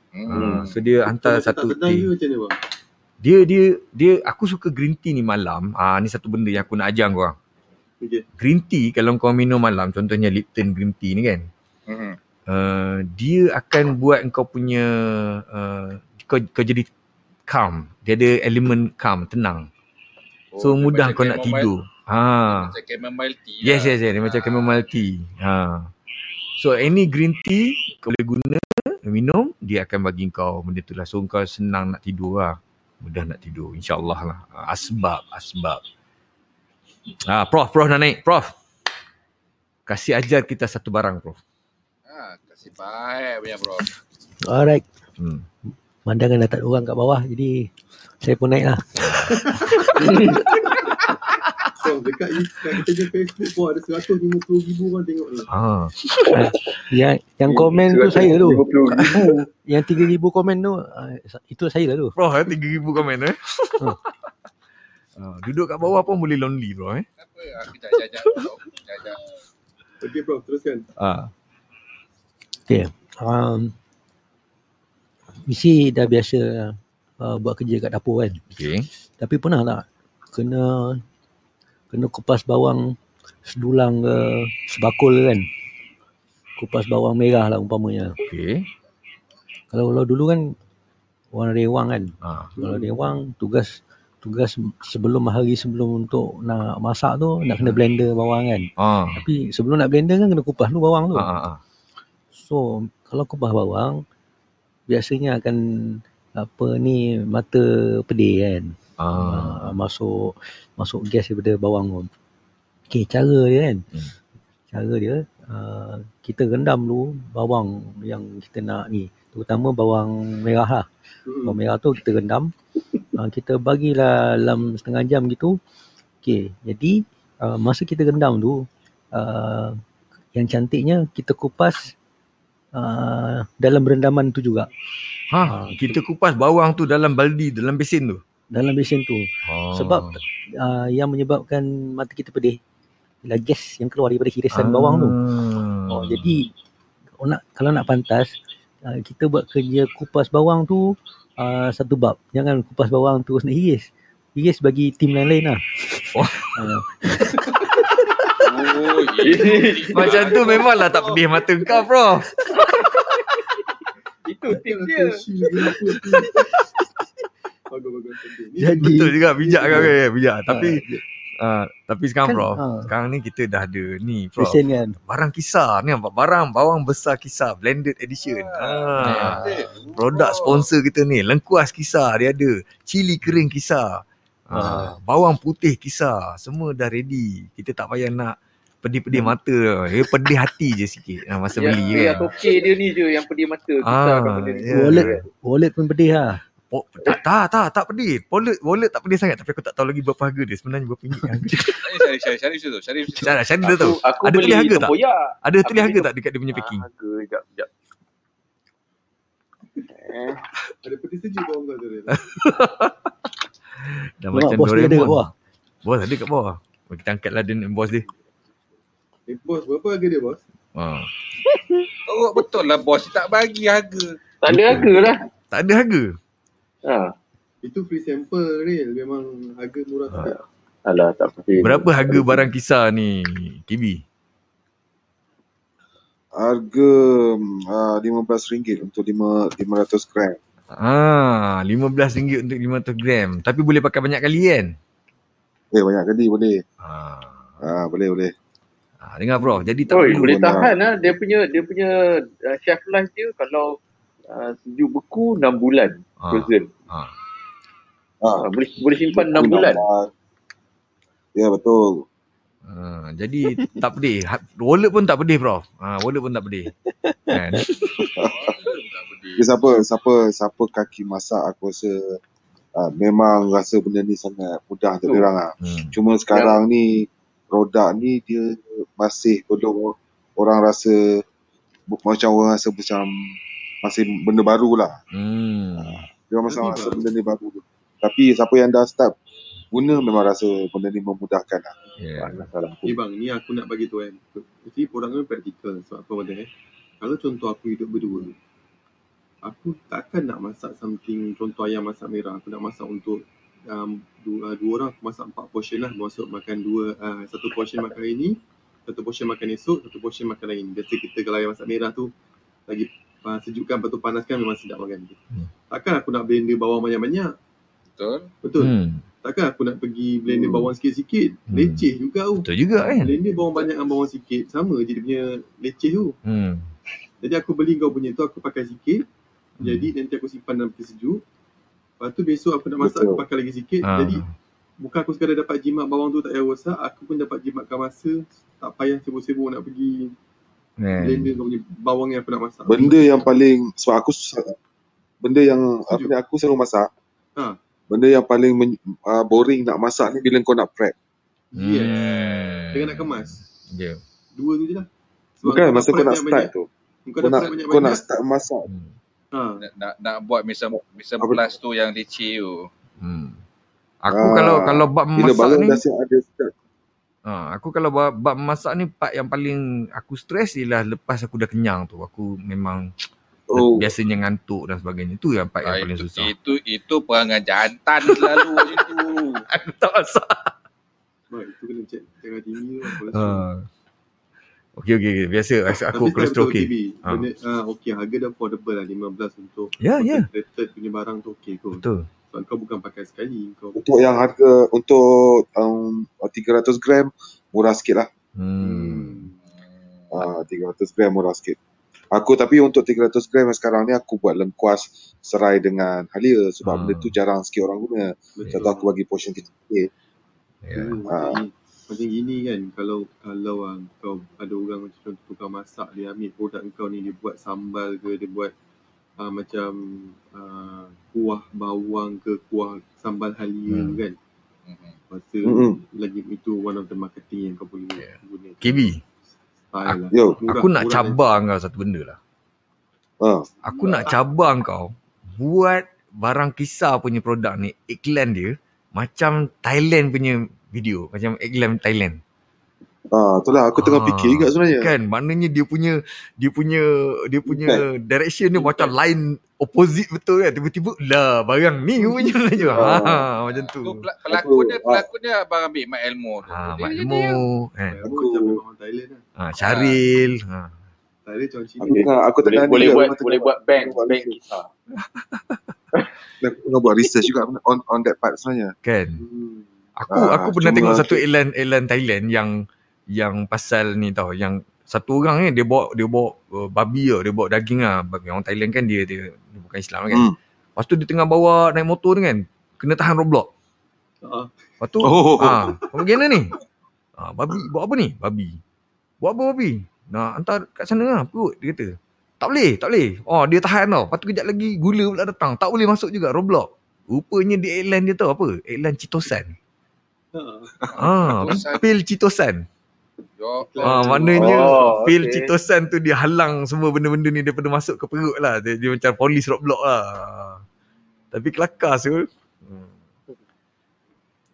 Hmm. hmm. so dia hantar satu teh macam ni bang? Dia dia dia aku suka green tea ni malam ah ni satu benda yang aku nak ajar kau Okay. green tea kalau kau minum malam contohnya Lipton green tea ni kan Hmm. uh, dia akan buat kau punya uh, kau, kau jadi calm dia ada elemen calm tenang So Oh, dia mudah kau nak tidur. Ha. Macam chamomile tea Yes, lah. yes, yes. Dia macam chamomile tea. Ha. So any green tea kau boleh guna, minum, dia akan bagi kau benda tu lah. So kau senang nak tidur lah. Mudah nak tidur. InsyaAllah lah. Ha, Asbab, asbab. Ha, Prof, Prof nak naik. Prof. Kasih ajar kita satu barang, Prof. Ha, kasih baik punya bro. Alright. Hmm. Pandangan dah tak ada orang kat bawah. Jadi saya pun naik lah. Prof dekat dekat kita Facebook Prof ada 150 ribu orang tengok ni. Ha. Yang, yang komen tu saya tu. 50 ribu. Yang 3000 komen tu. ah, Itu saya lah tu. Prof, eh, 3,000 komen eh. Hmm. Ha, duduk kat bawah pun boleh lonely, bro. Eh. Apa? Aku jajak-jajak. Jajak. Okey Prof teruskan. Ha. Okay. Um, mesti dah biasa uh, buat kerja kat dapur kan. Okay. Tapi pernah tak kena kena kupas bawang sedulang ke sebakul ke kan. Kupas bawang merah lah umpamanya. Okay. Kalau, kalau dulu kan orang rewang kan. Ha. Kalau rewang tugas tugas sebelum hari sebelum untuk nak masak tu nak kena blender bawang kan. Ha. Tapi sebelum nak blender kan kena kupas dulu bawang tu. Ha. ha, ha. So kalau kupas bawang biasanya akan apa ni mata pedih kan. Ah. Uh, masuk masuk gas daripada bawang tu. Okey, cara dia kan. Hmm. Cara dia uh, kita rendam dulu bawang yang kita nak ni. Terutama bawang merah lah. Hmm. Bawang merah tu kita rendam. Uh, kita bagilah dalam setengah jam gitu. Okey, jadi uh, masa kita rendam tu uh, yang cantiknya kita kupas uh, dalam rendaman tu juga. Ha, kita kupas bawang tu dalam baldi, dalam besin tu. Dalam besen tu. Oh. Sebab uh, yang menyebabkan mata kita pedih ialah gas yang keluar daripada hirisan bawang tu. Oh, jadi kalau nak, kalau nak pantas uh, kita buat kerja kupas bawang tu uh, satu bab. Jangan kupas bawang tu nak hiris. Hiris bagi tim lain-lain lah. Oh. Uh, Oh, ini. Macam tu memanglah tak pedih mata kau, bro. Itu tip dia. Bagus bagus. Okey. Ni jadi Betul juga, bijak kau kan. Bijak. Tapi uh, tapi sekarang, Kan, bro. ah. Sekarang ni kita dah ada ni, besen kan. Barang kisar ni nampak barang bawang besar kisar blended edition. Ha. Produk sponsor kita ni lengkuas kisar dia ada, cili kering kisar. Ha. Bawang putih kisar, semua dah ready. Kita tak payah nak pedih-pedih mata. Dia pedih hati je sikit ha, masa Yang beli je. atau pay dia ni je yang pedih mata. Kita Ah, ni. ya. Wallet wallet pun pedih lah. Oh, tak, tak, tak, tak pedih. Wallet, wallet tak pedih sangat tapi aku tak tahu lagi berapa harga dia. Sebenarnya berapa ringgit harga dia. Syarif, Syarif, Syarif tu. Syarif tu. Syarif, Syarif dia Aku, tahu. aku Ada tulis harga tak? Ada tulis harga tak dekat dia punya packing? Ah, Harga, jap, jap. Eh, ada peti sejuk kau tu. dia. Dah macam bos dia ada kat Doraemon. bawah. Bos ada kat bawah. Kita angkat lah dia bos dia. Eh bos, berapa harga dia bos? Ha. Oh, betul lah bos. Tak bagi harga. tak ada harga lah. Tak ada harga. Ha. Itu free sample real. Memang harga murah sikit. Alah, tak pedih. Berapa harga barang kisar ni, KB? Harga uh, RM15 untuk 5, 500 gram. Ah, RM15 untuk 500 gram. Tapi boleh pakai banyak kali kan? Eh banyak kali boleh. Ah. Ah boleh boleh. Ha, dengar Prof. Jadi tak Oh, perlu. boleh tahan lah. Dia punya dia punya uh, shelf life dia kalau uh, sejuk beku 6 bulan Ha, frozen. ha. Uh, boleh boleh simpan 6 Beku bulan. Ya betul. Ha, jadi tak pedih. Ha, Wallet pun tak pedih Prof. Ha, wallet pun tak pedih. Kan? Jadi siapa siapa siapa kaki masak aku rasa uh, memang rasa benda ni sangat mudah untuk diorang lah. Hmm. Cuma sekarang ni produk ni dia masih belum orang rasa macam orang rasa macam masih benda baru lah. Hmm. Dia masih rasa benda ni baru. Tapi siapa yang dah start guna memang rasa benda ni memudahkan lah. Yeah. tak salah Eh bang, ni aku nak bagi tu kan. Jadi produk ni praktikal. Sebab apa benda eh. Kalau contoh aku hidup berdua, aku takkan nak masak something, contoh ayam masak merah. Aku nak masak untuk um, dua, dua orang, aku masak empat portion lah. Masuk makan dua, uh, satu portion makan hari ni, satu portion makan esok, satu portion makan lain. Biasa kita kalau ayam masak merah tu, lagi uh, sejukkan, lepas tu panaskan memang sedap makan. Hmm. Takkan aku nak blender bawang banyak-banyak. Betul? Betul. Hmm. Takkan aku nak pergi blender Hmm. bawang sikit-sikit. Hmm. Leceh juga tu. Betul juga kan? Blender bawang banyak dengan bawang sikit. Sama je dia punya leceh tu. Hmm. Jadi aku beli kau punya tu, aku pakai sikit. Hmm. Jadi nanti aku simpan dalam peti sejuk. Lepas tu besok aku nak masak, Betul. aku pakai lagi sikit. Ha. Jadi bukan aku sekadar dapat jimat bawang tu tak payah rosak. Aku pun dapat jimatkan masa. Tak payah sibuk-sibuk nak pergi Kan? blender kau punya bawang yang aku nak masak. Benda yang paling sebab aku susah- benda yang apa ni aku selalu masak. Ha. Benda yang paling men, uh, boring nak masak ni bila kau nak prep. Yes. Hmm. Dengan nak kemas. Ya. Dua tu je lah. Sebab Bukan kau masa kau nak start banyak-banyak. tu. Kau Kau nak kau nak start masak. Hmm. Ha. Nak, nak, nak buat mission Apa plus tu yang leceh tu. Hmm. Aku Ah, kalau kalau bab bila masak baru ni, dah siap ada start. Ha, aku kalau bab, bab masak ni part yang paling aku stres ialah lepas aku dah kenyang tu. Aku memang Oh, biasanya ngantuk dan sebagainya. Tu yang part Ah, yang paling itu, susah. itu, itu perangai jantan selalu macam tu. Aku tak masak. Baik, itu kena cek darah tinggi tu. Ha. Okey okey okey. biasa aku Tapi sekarang kolesterol okey. Ha. Benda, ah, okey, harga dah affordable lah 15 untuk Ya ya. concentrated punya barang tu okey kot. Betul. Sebab kau bukan pakai sekali. Kau untuk yang harga untuk um, 300 gram murah sikit lah. Hmm. Ah, 300 gram murah sikit. Aku tapi untuk 300 gram sekarang ni aku buat lengkuas serai dengan halia sebab Ah. benda tu jarang sikit orang guna. betul. Contoh aku bagi portion kecil. Ya. Hmm, Ah. macam, ni, macam gini kan kalau kalau ah, kau ada orang macam contoh tukang masak dia ambil produk kau ni dia buat sambal ke dia buat ah, macam ah, kuah bawang ke kuah sambal halia Hmm. kan Mhm. rasa Mm-mm. lagi itu one of the marketing yang kau boleh Yeah. guna KB, style lah Yo, Murah, aku nak murah cabar kau satu benda lah. ah, Aku nak cabar kau buat barang kisar punya produk ni iklan dia macam Thailand punya video, macam iklan Thailand. Ah, itulah aku tengah Ah, fikir juga sebenarnya. Kan maknanya dia punya dia punya dia punya direction dia macam lain opposite betul kan. Tiba-tiba lah barang ni punya je. Ah. Ha macam tu. Tu pel- pelakonnya, Aku- pelakonnya abang ambil Mak Elmo tu. Ha Dia Mak dia. kan. Aku Aku- macam orang Thailand lah Ha Syaril. Ha. Thailand macam Aku Cina tengah aku Boleh tengah ni boleh juga, buat boleh buat bank bank kita. Aku tengah buat research juga on on that part sebenarnya. Kan. hmm. Aku Ah, aku pernah cuma- tengok satu iklan iklan Thailand yang yang pasal ni tau yang satu orang ni dia bawa dia bawa uh, babi tau, dia bawa daging lah. Bagi orang Thailand kan dia dia, dia bukan Islam kan. Hmm. Lepas tu dia tengah bawa naik motor ni kan kena tahan roadblock. Ah, Lepas tu Oh. ah bagaimana ni? Ah babi buat apa ni? Babi. Buat apa babi? Nak hantar kat sana lah perut dia kata. Tak boleh, tak boleh. Oh dia tahan tau. Lepas tu kejap lagi gula pula datang. Tak boleh masuk juga roadblock. Rupanya di iklan dia tahu apa? Iklan Citosan. ah. Ah, Citosan. pil Citosan. Ah, Macam- maknanya Oh, pil okey. Citosan tu dia halang semua benda-benda ni daripada masuk ke perut lah. Dia, dia macam polis roadblock lah. Tapi kelakar Sul. Hmm.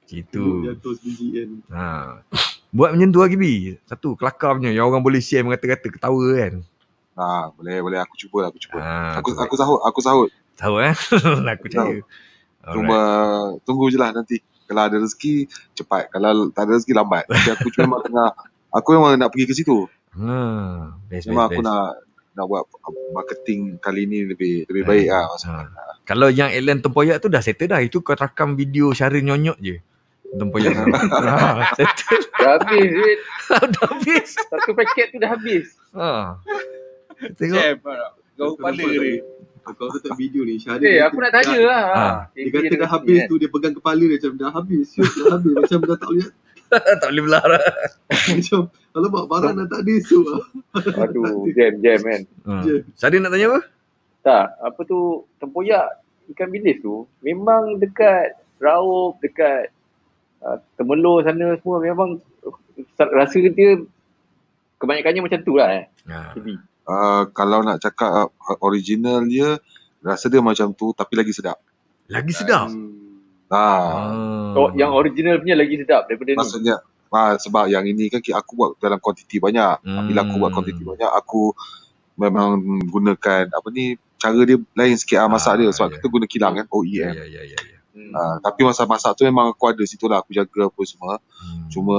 Gitu. Sebiji kan Ha. Buat macam tu lagi Bi. Satu kelakar punya yang orang boleh share mengata-kata ketawa kan. Ah, boleh boleh aku cuba lah, aku cuba. Ha, Aku tu. aku sahut, aku sahut. tahu eh. aku percaya. Cuma tunggu je lah nanti. Kalau ada rezeki cepat, kalau tak ada rezeki lambat. Tapi aku cuma tengah aku memang nak pergi ke situ. Ha, best, Memang best, aku best. nak nak buat marketing kali ni lebih lebih baik lah. Ha. Kalau yang Ellen Tempoyak tu dah settle dah. Itu kau rakam video Syaril nyonyok je. Tempoyak. ha, settle. Dah habis duit. Dah habis. Satu paket tu dah habis. Ha. Tengok. Lah. Kau kepala ni. Kau tu tak video ni. Syahrir Eh, dia aku nak tanya lah. Ha. Dia kata dah habis tu dia pegang kepala dia macam dah habis. Dah habis. Macam dah tak boleh. tak boleh belah dah. Macam alamak barang dah tak ada esok lah. Aduh, jam, jam kan. Ha. Je. Syahrir nak tanya apa? Tak, apa tu, tempoyak ikan bilis tu, memang dekat Raub, dekat uh, Temelur sana semua memang uh, rasa dia kebanyakannya macam tu lah eh. Ha. Uh, kalau nak cakap uh, original dia, rasa dia macam tu tapi lagi sedap. Lagi sedap. Hmm. Ah, Ah. Oh, yang original punya lagi sedap daripada ni. maksudnya ah, sebab yang ini kan aku buat dalam kuantiti banyak. Hmm. Bila aku buat kuantiti banyak, aku memang gunakan apa ni cara dia lain sikit ah masak Ah, dia sebab ya. kita guna kilang kan Ya, OEM. ya, ya, ya. ya. Hmm. Ah, tapi masa masak tu memang aku ada situ lah aku jaga apa semua. Hmm. Cuma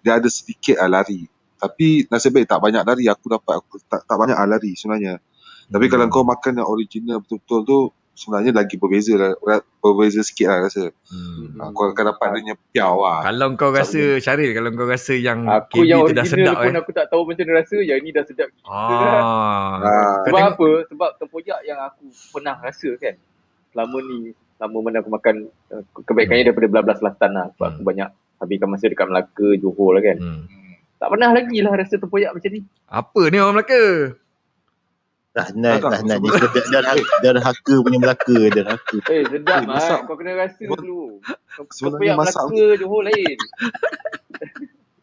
dia ada sedikit lah lari. Tapi nasib baik tak banyak lari aku dapat aku tak, tak banyak lah lari sebenarnya. Tapi Hmm. kalau kau makan yang original betul-betul tu sebenarnya lagi berbeza lah. Berbeza sikit lah rasa. Hmm. Hmm. Kau akan dapat dia punya piau lah. Kalau kau rasa Syaril kalau kau rasa yang Aku KB yang tu dah sedap pun eh. aku tak tahu macam mana rasa, yang ni dah sedap. Ah. Ah. Sebab tengok apa? Sebab tempoyak yang aku pernah rasa kan. Selama ni, selama mana aku makan uh, kebaikannya daripada belah-belah selatan lah. Sebab aku Hmm. banyak habiskan masa dekat Melaka, Johor lah kan. hmm. Hmm. Tak pernah lagi lah rasa tempoyak macam ni. Apa ni orang Melaka? Tak, Rahnat ni sedap dan derhaka punya Melaka, derhaka. Eh sedap Eh, eh, masak- Kau kena rasa Buat- dulu. Sebenarnya Tempoyak masak- Melaka, Johor lain.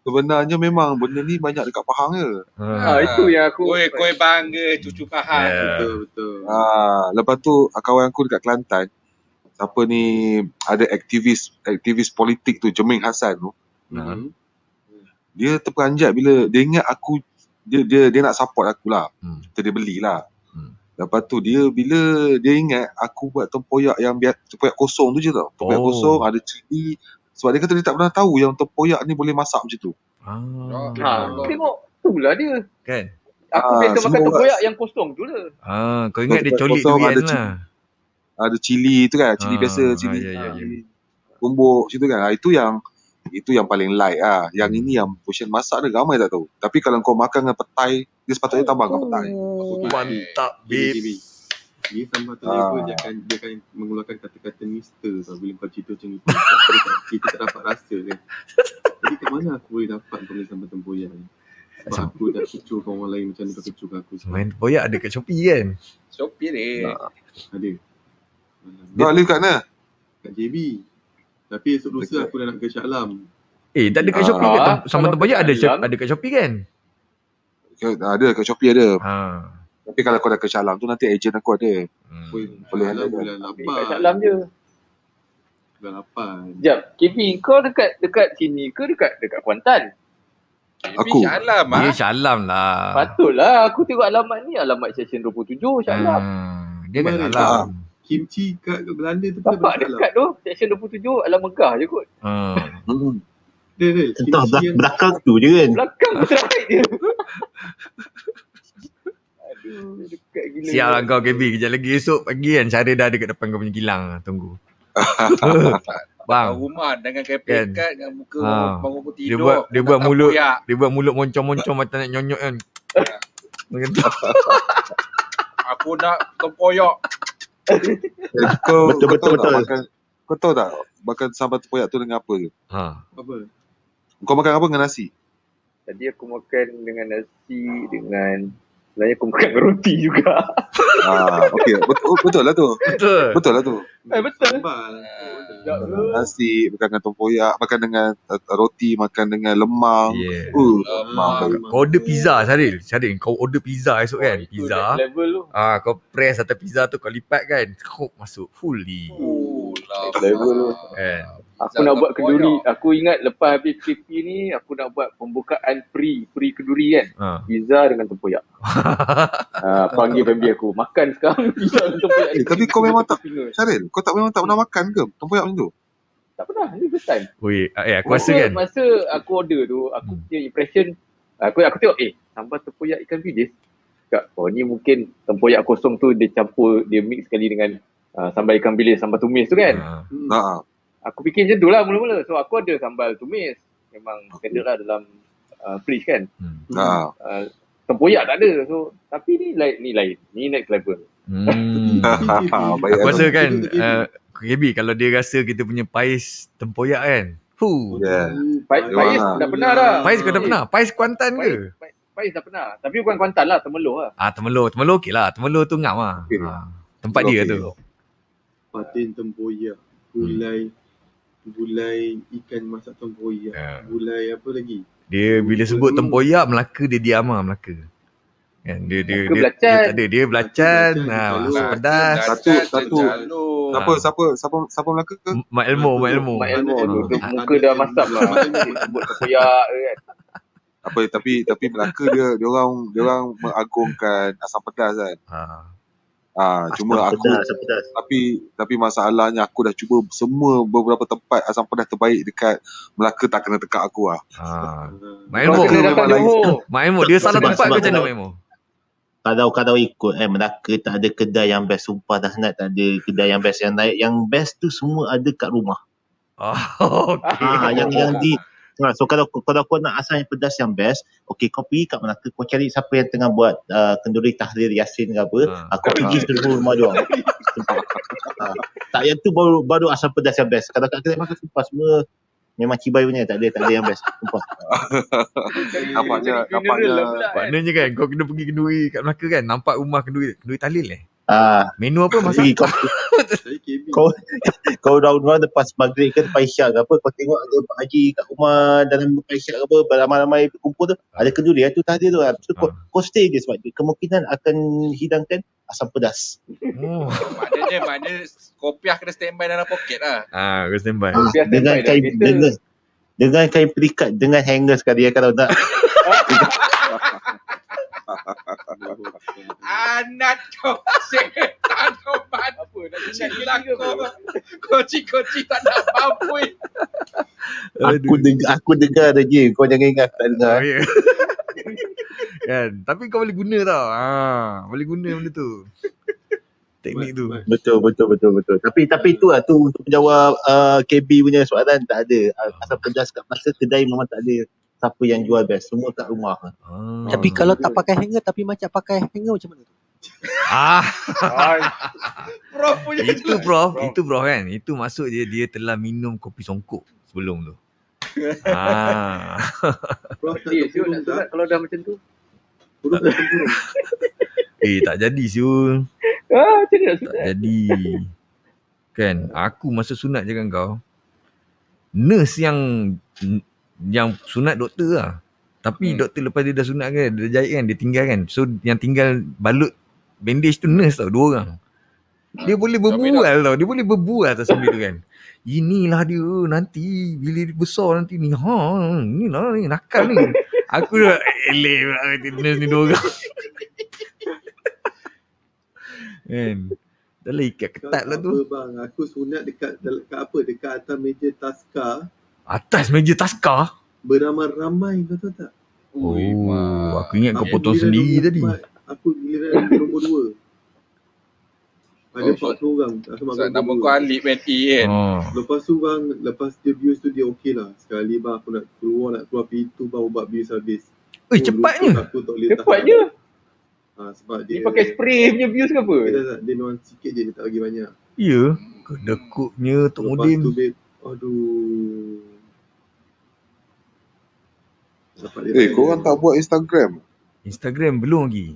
Sebenarnya memang benda ni banyak dekat Pahang je. Ha, itu yang aku. Koi, koi bangga cucu Pahang. Ya. Betul, betul. Ah, lepas tu kawan aku dekat Kelantan, siapa ni ada aktivis aktivis politik tu Jeming Hassan tu, Hmm. dia terperanjat bila dia ingat aku dia dia dia nak support aku lah. Hmm. So, dia belilah. Hmm. Lepas tu dia bila dia ingat aku buat tempoyak yang biar tempoyak kosong tu je tau. Tempoyak Oh. kosong ada cili sebab dia kata dia tak pernah tahu yang tempoyak ni boleh masak macam tu. Ah. Ha, tengok. Itulah dia. Kan? Aku Ah, biasa semua makan tempoyak yang kosong tu lah. Ah, kau ingat dia Tempoyak colik durian ada lah. Ada cili tu kan, cili Ah, biasa, ah, cili ya, ya, ya. cili tumbuk situ kan. Ah, itu yang itu yang paling light ah. Yang ini yang portion masak dia ramai tak tahu. Tapi kalau kau makan dengan petai, dia sepatutnya tambah dengan petai. Oh, mantap, babe. gini. Dia tambah tu Ah. dia akan, dia akan mengeluarkan kata-kata mister tau bila kau cerita macam ni. Kita, kita tak dapat rasa kan. Jadi kat mana aku boleh dapat kau boleh sambal tempoyak ni? Sebab aku dah kecoh kau orang lain macam ni kau kecoh aku. Main tempoyak ada kat Shopee kan? Shopee ni. ada. Kau Alif kat mana? Kat JB. Tapi esok lusa aku dah nak ke Shah Alam. Eh, tak ada kat Ah. Shopee ke? Tem- Sambal Kalau tempoyak kat ada Alam. ada kat Shopee kan? Ada kat Shopee ada. Ha. Tapi kalau kau dah ke Shalam tu nanti ejen aku ada. Hmm. Boleh, Boleh Shah Alam ada. bulan Kat 8. Shah Alam je. Bulan 8. Sekejap. KB, kau dekat dekat sini ke dekat dekat Kuantan? Aku. Shah Alam ah. Shah Alam lah. Patutlah aku tengok alamat ni alamat section 27 Shah Alam. Ah, dia kat Kemarin. Alam. Kimchi kat kat Belanda tu Alam. dekat tu section 27 Alam Megah je kot. Ah. Hmm. Dia, dia. Entah belak- yang belakang tu je kan. Belakang terakhir dia. Aduh, dekat gila. Siap lah kau KB. Kejap lagi esok pagi kan. Cara dah ada kat depan kau punya kilang. Tunggu. Bang. Rumah dengan Kan. kepek kat dengan muka Ah. bangun bangun Dia tidur. buat dia buat mulut tempoyak. dia buat mulut moncong-moncong macam nak nyonyok kan. Macam tu. Aku nak tempoyak. Eh, Kau, Betul, kau betul, tahu tak betul. makan kau tahu tak makan sambal tempoyak tu dengan apa ke? Ha. apa? Kau makan apa dengan nasi? Tadi aku makan dengan nasi dengan sebenarnya aku makan roti juga. Ah, okey. Betul, betul lah tu. Betul. Betul lah tu. Eh betul. Nasi, makan dengan tempoyak, makan dengan uh, roti, makan dengan lemang. Yeah. Uh, Lemang. lemang. Kau order pizza Syaril. Syaril kau order pizza esok kan. Oh, Pizza. level tu. Ah, kau press atas pizza tu kau lipat kan. Kau masuk fully. Oh, Next level tu. Kan. Aku nak buat kenduri. Aku ingat lepas habis KP ni aku nak buat pembukaan pre pre kenduri kan. Ha. Pizza dengan tempoyak. Ah, panggil family aku. Makan sekarang pizza dengan tempoyak. Eh, tapi kau memang tak-. Syaril, kau tak memang tak pernah makan ke tempoyak macam tu? Tak pernah. Ni first time. Oi, ah, eh aku rasa Masa- kan. Masa aku order tu, aku Hmm. punya impression, aku aku tengok, eh, sambal tempoyak ikan bilis. Cakap, oh ni mungkin tempoyak kosong tu dia campur, dia mix sekali dengan uh, sambal ikan bilis, sambal tumis tu kan. Ha. Hmm. Ha. Aku fikir macam tu lah mula-mula. So aku ada sambal tumis. Memang standard lah dalam uh, fridge kan. Hmm. Ha. Uh, tempoyak tak ada. So tapi ni lain ni lain. Ni next level. Hmm. Aku rasa kan uh, KB kalau dia rasa kita punya pais tempoyak kan. Hu. Yeah. Pais, Dia Pais dah pernah dah. Pais kau dah pernah? Pais Kuantan ke? Pais, Pais, Pais dah pernah. Tapi bukan Kuantan lah, Temeloh lah. Ah, Temelur. Temelur okey lah. Temelur tu ngam lah. Okey. Ha. Tempat dia Okey. tu. Patin tempoyak, gulai gulai ikan masak tempoyak, Ya. gulai apa lagi? Dia bila sebut tempoyak Melaka dia diam lah Melaka. Kan dia dia dia, belacan. dia, tak ada dia belacan, Belacan, ha, calon. masuk pedas. Satu- satu. Siapa siapa siapa siapa Melaka ke? Mak Elmo, Mak Elmo. Mak Elmo. Ah. Dia muka dah masam lah. Sebut tempoyak kan. Apa tapi tapi Melaka dia dia orang dia orang mengagungkan asam pedas kan. Ha. Ah cuma aku pedas, asam pedas. tapi tapi masalahnya aku dah cuba semua beberapa tempat asam pedas terbaik dekat Melaka tak kena tekak aku ah. Ha. Mak Elmo dia salah Sebab- tempat sebab ke macam mana kalau-? Kalau kalau ikut eh Melaka tak ada kedai yang best sumpah dah nak tak ada kedai yang best yang naik yang best tu semua ada kat rumah. Oh, okey. Ah yang yang di Ha, so kalau kalau kau nak asam yang pedas yang best, okey kau pergi kat Melaka, kau cari siapa yang tengah buat uh, kenduri tahrir Yasin ke apa, Ha. ha. kau pergi seluruh rumah dia orang. ha. Tak yang tu baru baru asam pedas yang best. Kalau kat kedai makan sumpah semua memang cibai punya tak ada tak ada yang best. Sumpah. Nampaknya nampaknya funeral lah pula, kan. Maknanya kan kau kena pergi kenduri kat Melaka kan nampak rumah kenduri kenduri tahlil eh. Ah, Menu apa masak? Kau kau round-round lepas maghrib ke lepas isyak ke apa kau tengok ada Pak Haji kat rumah dalam lepas isyak ke apa ramai-ramai berkumpul tu ada kenduri tu tadi tu Lepas tu kau, Ah. kau stay je sebab dia kemungkinan akan hidangkan asam pedas Oh. Maknanya maknanya kopiah kena standby dalam poket lah. Ah, kau standby. ah, Biar dengan kain dengan dengan kain pelikat dengan hanger sekali ya kalau nak Anak kau setan kau man. Apa nak ke kau. Koci-koci tak nak mampu. aku dengar aku dengar je kau jangan ingat tak dengar Oh, ya. kan. Tapi kau boleh guna tau. Ha, boleh guna benda tu. Teknik tu. Betul betul betul betul tapi tapi tu lah tu untuk menjawab uh, KB punya soalan tak ada asam pedas kat masa kedai memang tak ada siapa yang jual best semua kat rumah Ah. Tapi kalau tak pakai hanger tapi macam pakai hanger macam mana tu? ah, Prof punya itu jelas. prof, Prof. itu prof kan. Itu maksud dia dia telah minum kopi songkok sebelum tu. ah. Prof Dia siul nak tak? sunat kalau dah macam tu. Tempurung. Eh tak jadi siul. Ah, macam mana nak Tak jadi. Kan, aku masa sunat je kan kau. Nurse yang yang sunat doktor lah. Tapi Hmm. doktor lepas dia dah sunat kan, dia dah jahit kan, dia tinggal kan. So yang tinggal balut bandage tu nurse tau, dua orang. Dia boleh berbual tau, dia boleh berbual atas benda tu kan. Inilah dia nanti bila dia besar nanti ni. Ha, inilah ni nakal ni. Aku dah eleh pula kata nurse ni dua orang. kan. Dah lah ikat ketat lah Apa tu. bang, aku sunat dekat dekat apa? Dekat atas meja taska Atas meja taskar. beramai-ramai kau tahu tak? Oh, mak. aku ingat kau potong sendiri tadi. empat, Aku giliran nombor dua. Ada Oh, 40 orang. Tak sama Sebab nama kau Alip kan E kan. Oh. Lepas tu bang, lepas dia bius tu dia okey lah. Sekali bang aku nak keluar, nak keluar pintu bang ubat bius habis. Eh, Oh, cepatnya. Aku tak boleh Cepat. Ha, sebab Dia dia pakai spray punya views ke apa? Dia, tak, dia nuan sikit je, dia tak bagi banyak. Ya. Kedekutnya Tok Lepas Mudim. tu babe, aduh. Eh, korang tak buat Instagram? Instagram belum lagi.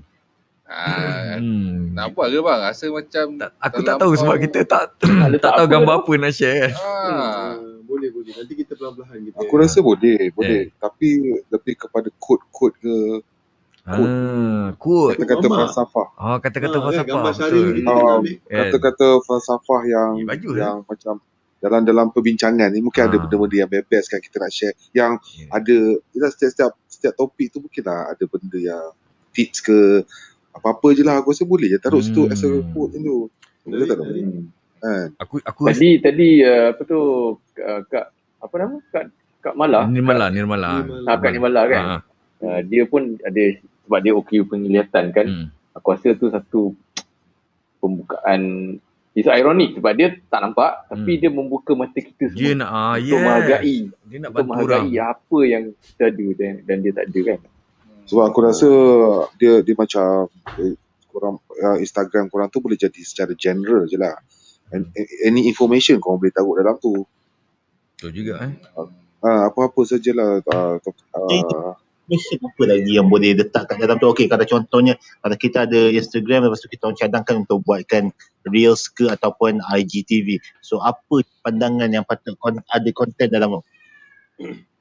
Ah, Hmm. nampak ke bang? Rasa macam Tak, aku tak tahu sebab kita tak tak tak tahu apa gambar tu. apa nak share kan. ah, Ah, boleh boleh. Nanti kita perlahan-lahan kita. Aku rasa boleh, boleh. Tapi lebih kepada kod-kod ke Ah, quote. kata-kata Mama. falsafah. Oh, kata-kata Ah, kan, falsafah. gambar syari Betul. kita Ah, nak ambil. Kata-kata falsafah yang Eh, baju, yang macam dalam dalam perbincangan ni mungkin ada Ah. benda-benda yang best kan kita nak share. Yang Ya. ada kita setiap-setiap setiap topik tu mungkin lah ada benda yang tips ke apa-apa je lah aku rasa boleh je taruh situ Hmm. as a quote tu. Betul tak? Dari- Hmm. Kan? Aku aku rasa Tadi tadi uh, apa tu uh, Kak apa nama? Kak Kak Mala. Nirmala, Nirmala. Nirmala. Ah, Kak Nirmala kan. Uh, dia pun ada sebab dia OQ penglihatan kan. hmm. Aku rasa tu satu pembukaan It's ironic sebab dia tak nampak tapi Hmm. dia membuka mata kita Dia semua nak ah yes. menghargai Dia nak bantu orang. apa yang kita ada dan, dan dia tak ada kan. Sebab aku rasa dia dia macam eh, korang uh, Instagram korang tu boleh jadi secara general je lah. And, any information korang boleh taruh dalam tu. Betul juga eh. Uh, apa-apa sajalah uh, uh, Mission apa lagi yang boleh letak kat dalam tu Okey kalau contohnya Kalau kita ada Instagram Lepas tu kita orang cadangkan Untuk buatkan Reels ke Ataupun IGTV So apa pandangan yang patut kon- Ada konten dalam tu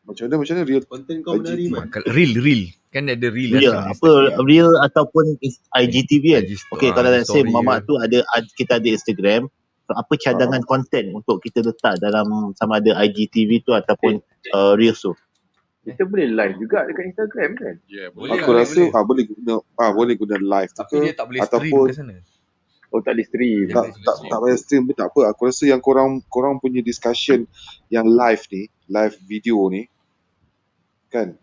macam mana macam mana real Konten kau menari man. Real real. Kan ada real Reel kan? Apa Reel ataupun is- IGTV kan Okey kalau let's say Mamak ke. tu ada ad- Kita ada Instagram So apa cadangan konten Untuk kita letak dalam Sama ada IGTV tu Ataupun uh, Reels tu Kita boleh live juga dekat Instagram kan. Ya, boleh aku lah. rasa ah boleh guna ah boleh guna live tu Tapi ke dia tak boleh stream ataupun ke sana. Oh tak boleh stream. Dia tak boleh tak stream. tak payah stream pun tak apa aku rasa yang korang korang punya discussion yang live ni live video ni kan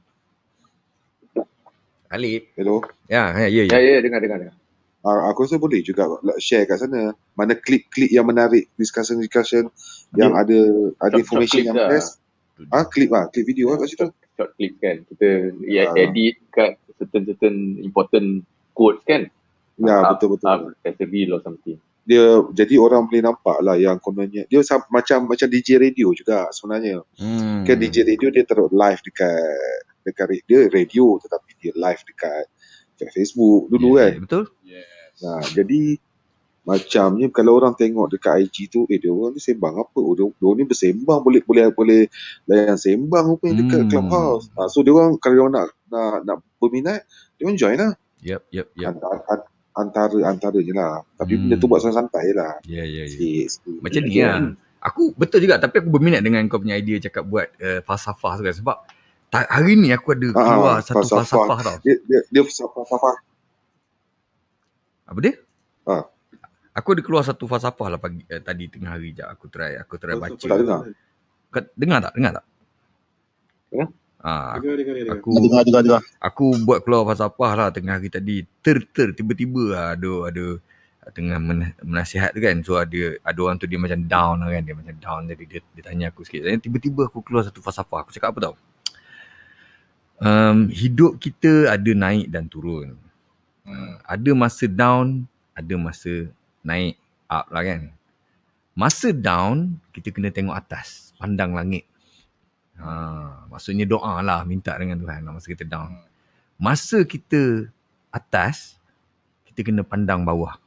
Khalid. hello Ya, ya, ya. Ya ya. ya dengar dengar dengar. Ah, aku rasa boleh juga lah share kat sana. Mana klip-klip yang menarik, discussion-discussion yang ada ada information yang lah. best. Ah, klip ah, klip video lah kat situ. Short clip kan. Kita Ah. edit kat certain certain important quotes kan. Ya, Up- betul betul. Up as a reel or something. Dia jadi orang boleh nampak lah yang kononnya dia macam macam DJ radio juga sebenarnya. Hmm. Kan DJ radio dia terus live dekat dekat dia radio tetapi dia live dekat dekat Facebook dulu Ya, kan. Betul? Yes. Nah, jadi macamnya kalau orang tengok dekat IG tu eh dia orang ni sembang apa oh, dia, dia orang ni bersembang boleh boleh boleh layan sembang rupanya dekat Hmm. clubhouse ha, so dia orang kalau dia orang nak nak, nak berminat dia orang join lah Yep, yep, yep. antara, an- antara antara je lah tapi Hmm. benda tu buat santai-santai lah Ya, ya, ya. sikit Macam ni lah. Aku betul juga tapi aku berminat dengan kau punya idea cakap buat uh, falsafah tu kan sebab ta- hari ni aku ada Ah, keluar satu falsafah. falsafah tau. dia dia dia falsafah Apa dia? Ah. Aku ada keluar satu falsafah lah pagi eh, tadi tengah hari je aku try aku try baca. Tak dengar. Dengar tak? Dengar tak? Dengar. Ah, Dengar, dengar, dengar. aku Dengar dengar dengar aku buat keluar falsafah lah tengah hari tadi. Ter ter tiba-tiba lah ada ada tengah men- menasihat tu kan. So ada ada orang tu dia macam down lah kan. Dia macam down jadi dia, dia tanya aku sikit. Dan tiba-tiba aku keluar satu falsafah. Aku cakap apa tau? Um, hidup kita ada naik dan turun. Hmm. Ada masa down, ada masa naik up lah kan. Masa down, kita kena tengok atas, pandang langit. Ha, maksudnya doa lah, minta dengan Tuhan lah masa kita down. Masa kita atas, kita kena pandang bawah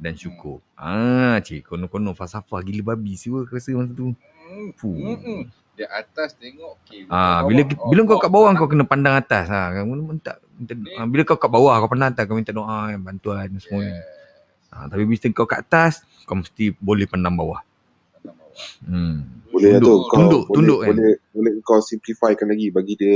dan syukur. Ah, cik, kono-kono falsafah gila babi siapa aku rasa masa tu. Hmm. Fuh. Hmm. Dia atas tengok okay. Ah, bila bila kau kat bawah kau kena pandang atas ha. Kau minta, minta ah, bila kau kat bawah kau pandang atas kau minta doa kan, bantuan semua. Yeah. Ha, tapi bila kau kat atas kau mesti boleh pandang bawah. Hmm. boleh lah tu Tunduk, kau tunduk, boleh, tunduk kan. boleh boleh kau simplifikan lagi bagi dia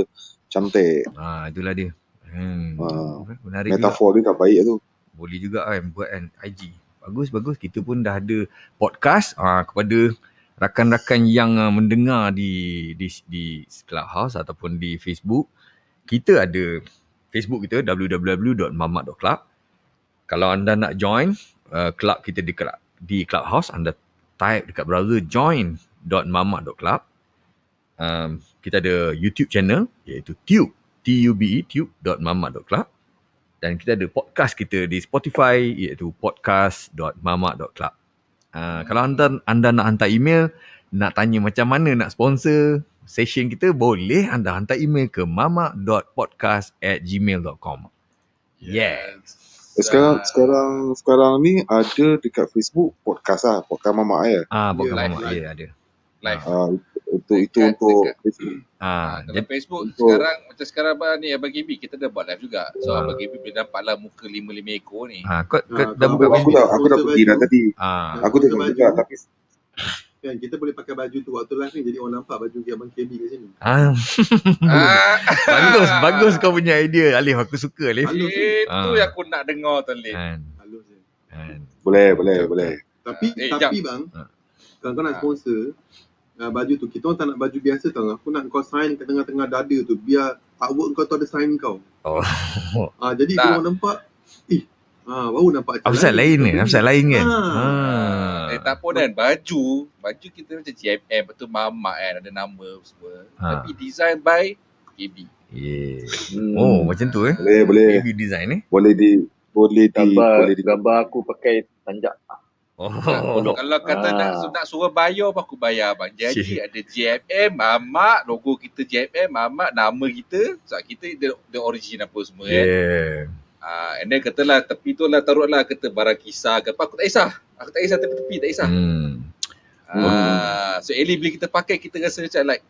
cantik Ha, itulah dia. Hmm. Ah, Menarik juga. metafor dia tak baik tu Boleh juga kan buat kan IG. Bagus bagus kita pun dah ada podcast ah kepada rakan-rakan yang uh, mendengar di di di Clubhouse ataupun di Facebook. Kita ada Facebook kita www.mamak.club. Kalau anda nak join uh, club kita di Club- di Clubhouse anda type dekat browser join.mamak.club. Um, kita ada YouTube channel iaitu Tube T-U-B-E tube.mamak.club dan kita ada podcast kita di Spotify iaitu podcast.mamak.club. Uh, kalau anda anda nak hantar email, nak tanya macam mana nak sponsor session kita, boleh anda hantar email ke mamak.podcast@gmail.com. Yes. Eh, sekarang sekarang sekarang ni ada dekat Facebook podcast lah podcast mamak ya Ah, podcast live, mamak live. dia ada. live. ah, untuk itu Dekat- untuk Ah, Ah, dalam jadi Facebook Betul. sekarang macam sekarang abang ni Abang GB kita dah buat live juga. So Ah. Abang GB boleh nampak lah muka lima-lima ekor ni. ah, kau, kau Ah, dah buka aku, aku Facebook? dah aku dah pergi dah tadi Ah, aku tengok juga tapi Kan kita boleh pakai baju tu waktu live ni jadi orang nampak baju Abang KB kat sini. ah. Ah. bagus, bagus kau punya idea Alif. Aku suka Alif. Halus Itu Ah. yang aku nak dengar tu Lin. Kan, Halus kan. boleh boleh Betul, boleh Tapi Eh, tapi bang, Ah. kalau kau nak Ah. sponsor uh, baju tu, kita orang tak nak baju biasa tau. Aku nak kau sign kat tengah-tengah dada tu biar artwork kau tu ada sign kau. Oh. Ah jadi Tak. orang nampak, eh Ah, baru nampak Upside lain ni, upside lain kan. Ah. Ah. Eh tak pun kan baju, baju kita macam GMM betul mamak kan ada nama semua. Ha. Tapi design by KB. Yeah. Hmm. Oh, macam tu eh. Boleh, boleh. Baby design eh. Boleh di boleh di Gambar, boleh di gambar aku pakai tanjak. Oh. Kalau kata Ah. nak, nak suruh bayar apa aku bayar bang. Jadi Cik. ada GMM, mamak, logo kita GMM, mamak, nama kita. So kita the, the origin apa semua kan. Yeah. Ah, and then katalah tepi tu lah taruhlah kata barang kisah ke apa. Aku tak kisah. Aku tak kisah tepi-tepi, tak kisah. Hmm. Ah, so Eli bila kita pakai kita rasa macam like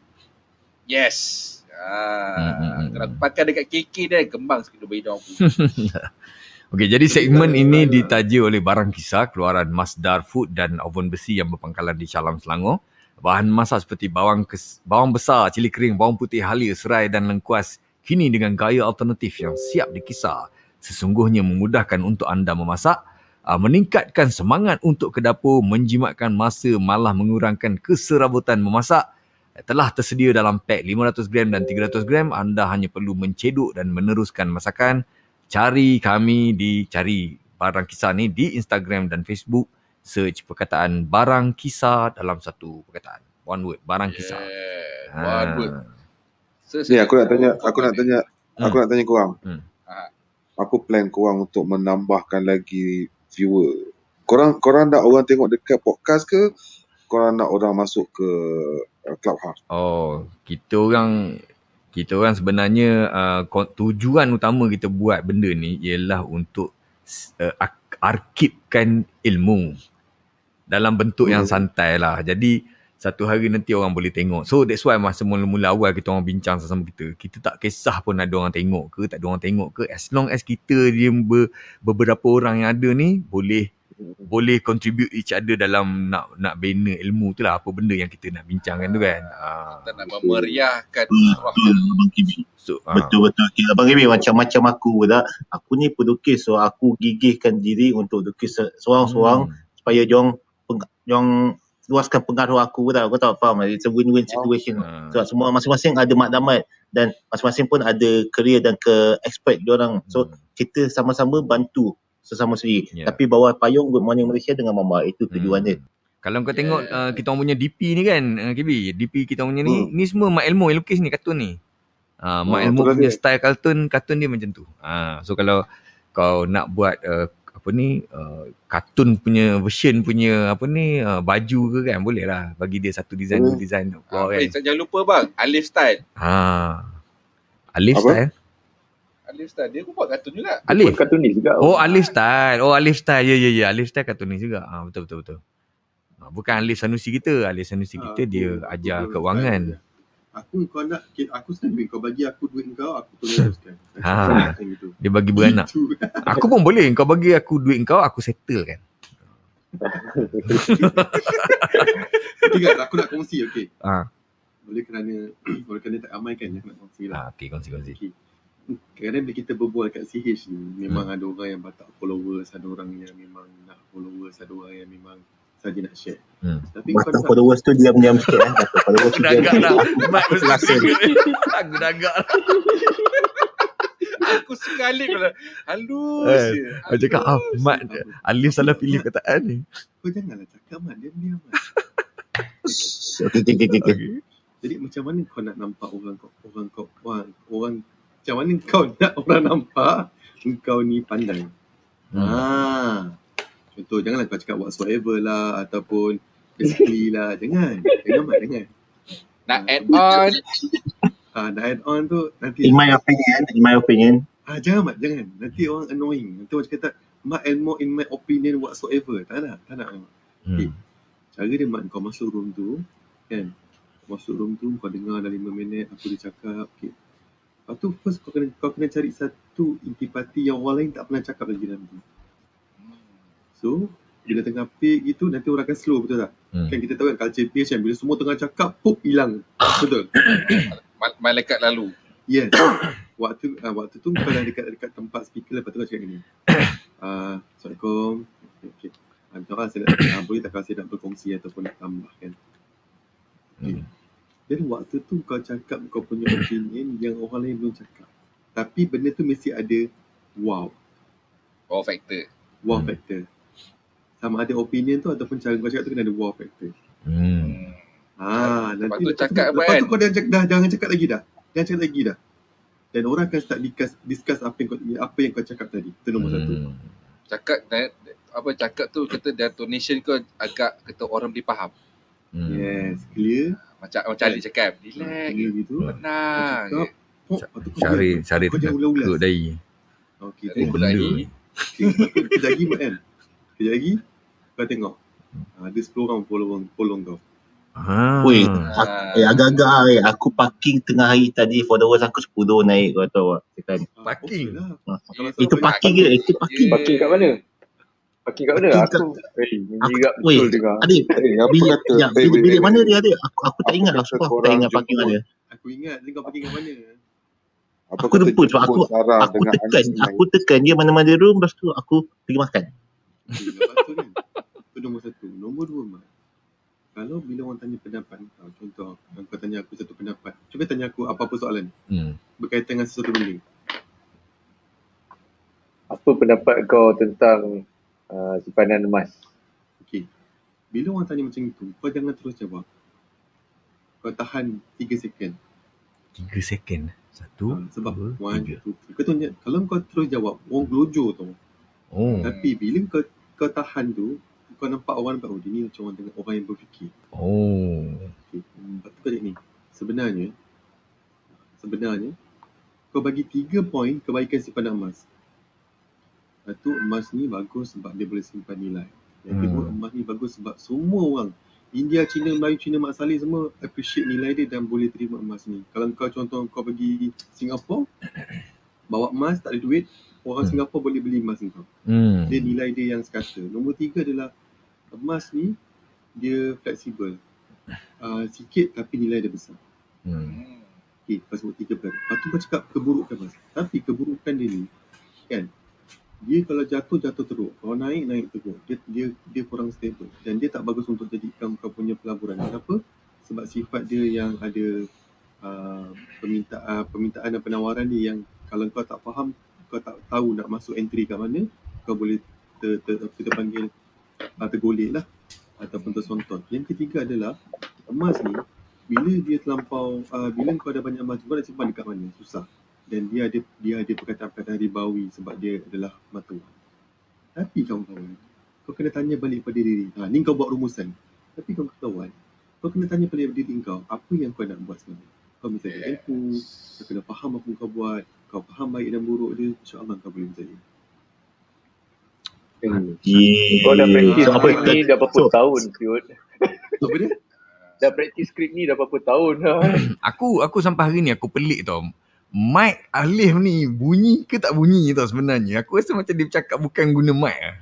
yes. Ah, Hmm, hmm, hmm. kalau aku pakai dekat KK dia kembang sikit lebih hidung aku. Okey, jadi segmen ini ditaja oleh barang kisah keluaran Masdar Food dan Oven Besi yang berpangkalan di Shalam Selangor. Bahan masak seperti bawang kes, bawang besar, cili kering, bawang putih halia, serai dan lengkuas kini dengan gaya alternatif yang siap dikisar. Sesungguhnya memudahkan untuk anda memasak, ah, meningkatkan semangat untuk ke dapur, menjimatkan masa malah mengurangkan keserabutan memasak. Telah tersedia dalam pack 500 gram dan 300 gram. Anda hanya perlu menceduk dan meneruskan masakan cari kami di cari barang kisah ni di Instagram dan Facebook search perkataan barang kisah dalam satu perkataan one word barang kisah Yeah. Ha. One word. So, Ni aku nak tanya, aku nak tanya, aku Hmm. nak tanya korang. Hmm. Ah. Apa plan korang untuk menambahkan lagi viewer? Korang korang nak orang tengok dekat podcast ke? Korang nak orang masuk ke uh, Clubhouse? oh kita orang kita orang sebenarnya uh, tujuan utama kita buat benda ni ialah untuk uh, arkibkan ilmu dalam bentuk yang Hmm. santai lah jadi satu hari nanti orang boleh tengok. So that's why masa mula-mula awal kita orang bincang sama kita. Kita tak kisah pun ada orang tengok ke, tak ada orang tengok ke. As long as kita dia ber, beberapa orang yang ada ni boleh boleh contribute each other dalam nak nak bina ilmu tu lah apa benda yang kita nak bincangkan tu kan. Ah. kita nak memeriahkan Betul, surah. betul Abang Kimi. So ah. Betul betul. Okay, Abang Kimi macam-macam aku pula. Aku ni pelukis so aku gigihkan diri untuk lukis se- seorang-seorang Hmm. supaya jong jong luaskan pengaruh aku pula. Kau tahu faham? It's a win-win situation. Ah. Sebab semua masing-masing ada makdamat dan masing-masing pun ada career dan ke expert dia orang. So Hmm. kita sama-sama bantu sesama sendiri. Ya. Tapi bawah payung Good Morning Malaysia dengan Mama itu tujuan dia. Hmm. Kalau kau Yeah. tengok uh, kita orang punya DP ni kan, uh, KB, DP kita orang punya ni, ni semua Mak Elmo yang lukis ni, kartun ni. Uh, Mak Oh, Elmo punya dia. style kartun, kartun dia macam tu. Uh, so kalau kau nak buat uh, apa ni, uh, kartun punya version punya apa ni, uh, baju ke kan, boleh lah. Bagi dia satu design, Hmm. dua design. Ah, Keluar eh, kan. jangan lupa bang, Alif Style. Ha. Alif Apa? style? Alif Style, dia pun buat kartun juga. Alif? Pun kartunis juga. Oh, Alif style. Oh, Alif style. Ya, ya, ya. Alif style kartunis juga. Ha, betul, betul, betul. Ha, bukan Alif Sanusi kita. Alif Sanusi kita Ah, dia ajar keuangan. Aku kau nak aku send duit kau bagi aku duit kau aku tolong teruskan. Ha. Gitu. Dia bagi beranak. Gitu. Aku pun boleh. Kau bagi aku duit kau, aku settle kan. Kan aku nak kongsi okey. Ha. Boleh kerana oleh kerana tak ramai kan nak kongsi lah. Ha, okay, kongsi-kongsi. Okay. Kadang-kadang bila kita berbual kat CH ni memang ada orang yang tak followers, ada orang yang memang nak followers, ada orang yang memang saja nak share. Hmm. Tapi kau followers tu diam-diam sikit eh. Batang followers tu Aku dah agak. Mat mesti Langsung. trigger. Aku dah agak dah. Aku sekali pula. Halus Eh, je. Aku cakap, ah, Mat, Alif salah pilih kataan ni. kau janganlah cakap mat. Okey, okey, okey, okey. Okay. Jadi macam mana kau nak nampak orang kau orang kau orang, orang macam mana kau nak orang nampak kau ni pandai. Hmm. Ah. Contoh janganlah kau cakap whatsoever lah ataupun basically lah. Jangan. Jangan mat jangan. Nak add on. Ah, dah add on tu nanti In my opinion, in my opinion, ah jangan mat jangan. Nanti orang annoying. Nanti orang kata mat Elmo in my opinion whatsoever. Tak nak, tak nak. Hmm. Cara dia mat kau masuk room tu kan. Masuk room tu kau dengar dah 5 minit apa dia cakap. Okay. Lepas tu first kau kena kau kena cari satu intipati yang orang lain tak pernah cakap lagi dalam tu. So bila tengah peak gitu nanti orang akan slow betul tak? Hmm. Kan kita tahu kan culture peak kan bila semua tengah cakap pop hilang. Betul. Ma- Malaikat lalu. Yes. waktu uh, waktu tu kau dah dekat dekat tempat speaker lepas tu kau cakap gini. Uh, Assalamualaikum. Okay. okay. Uh, minta maaf, saya nak, uh, boleh tak kalau saya nak berkongsi ataupun nak tambah kan. Okay. Hmm. Dan waktu tu kau cakap kau punya opinion yang orang lain belum cakap. Tapi benda tu mesti ada wow. Wow factor. Wow Hmm. factor. Sama ada opinion tu ataupun cara kau cakap tu kena ada wow factor. Hmm. Ah, Lepas nanti tu cakap apa lepas kan? tu kau dah, dah jangan cakap lagi dah. Jangan cakap lagi dah. Dan orang akan start discuss, discuss apa yang kau apa yang kau cakap tadi. Itu nombor satu. Hmm. Cakap dan apa cakap tu kata detonation kau agak kata orang boleh faham. Hmm. Yes, clear. Macam macam Ali cakap, relax, gitu. tenang. Cakap. Oh, lepas tu Cari cari kau jangan tengah ulas-ulas. kut dahi. Okey, dahi. ni. Okay, lepas tu kejap lagi kan. Kejap lagi kau tengok. Ah, Ada 10 orang follow, follow kau. Ha. Weh, Ah. aku, eh, agak-agak eh. Aku parking tengah hari tadi followers aku 10 naik kau tahu tak? Ah, Parking. okey lah. Ah. Itu parking ke? Itu parking. Parking kat mana? Parking kat mana? Parking Aku eh Weh, betul dengar. adik, Eh, bilik, kata? ya, Eh, bilik, wait, bilik wait, mana wait. dia adik? Aku, aku tak ingat lah. Sumpah aku tak ingat parking jemput? mana. Aku ingat dia kau parking kat mana. Apa Aku lupa sebab aku aku tekan, aku tekan dia mana-mana room lepas tu aku pergi makan. Okay, lepas tu kan. Itu nombor satu. Nombor dua, Mat. Kalau bila orang tanya pendapat kau, contoh kau tanya aku satu pendapat. Cuba tanya aku apa-apa soalan Hmm. berkaitan dengan sesuatu benda. Apa pendapat kau tentang uh, simpanan emas? Okey. Bila orang tanya macam itu, kau jangan terus jawab. Kau tahan 3 second. Tiga second. Satu, Ha, sebab dua, one, tiga. two. Kau tanya, kalau kau terus jawab, orang gelojo tau. Oh. Tapi bila kau kau tahan tu, kau nampak orang oh dia ni macam orang, dengan orang yang berfikir. Oh. Okay. Lepas tu kau ni, sebenarnya, sebenarnya, kau bagi tiga poin kebaikan simpanan emas. Satu, emas ni bagus sebab dia boleh simpan nilai. Yang kedua, Hmm. emas ni bagus sebab semua orang, India, Cina, Melayu, Cina, Mak Saleh semua appreciate nilai dia dan boleh terima emas ni. Kalau kau contoh kau pergi Singapura, bawa emas, tak ada duit, orang Hmm. Singapura boleh beli emas kau. Hmm. Dia nilai dia yang sekata. Nombor tiga adalah emas ni dia fleksibel. Uh, sikit tapi nilai dia besar. Hmm. Okay, kau sebut tiga perkara. Lepas tu kau cakap keburukan emas. Tapi keburukan dia ni, kan, dia kalau jatuh, jatuh teruk. Kalau naik, naik teruk. Dia, dia, dia kurang stable. Dan dia tak bagus untuk jadikan kau punya pelaburan. Kenapa? Sebab sifat dia yang ada uh, perminta, uh, permintaan dan penawaran dia yang kalau kau tak faham, kau tak tahu nak masuk entry kat mana, kau boleh ter, ter, ter, kita panggil uh, tergolek lah ataupun tersontot. Yang ketiga adalah emas ni bila dia terlampau uh, bila kau ada banyak emas kau nak simpan dekat mana susah dan dia ada dia ada perkataan-perkataan ribawi sebab dia adalah mata wang. Tapi kawan-kawan, kau kena tanya balik pada diri. Ha, ni kau buat rumusan. Tapi kawan-kawan, kau kena tanya pada diri kau, apa yang kau nak buat sebenarnya? Kau misalnya Yes. ilmu, kau kena faham apa yang kau buat, kau faham baik dan buruk dia, insyaAllah kau boleh berjaya. Hmm. Yeah. Kau dah practice So, apa skrip ni dah berapa so, tahun, Siut? Apa dia? Dah practice skrip ni dah berapa tahun dah. Aku aku sampai hari ni aku pelik tau. Mic Alif ni bunyi ke tak bunyi tau sebenarnya. Aku rasa macam dia bercakap bukan guna mic lah.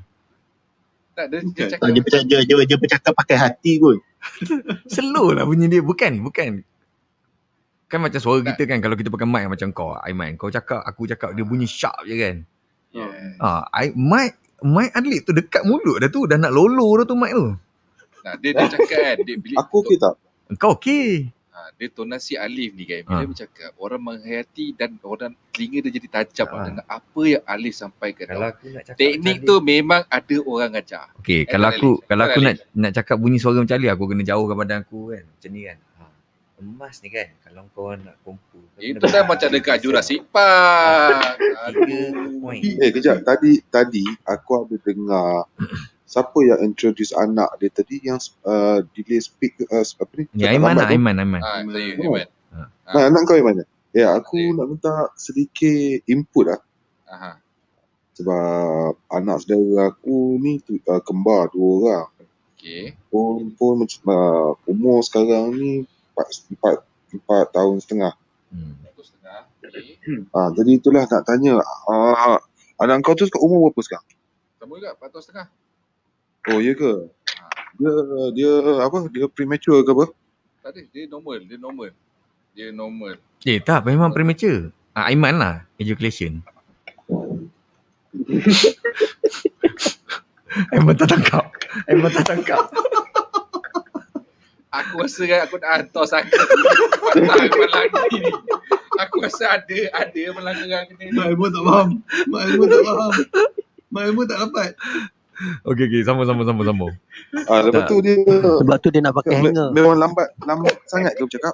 Tak, dia, dia Bukan. cakap dia, bercakap, dia, dia, dia bercakap pakai hati kot. Slow lah bunyi dia. Bukan, bukan. Kan macam suara kita kan kalau kita pakai mic macam kau, Aiman. Kau cakap, aku cakap dia bunyi sharp je kan. Yes. Ah, I, mic mic Alif tu dekat mulut dah tu. Dah nak lolo dah tu mic tu. Nah, dia, dia cakap kan, dia, bila, Aku okey tak? Kau okey. ha, dia tonasi Alif ni kan, bila Ha. bercakap, orang menghayati dan orang telinga dia jadi tajam Ha. dengan apa yang Alif sampaikan. tau. aku nak cakap Teknik tu memang ada orang ajar. Okey, kalau aku Alif. kalau aku Alif. nak nak cakap bunyi suara macam Alif, aku kena jauhkan badan aku kan. Macam ni kan. Emas ni kan, kalau kau nak kompu. kau Itu dah macam dekat. Jurassic Park. Aduh. point. Eh kejap, tadi tadi aku ada dengar siapa yang introduce anak dia tadi yang uh, delay speak uh, apa ni? Ya, Aiman lah. Aiman, Aiman. Ha, saya, Oh. Iman. Nah, anak kau yang mana? Ya, aku Saya. nak minta sedikit input lah. Aha. Sebab anak saudara aku ni tu, uh, kembar dua orang. Okey. Pun, pun macam uh, umur sekarang ni empat, empat, empat tahun setengah. Hmm. Ah, jadi itulah nak tanya, uh, anak kau tu umur berapa sekarang? Sama juga, empat tahun setengah. Oh, ya ke? Dia, dia apa? Dia premature ke apa? Tak ada, dia normal. Dia normal. Dia normal. Eh, tak, memang premature. Ah, Aiman lah, ejaculation. Aiman tak tangkap. Aiman tak tangkap. Aku rasa kan aku nak hantar sakit patah malam ni. Aku rasa ada ada malam kerang ni. Mak Ilmu tak faham. Mak Ilmu tak faham. Mak tak dapat. Okey okey sama sama sama sama. Ah, lepas Tak. tu dia Sebab tu dia nak pakai hanger. memang lambat lambat sangat ke bercakap.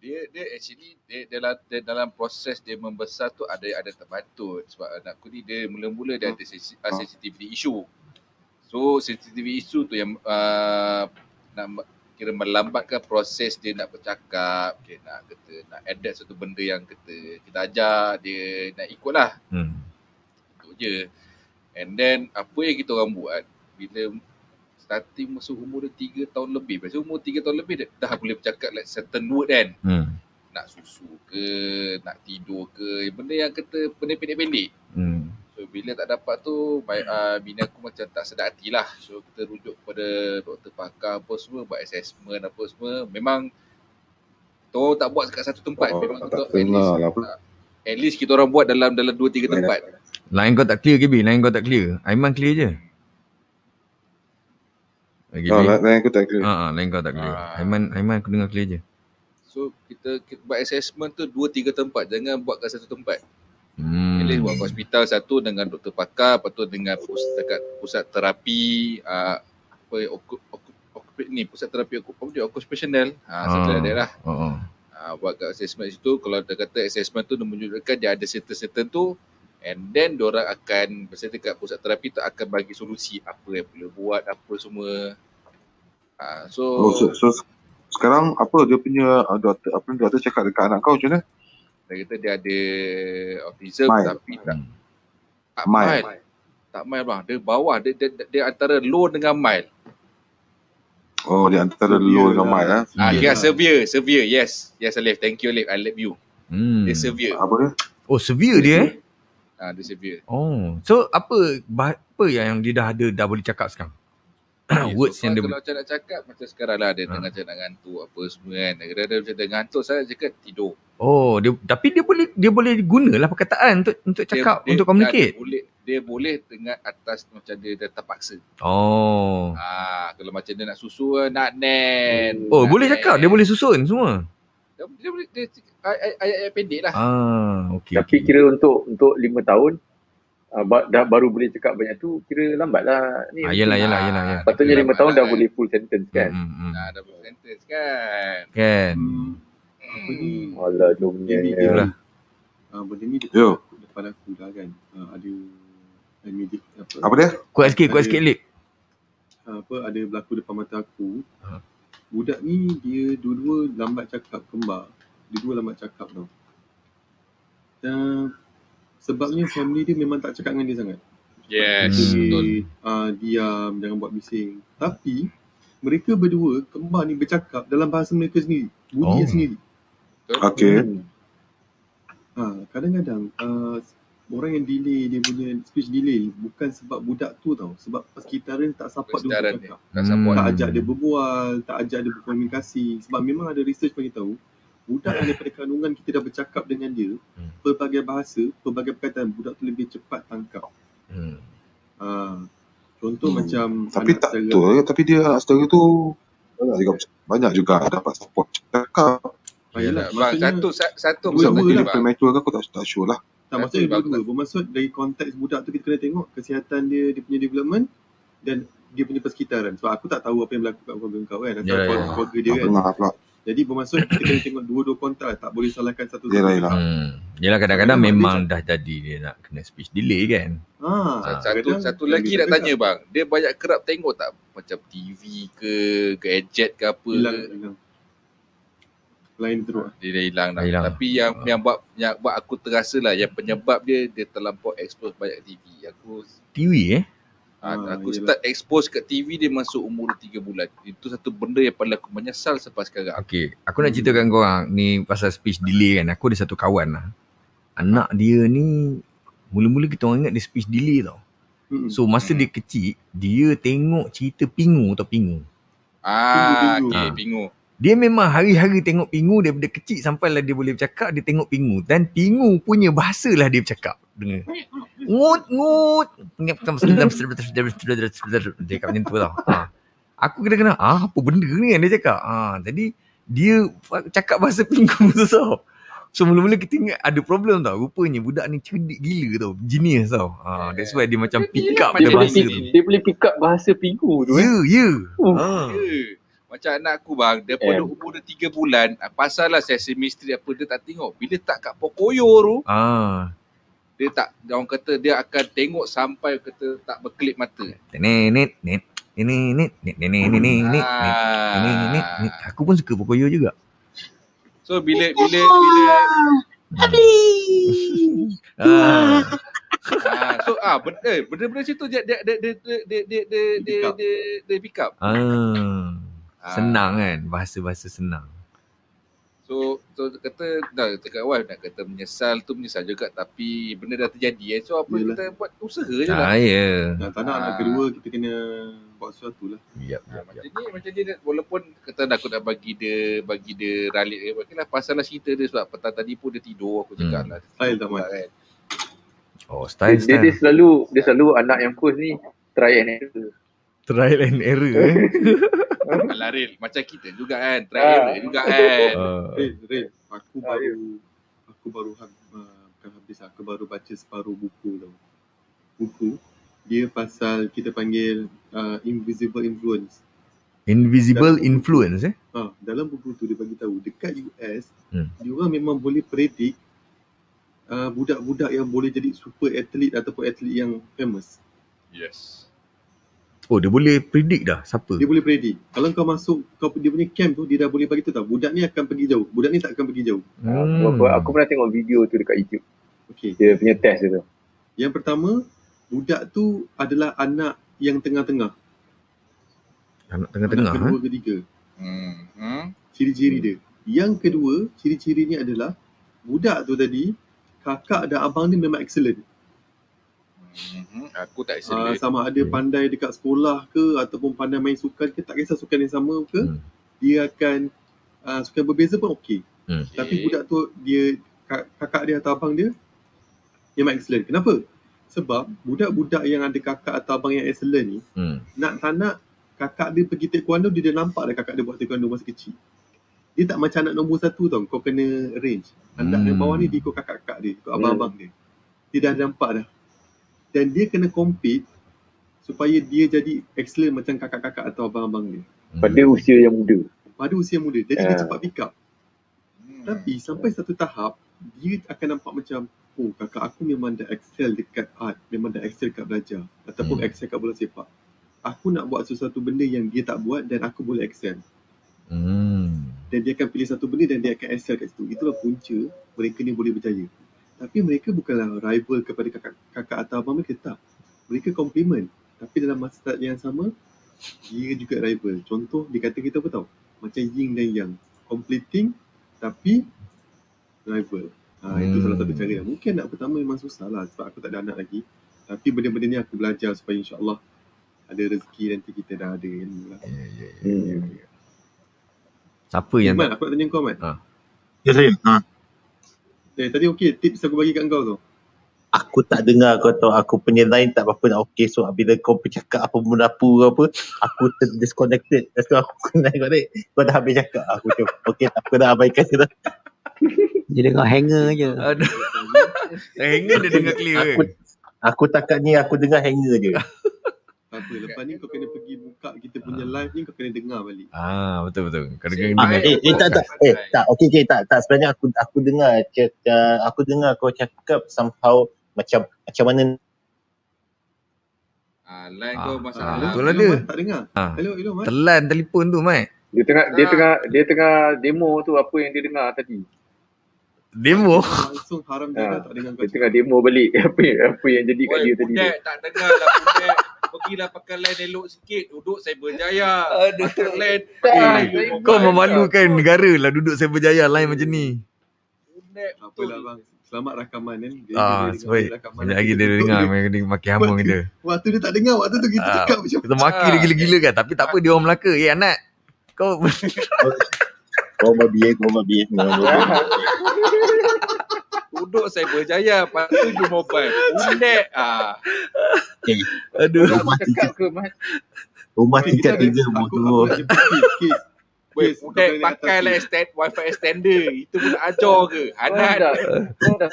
dia dia actually dia dalam dia dalam proses dia membesar tu ada ada terbatut sebab anak aku ni dia mula-mula dia ada sensi- uh, sensitivity issue. So sensitivity issue tu yang uh, nak kira melambatkan proses dia nak bercakap, dia nak kata nak adapt satu benda yang kata kita ajar dia nak ikut lah. Hmm. Itu je. And then apa yang kita orang buat bila starting masa umur dia 3 tahun lebih. Biasa umur 3 tahun lebih dah, dah boleh bercakap like certain word kan. Hmm. Nak susu ke, nak tidur ke, benda yang kata benda pendek-pendek. Hmm. So bila tak dapat tu, my, uh, bini aku macam tak sedar hati lah. So kita rujuk kepada doktor pakar apa semua, buat assessment apa semua. Memang kita orang tak buat kat satu tempat. Oh, Memang tak kita, at least, lah. uh, at least kita orang buat dalam dalam 2-3 tempat. Line kau tak clear KB, line kau tak clear. Aiman clear je. Okay, Oh, lain aku tak clear. Ha, ha, line kau tak clear. Ah. Aiman Aiman aku dengar clear je. So kita, kita buat assessment tu 2-3 tempat. Jangan buat kat satu tempat. Hmm. Pilih buat kat hospital satu dengan doktor pakar, lepas tu dengan pus, dekat pusat terapi uh, apa oku, oku, oku, ni pusat terapi oku, apa dia occupational. Ha uh, Ah. satu daerah. Oh, oh. Uh, buat kat assessment situ kalau dia kata assessment tu dia menunjukkan dia ada certain-certain tu and then diorang akan berserta kat pusat terapi tu akan bagi solusi apa yang boleh buat apa semua. Uh, so, Oh, so, so sekarang apa dia punya uh, doktor apa doktor cakap dekat anak kau macam mana? Dia kata dia ada autism Mild. tapi tak Hmm. tak Mild. mild. Tak mild bang. Dia bawah. Dia, dia, dia antara low dengan mild. Oh, dia antara Severe low dengan lah. mild eh. Ah, Severe yeah, lah. severe, severe. Yes. Yes, Alif. Thank you, Alif. I love you. Hmm. Dia severe. Apa dia? Oh, severe dia eh? Ah, dia severe. Oh. So apa bah- apa yang dia dah ada dah boleh cakap sekarang? Okay, Words so yang dia kalau macam nak cakap, macam sekarang lah dia Ah. tengah macam nak ngantuk apa semua kan. Kadang-kadang macam dia ngantuk, saya cakap tidur. Oh, dia tapi dia boleh dia boleh gunalah perkataan untuk untuk cakap dia, untuk Dia, communicate. boleh, dia boleh dengan atas macam dia dah terpaksa. Oh. Ah, kalau macam dia nak susu, nak nen. Oh, nak boleh nen. cakap, dia boleh susun semua. Dia, dia boleh, dia, ay- ayat-ayat pendek lah. Ah, okey. Tapi okey. kira untuk untuk lima tahun uh, ba- dah baru boleh cakap banyak tu kira lambat lah ni. Ah, yelah, yelah, yelah, Ah, yelah. Patutnya lima lambat tahun dah kan. boleh full sentence kan. Hmm, hmm, Nah, dah boleh sentence kan. Kan. Hmm, apa ni? Alah jomnya. Ini Itulah. dia. Ah, benda ni dekat Yo. depan aku dah kan. Ah, ada immediate apa? Apa dia? Kuat sikit, kuat sikit Lip. ah, apa ada berlaku depan mata aku. Ha. Budak ni dia dua-dua lambat cakap kembar. Dia dua lambat cakap tau. Dan sebabnya family dia memang tak cakap dengan dia sangat. Yes, Hmm. betul. Dia uh, diam, jangan buat bising. Tapi mereka berdua kembar ni bercakap dalam bahasa mereka sendiri. Bunyi Oh. oh. sendiri. Okey. Hmm. Ha, kadang-kadang uh, orang yang delay dia punya speech delay bukan sebab budak tu tau. Sebab persekitaran tak support dia Persekitaran untuk dia. cakap. Tak support. Tak ajak dia berbual, tak ajak dia berkomunikasi. Sebab memang ada research bagi tahu budak daripada kandungan kita dah bercakap dengan dia Hmm. pelbagai bahasa, pelbagai perkataan budak tu lebih cepat tangkap. Hmm. Ha, contoh Hmm. macam Tapi anak tak saudara- betul. eh. Tapi dia anak saudara tu banyak juga banyak juga dapat support cakap. Ah, yelah, Bang, maksudnya satu sa- satu lah. bang. premature ke aku tak, tak sure lah. Tak, maksudnya Satu, bang. dua-dua. Bermaksud dari konteks budak tu kita kena tengok kesihatan dia, dia punya development dan dia punya persekitaran. Sebab aku tak tahu apa yang berlaku kat keluarga kau kan. Asal Ya, ya, keluarga, ya. keluarga dia Tak kan. dengar pula. Jadi bermaksud kita kena tengok dua-dua kontrak. Tak boleh salahkan satu sama yelah. Hmm. Yelah kadang-kadang Memang dia memang dah jadi dia nak kena speech delay kan. Ha, Satu, kadang satu yang lagi nak tak tanya bang. Dia banyak kerap tengok tak macam TV ke, gadget ke apa Hilang, ke. hilang. Lain teruk. Dia dah hilang dah. Hilang. Tapi yang yang buat yang buat aku terasa lah yang penyebab dia dia terlampau expose banyak TV. Aku TV eh. Ah, Ah, aku yelah. start expose kat TV dia masuk umur 3 bulan. Itu satu benda yang paling aku menyesal sampai sekarang. Okey, aku nak ceritakan korang ni pasal speech delay kan. Aku ada satu kawan lah. Anak dia ni mula-mula kita orang ingat dia speech delay tau. Hmm. So masa Hmm. dia kecil, dia tengok cerita Pingu atau Pingu. Ah, Pingu, okey, Ah. bingung. Dia memang hari-hari tengok Pingu daripada kecil sampai lah dia boleh bercakap, dia tengok Pingu. Dan Pingu punya bahasa lah dia bercakap. Dengar. Ngut, ngut. Dia kat macam tu tau. Ha. Aku kena-kena, ah apa benda ni yang dia cakap. Ha. Jadi dia cakap bahasa Pingu tu tau. So mula-mula kita ingat ada problem tau. Rupanya budak ni cerdik gila tau. Genius tau. Ha, that's why dia macam pick up Dia bahasa pick, tu. dia boleh pick up bahasa pigu tu Ya, eh. ya. Oh. Ha. Ya. Macam anak aku bang, daripada Eh. umur dia 3 bulan, ah, pasal lah Sesame Street apa dia tak tengok. Bila tak kat Pocoyo tu, Ah. Dia tak, dia orang kata dia akan tengok sampai kata tak berkelip mata. Nenek, net, ini, net, net, nenek, nenek, net, net, Ah. ini, net, net. Aku pun suka Pocoyo juga. So bila bila bila Ah. ah, so ah benda eh, benda-benda situ dia dia dia dia dia dia dia dia dia, Pick up. dia, dia pick up. Ah. Ah. Senang kan? Bahasa-bahasa senang. So so kata dah cakap wife nak kata menyesal tu menyesal juga tapi benda dah terjadi eh. So apa Yelah. kita buat usaha je lah. Ah, ya. Nah, tak nak anak Ah. kedua kita kena buat sesuatu lah. Yap, Ha, yap, macam yap. ni macam ni dia- walaupun kata dah aku nak bagi dia bagi dia ralit ke okay lah pasal lah cerita dia sebab petang tadi pun dia tidur aku cakap Hmm. lah Style tak, kan. Oh, style, Dia, dia style. selalu dia selalu anak yang kurus ni try and error. Trial and error eh. Alah Ril, macam kita juga kan try Ah. error juga kan Ah. Red, Red, aku Ah, baru aku baru hab- uh, bukan habis aku baru baca separuh buku tau. Buku dia pasal kita panggil uh, invisible influence. Invisible influence eh. Ha, dalam buku tu dia bagi tahu dekat US, Hmm. hmm. diorang memang boleh predict uh, budak-budak yang boleh jadi super athlete ataupun atlet yang famous. yes Oh, dia boleh predict dah siapa. Dia boleh predict. Kalau kau masuk kau dia punya camp tu dia dah boleh bagi tahu tau budak ni akan pergi jauh. Budak ni tak akan pergi jauh. Hmm. Aku, aku pernah tengok video tu dekat YouTube. Okey. Dia punya test dia tu. Yang pertama, budak tu adalah anak yang tengah-tengah. Anak Anak tengah-tengah kedua eh. ketiga. hmm. Hmm. Ciri-ciri dia. Yang kedua, ciri-cirinya adalah budak tu tadi kakak dan abang dia memang excellent. Hmm. aku tak Uh, sama ada Okay. pandai dekat sekolah ke ataupun pandai main sukan ke tak kisah sukan yang sama ke Hmm. dia akan uh, sukan berbeza pun okey. Hmm. Tapi budak tu dia kak- kakak dia atau abang dia memang excellent. Kenapa? Sebab budak-budak yang ada kakak atau abang yang excellent ni Hmm. nak tak nak kakak dia pergi taekwondo dia dah nampak dah kakak dia buat taekwondo masa kecil. Dia tak macam anak nombor satu tau. Kau kena arrange. Anak Hmm. yang bawah ni dia ikut kakak-kakak dia. Ikut abang-abang dia. Dia dah nampak dah. Dan dia kena compete supaya dia jadi excellent macam kakak-kakak atau abang-abang dia. Pada usia yang muda. Pada usia muda. Jadi dia Ah. cepat pick up. hmm. Tapi sampai satu tahap, dia akan nampak macam, oh kakak aku memang dah excel dekat art. Memang dah excel dekat belajar. Ataupun Hmm. excel kat bola sepak. Aku nak buat sesuatu benda yang dia tak buat dan aku boleh excel. Hmm. dan dia akan pilih satu benda dan dia akan excel kat situ. Itulah punca mereka ni boleh berjaya. Tapi mereka bukanlah rival kepada kakak, kakak atau abang mereka, tak. Mereka complement. Tapi dalam masa yang sama, dia juga rival. Contoh, dia kata kita apa tahu? Macam yin dan yang. Completing, tapi rival. Ha, Itu Hmm. salah satu cara. Mungkin anak pertama memang susah lah sebab aku tak ada anak lagi. Tapi benda-benda ni aku belajar supaya insyaAllah ada rezeki nanti kita dah ada ilmu lah. Ya, ya, ya, Hmm. ya, ya. Siapa yang Mat, aku nak tanya kau Mat. Ya saya. Ha. Eh, tadi okey tips aku bagi kat kau tu. Aku tak dengar kau tahu aku punya line tak apa-apa nak okey so bila kau bercakap apa menapu ke apa aku ter disconnected lepas tu aku kena kau ni kau dah habis cakap aku cakap okey tak apa dah abaikan je dah Dia dengar hanger je. Aduh. Hanger dia dengar clear aku aku takat ni aku dengar hanger je Tak apa, lepas ni kau kena pergi buka kita punya live ni kau kena dengar balik. Ah, betul betul. Kau Si- dengar Ah, eh, eh tak tak eh tak okey okey tak tak sebenarnya aku aku dengar cakap aku dengar kau cakap somehow macam macam mana ah, line Ah, kau ah, masalah betul hello, lah dia. Tak dengar. Ah. Hello, hello Mat. Telan telefon tu, Mat. Dia tengah dia Ah. tengah dia tengah demo tu apa yang dia dengar tadi. Demo. Langsung haram dia Ah, tak dengar kau Dia tengah demo balik apa yang, apa yang jadi kat Oi, dia tadi. budak tak dengar lah budak. Pergilah pakai line elok sikit. Duduk saya berjaya. Aduh. Pakai line. Line you Kau memalukan lah. negara lah duduk saya berjaya lain macam ni. Apalah bang. Selamat rakaman kan. Dia, Ah, dia sebaik. rakaman. Banyak lagi dia Kita dengar duduk makin dia makin hama Waktu- kita. Waktu dia tak dengar, waktu tu kita Ah, cakap macam Kita maki dia gila-gila kan. Tapi tak apa dia orang Melaka. Eh anak. Kau kau mau biar kau mau duduk Cyberjaya Lepas tu jumpa mobile Undek ah. Okay. Aduh Rumah tingkat ke Mat Rumah tingkat tiga Rumah tiga Wei, pakai lah extend, wifi extender. Itu pun ajar ke? Anak kan? ah, dah.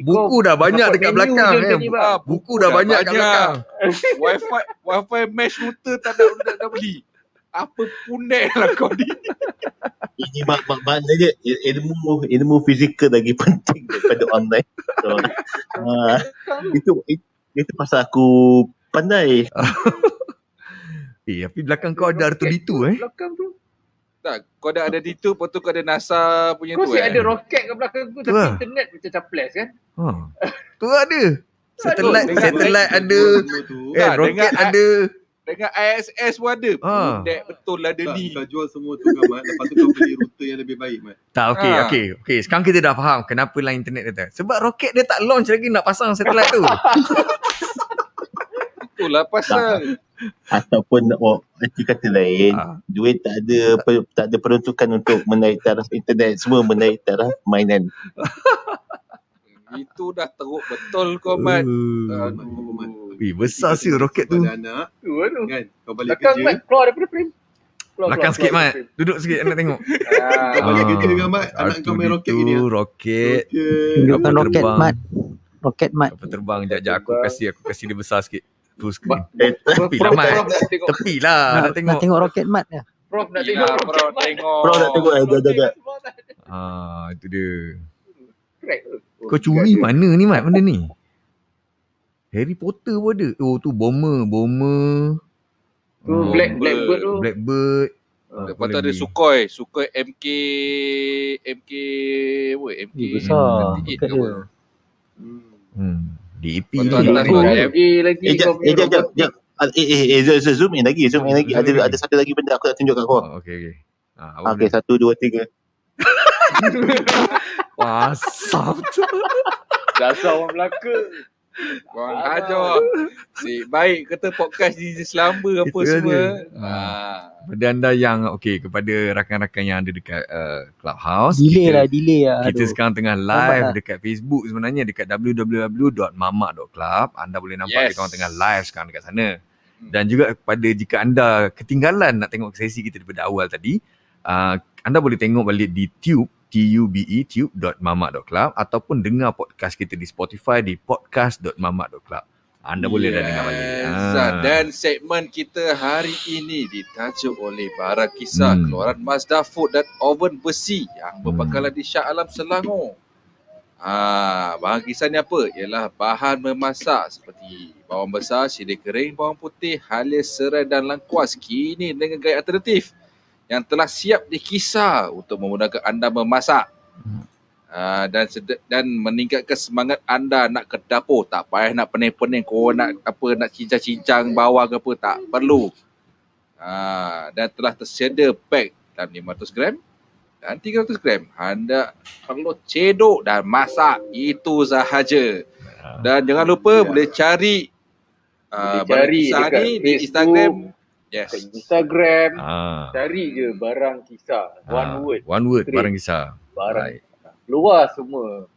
Buku dah banyak dekat belakang eh. Buku dah banyak dekat belakang. Wifi wifi mesh router tak ada dah beli. Apa punai lah kau ni. Ini mak mak maknanya il- ilmu ilmu fizikal lagi penting daripada online. So, uh, itu itu, itu pasal aku pandai. Eh, tapi belakang kau ada R2D2 eh. Belakang tu. Tak, kau dah ada di tu, lepas tu kau ada NASA punya Kau tu si eh. ada roket kat belakang tu Tu tapi lah. internet macam caples kan? Ha. Tu ada. Satellite, satellite ada. Semua tu. Eh, roket ada. Dengan ISS pun ada. Ah. Budak betul lah dia ni. kau jual semua tu kan, Mat. Lepas tu kau beli router yang lebih baik, Mat. Tak, okey, Ha. okey. Okey, sekarang kita dah faham kenapa line internet dia tak. Sebab roket dia tak launch lagi nak pasang satellite tu. Itulah pasal. Ataupun oh, arti kata lain, Ah. duit tak ada per, tak ada peruntukan untuk menaik taraf internet, semua menaik taraf mainan. Itu dah teruk betul kau, Mat. Uh, Aduh. Eh, besar sih roket tu. Anak, Tu tu. kan? Kau balik Belakang kerja. Mat keluar daripada frame. Keluar, Belakang keluar, sikit, Mat. Duduk sikit nak tengok. Ah, Kau balik Ah. kerja dengan Mat. Anak kau main roket gini. ah. roket. Roket. Roket terbang. mat. Roket mat. Kapal terbang jap-jap aku Terbang. kasih aku kasih dia besar sikit. Full screen. Tepi lah, Prof, Mat. Prof nak tengok. Tepi lah nak Nak, nak tengok. tengok roket mat ya. Prof nak tengok. bro, roket Mat. tengok. Bro nak tengok jap jap jap. Ah, itu dia. Kau curi mana ni Mat benda ni? Harry Potter pun ada. Oh tu bomber, bomber. Tu Oh, Black Blackbird tu. Blackbird. Ah, Lepas tu ada Sukhoi. Sukhoi MK... MK... Apa? MK... Eh, besar. 38 Roket ke dia. apa? Hmm. Hmm. Betul. Lagi, lagi, lagi Eh, jap, eh, jap, jap. Ah, Eh, eh, eh, zo- zo- zoom in lagi, zoom in lagi. Zoom Ada in lagi. ada satu lagi benda aku nak tunjuk kat kau. Oh, okay, okay. Ah, Okey, satu, dua, tiga. Wah, asap tu. Dasar orang Melaka. Korang Ah. ajar. Si, baik kata podcast di selamba apa Itu semua. Ah. Kepada anda yang, okay, kepada rakan-rakan yang ada dekat uh, Clubhouse. Delay kita, lah, delay lah. Kita Aduh. sekarang tengah live lah. dekat Facebook sebenarnya dekat www.mamak.club. Anda boleh nampak Yes. yes. kita orang tengah live sekarang dekat sana. Hmm. Dan juga kepada jika anda ketinggalan nak tengok sesi kita daripada awal tadi, uh, anda boleh tengok balik di Tube, T-U-B-E, tube.mamak.club ataupun dengar podcast kita di Spotify di podcast.mamak.club. Anda boleh dah dengar balik. Yes. Ah. Dan segmen kita hari ini ditajuk oleh barang kisah Hmm. keluaran Mazda Food dan oven besi yang Hmm. berpangkalan di Shah Alam Selangor. Ah, bahan kisah ni apa? Ialah bahan memasak seperti bawang besar, cili kering, bawang putih, halis, serai dan lengkuas kini dengan gaya alternatif yang telah siap dikisar untuk memudahkan anda memasak. Hmm. Uh, dan sed- dan meningkatkan semangat anda nak ke dapur. Tak payah nak pening-pening kau nak apa nak cincang-cincang bawang ke apa tak perlu. Uh, dan telah tersedia pack dalam 500 gram dan 300 gram. Anda perlu cedok dan masak. Itu sahaja. Dan jangan lupa Ya. boleh cari uh, Boleh cari ni di Facebook, Instagram yes Kat Instagram. Ah. Cari je barang kisah. One Ah, word. One word Straight. barang kisah. Barang Right. Keluar semua.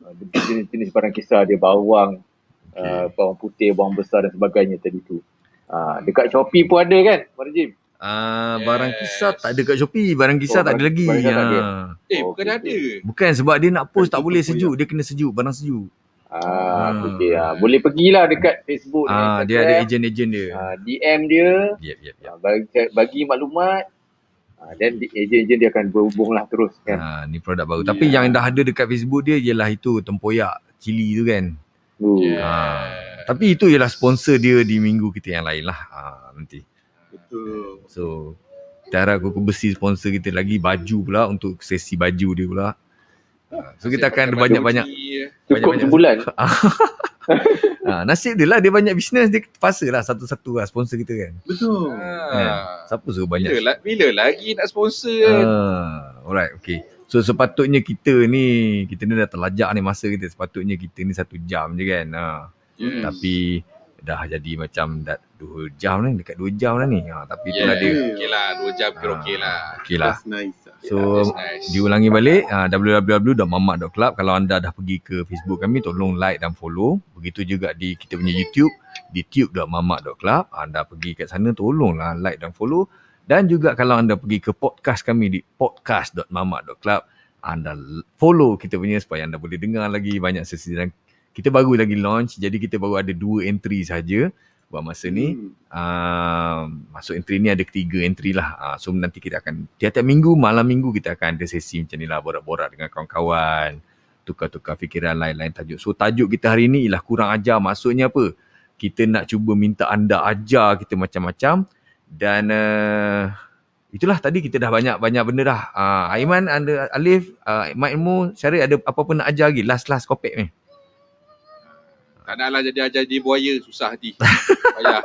Ah, Jenis-jenis barang kisah dia bawang, Okay. uh, bawang putih, bawang besar dan sebagainya tadi tu. Uh, dekat Shopee pun ada kan, Mari Jim? Ah, Yes. barang kisah tak ada kat Shopee. Barang kisah Oh, tak ada lagi. tak. Ah. eh Oh, bukan okey, ada Bukan sebab dia nak post tak Itu boleh sejuk. Dia kena sejuk, barang sejuk. Ah, Ah. okey. Ah, boleh pergilah dekat Facebook Ah, dan dia ada ejen-ejen dia. Ah, DM dia, Yep, yep, yep. ah, bagi, bagi maklumat. Ah, dan di- ejen-ejen dia akan berhubung lah terus kan. Ha, ni produk baru. Ya. Tapi yang dah ada dekat Facebook dia ialah itu tempoyak cili tu kan. Yeah. Ah. Tapi itu ialah sponsor dia di minggu kita yang lain lah. Ha, nanti. Betul. So, harap kuku besi sponsor kita lagi baju pula untuk sesi baju dia pula. Ha, so kita akan banyak-banyak Cukup banyak-banyak- sebulan. ha, nasib dia lah dia banyak bisnes dia terpaksa lah satu-satu lah sponsor kita kan. Betul. Ah. Siapa suruh banyak Bila, la- bila lagi nak sponsor? Ah, alright, okay. So sepatutnya kita ni, kita ni dah terlajak ni masa kita. Sepatutnya kita ni satu jam je kan. Ha. Yes. Tapi dah jadi macam dah dua jam ni, dekat dua jam dah ni. Ha, tapi Yeah. itulah dia. Okey lah, dua jam kira Ah. okey lah. Okay lah. Nice. So That's nice. diulangi balik uh, www.mamak.club kalau anda dah pergi ke Facebook kami tolong like dan follow. Begitu juga di kita punya YouTube di tube.mamak.club anda pergi kat sana tolonglah like dan follow. Dan juga kalau anda pergi ke podcast kami di podcast.mamak.club, anda follow kita punya supaya anda boleh dengar lagi banyak sesi dan kita baru lagi launch. Jadi kita baru ada dua entry saja buat masa ni. Hmm. Uh, masuk entry ni ada tiga entry lah. Uh, so nanti kita akan tiap-tiap minggu malam minggu kita akan ada sesi macam ni lah borak-borak dengan kawan-kawan tukar-tukar fikiran lain-lain tajuk. So tajuk kita hari ni ialah kurang ajar. Maksudnya apa? Kita nak cuba minta anda ajar kita macam-macam dan uh, itulah tadi kita dah banyak-banyak benda dah. Uh, Aiman, anda Alif, uh, Mak Ilmu, Syarif ada apa-apa nak ajar lagi? Last-last kopek ni. Tak naklah jadi ajar jadi buaya susah hati. Payah.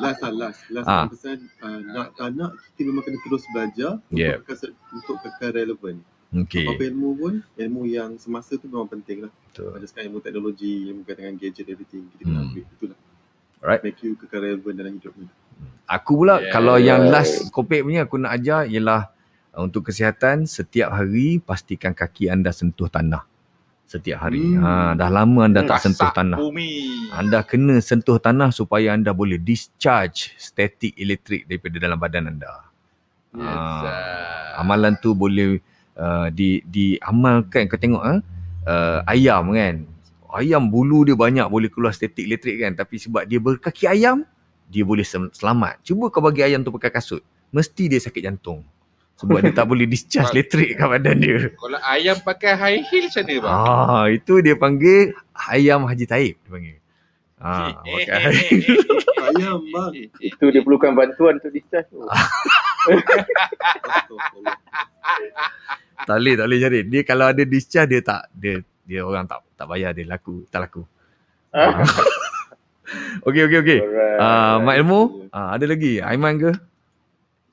Last lah, last. Last Ah. ah. pesan, uh, nak tak nak, kita memang kena terus belajar Yeah. untuk, kekal, untuk relevan. Okay. Apa-apa ilmu pun, ilmu yang semasa tu memang penting lah. Betul. Macam sekarang ilmu teknologi, ilmu berkaitan dengan gadget, everything. Kita kena Hmm. ambil. Itulah. Alright. Make you kekal relevan dalam hidup ni. Aku pula Yeah. kalau yang last kopek punya aku nak ajar ialah uh, untuk kesihatan setiap hari pastikan kaki anda sentuh tanah. Setiap hari. Hmm. Ha, dah lama anda tak sentuh Pasak tanah. Bumi. Anda kena sentuh tanah supaya anda boleh discharge static elektrik daripada dalam badan anda. Yes. Ah, ah. amalan tu boleh uh, di diamalkan kau tengok ah uh, ayam kan. Ayam bulu dia banyak boleh keluar statik elektrik kan tapi sebab dia berkaki ayam dia boleh sel- selamat. Cuba kau bagi ayam tu pakai kasut, mesti dia sakit jantung. Sebab dia tak boleh discharge elektrik kat badan dia. Kalau ayam pakai high heel macam mana bang? Ah, itu dia panggil ayam Haji Taib dia panggil. Ah, pakai high heel. Ayam bang. Itu dia perlukan bantuan untuk discharge tu. Tak boleh, tak boleh cari. Dia kalau ada discharge dia tak dia dia orang tak tak bayar dia laku, tak laku. Ah. Okey okey okey. Alright. Ah, Mak Ilmu, ah, ada lagi? Aiman ke?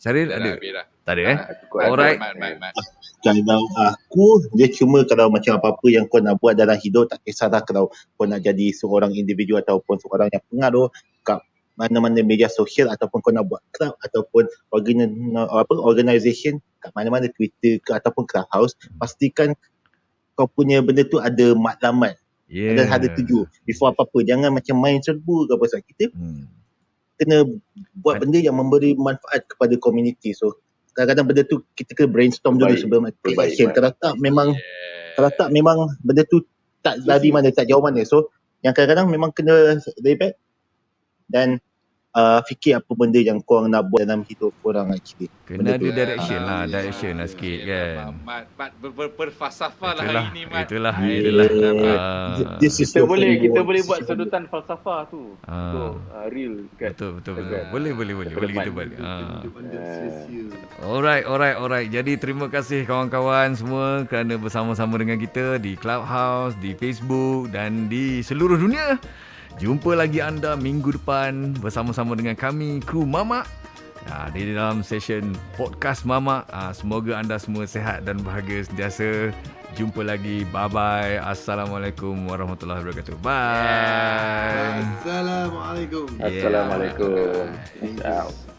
Syaril ada? lah, dah. Tak ada eh? Cukup Alright. Kalau aku, dia cuma kalau macam apa-apa yang kau nak buat dalam hidup, tak kisahlah kalau kau nak jadi seorang individu ataupun seorang yang pengaruh kat mana-mana media sosial ataupun kau nak buat club ataupun organ, apa, organisation kat mana-mana Twitter ke ataupun clubhouse, pastikan kau punya benda tu ada matlamat, Yeah. ada ada tuju before apa-apa. Jangan macam main serbu ke apa sebab kita Hmm. Kena buat benda yang memberi manfaat kepada community. So kadang-kadang benda tu kita kena brainstorm dulu sebelum take action. Kalau tak memang Yeah. kalau tak memang benda tu tak lari mana, tak jauh mana. So yang kadang-kadang memang kena back dan uh, fikir apa benda yang korang nak buat dalam hidup korang actually. Kena Benda ada tu. direction Ah, lah, yeah. direction lah sikit Yeah, kan. Mat, mat ber, ber, berfalsafah lah Itulah, hari ni, Mat. itulah, Hai, itulah. Ah, This is Kita boleh kita world. boleh buat sedutan falsafah tu Ah. untuk uh, real kat betul betul betul. Kan? Boleh boleh boleh. Boleh kita anda sia-sia. Alright, alright, alright. Jadi terima kasih kawan-kawan semua kerana bersama-sama dengan kita di Clubhouse, di Facebook dan di seluruh dunia. Jumpa lagi anda minggu depan bersama-sama dengan kami, kru Mama. Ya, di dalam session podcast Mama. Ah, semoga anda semua sihat dan bahagia sentiasa. Jumpa lagi. Bye-bye. Assalamualaikum warahmatullahi wabarakatuh. Bye. Assalamualaikum. Yeah. Assalamualaikum. Peace out.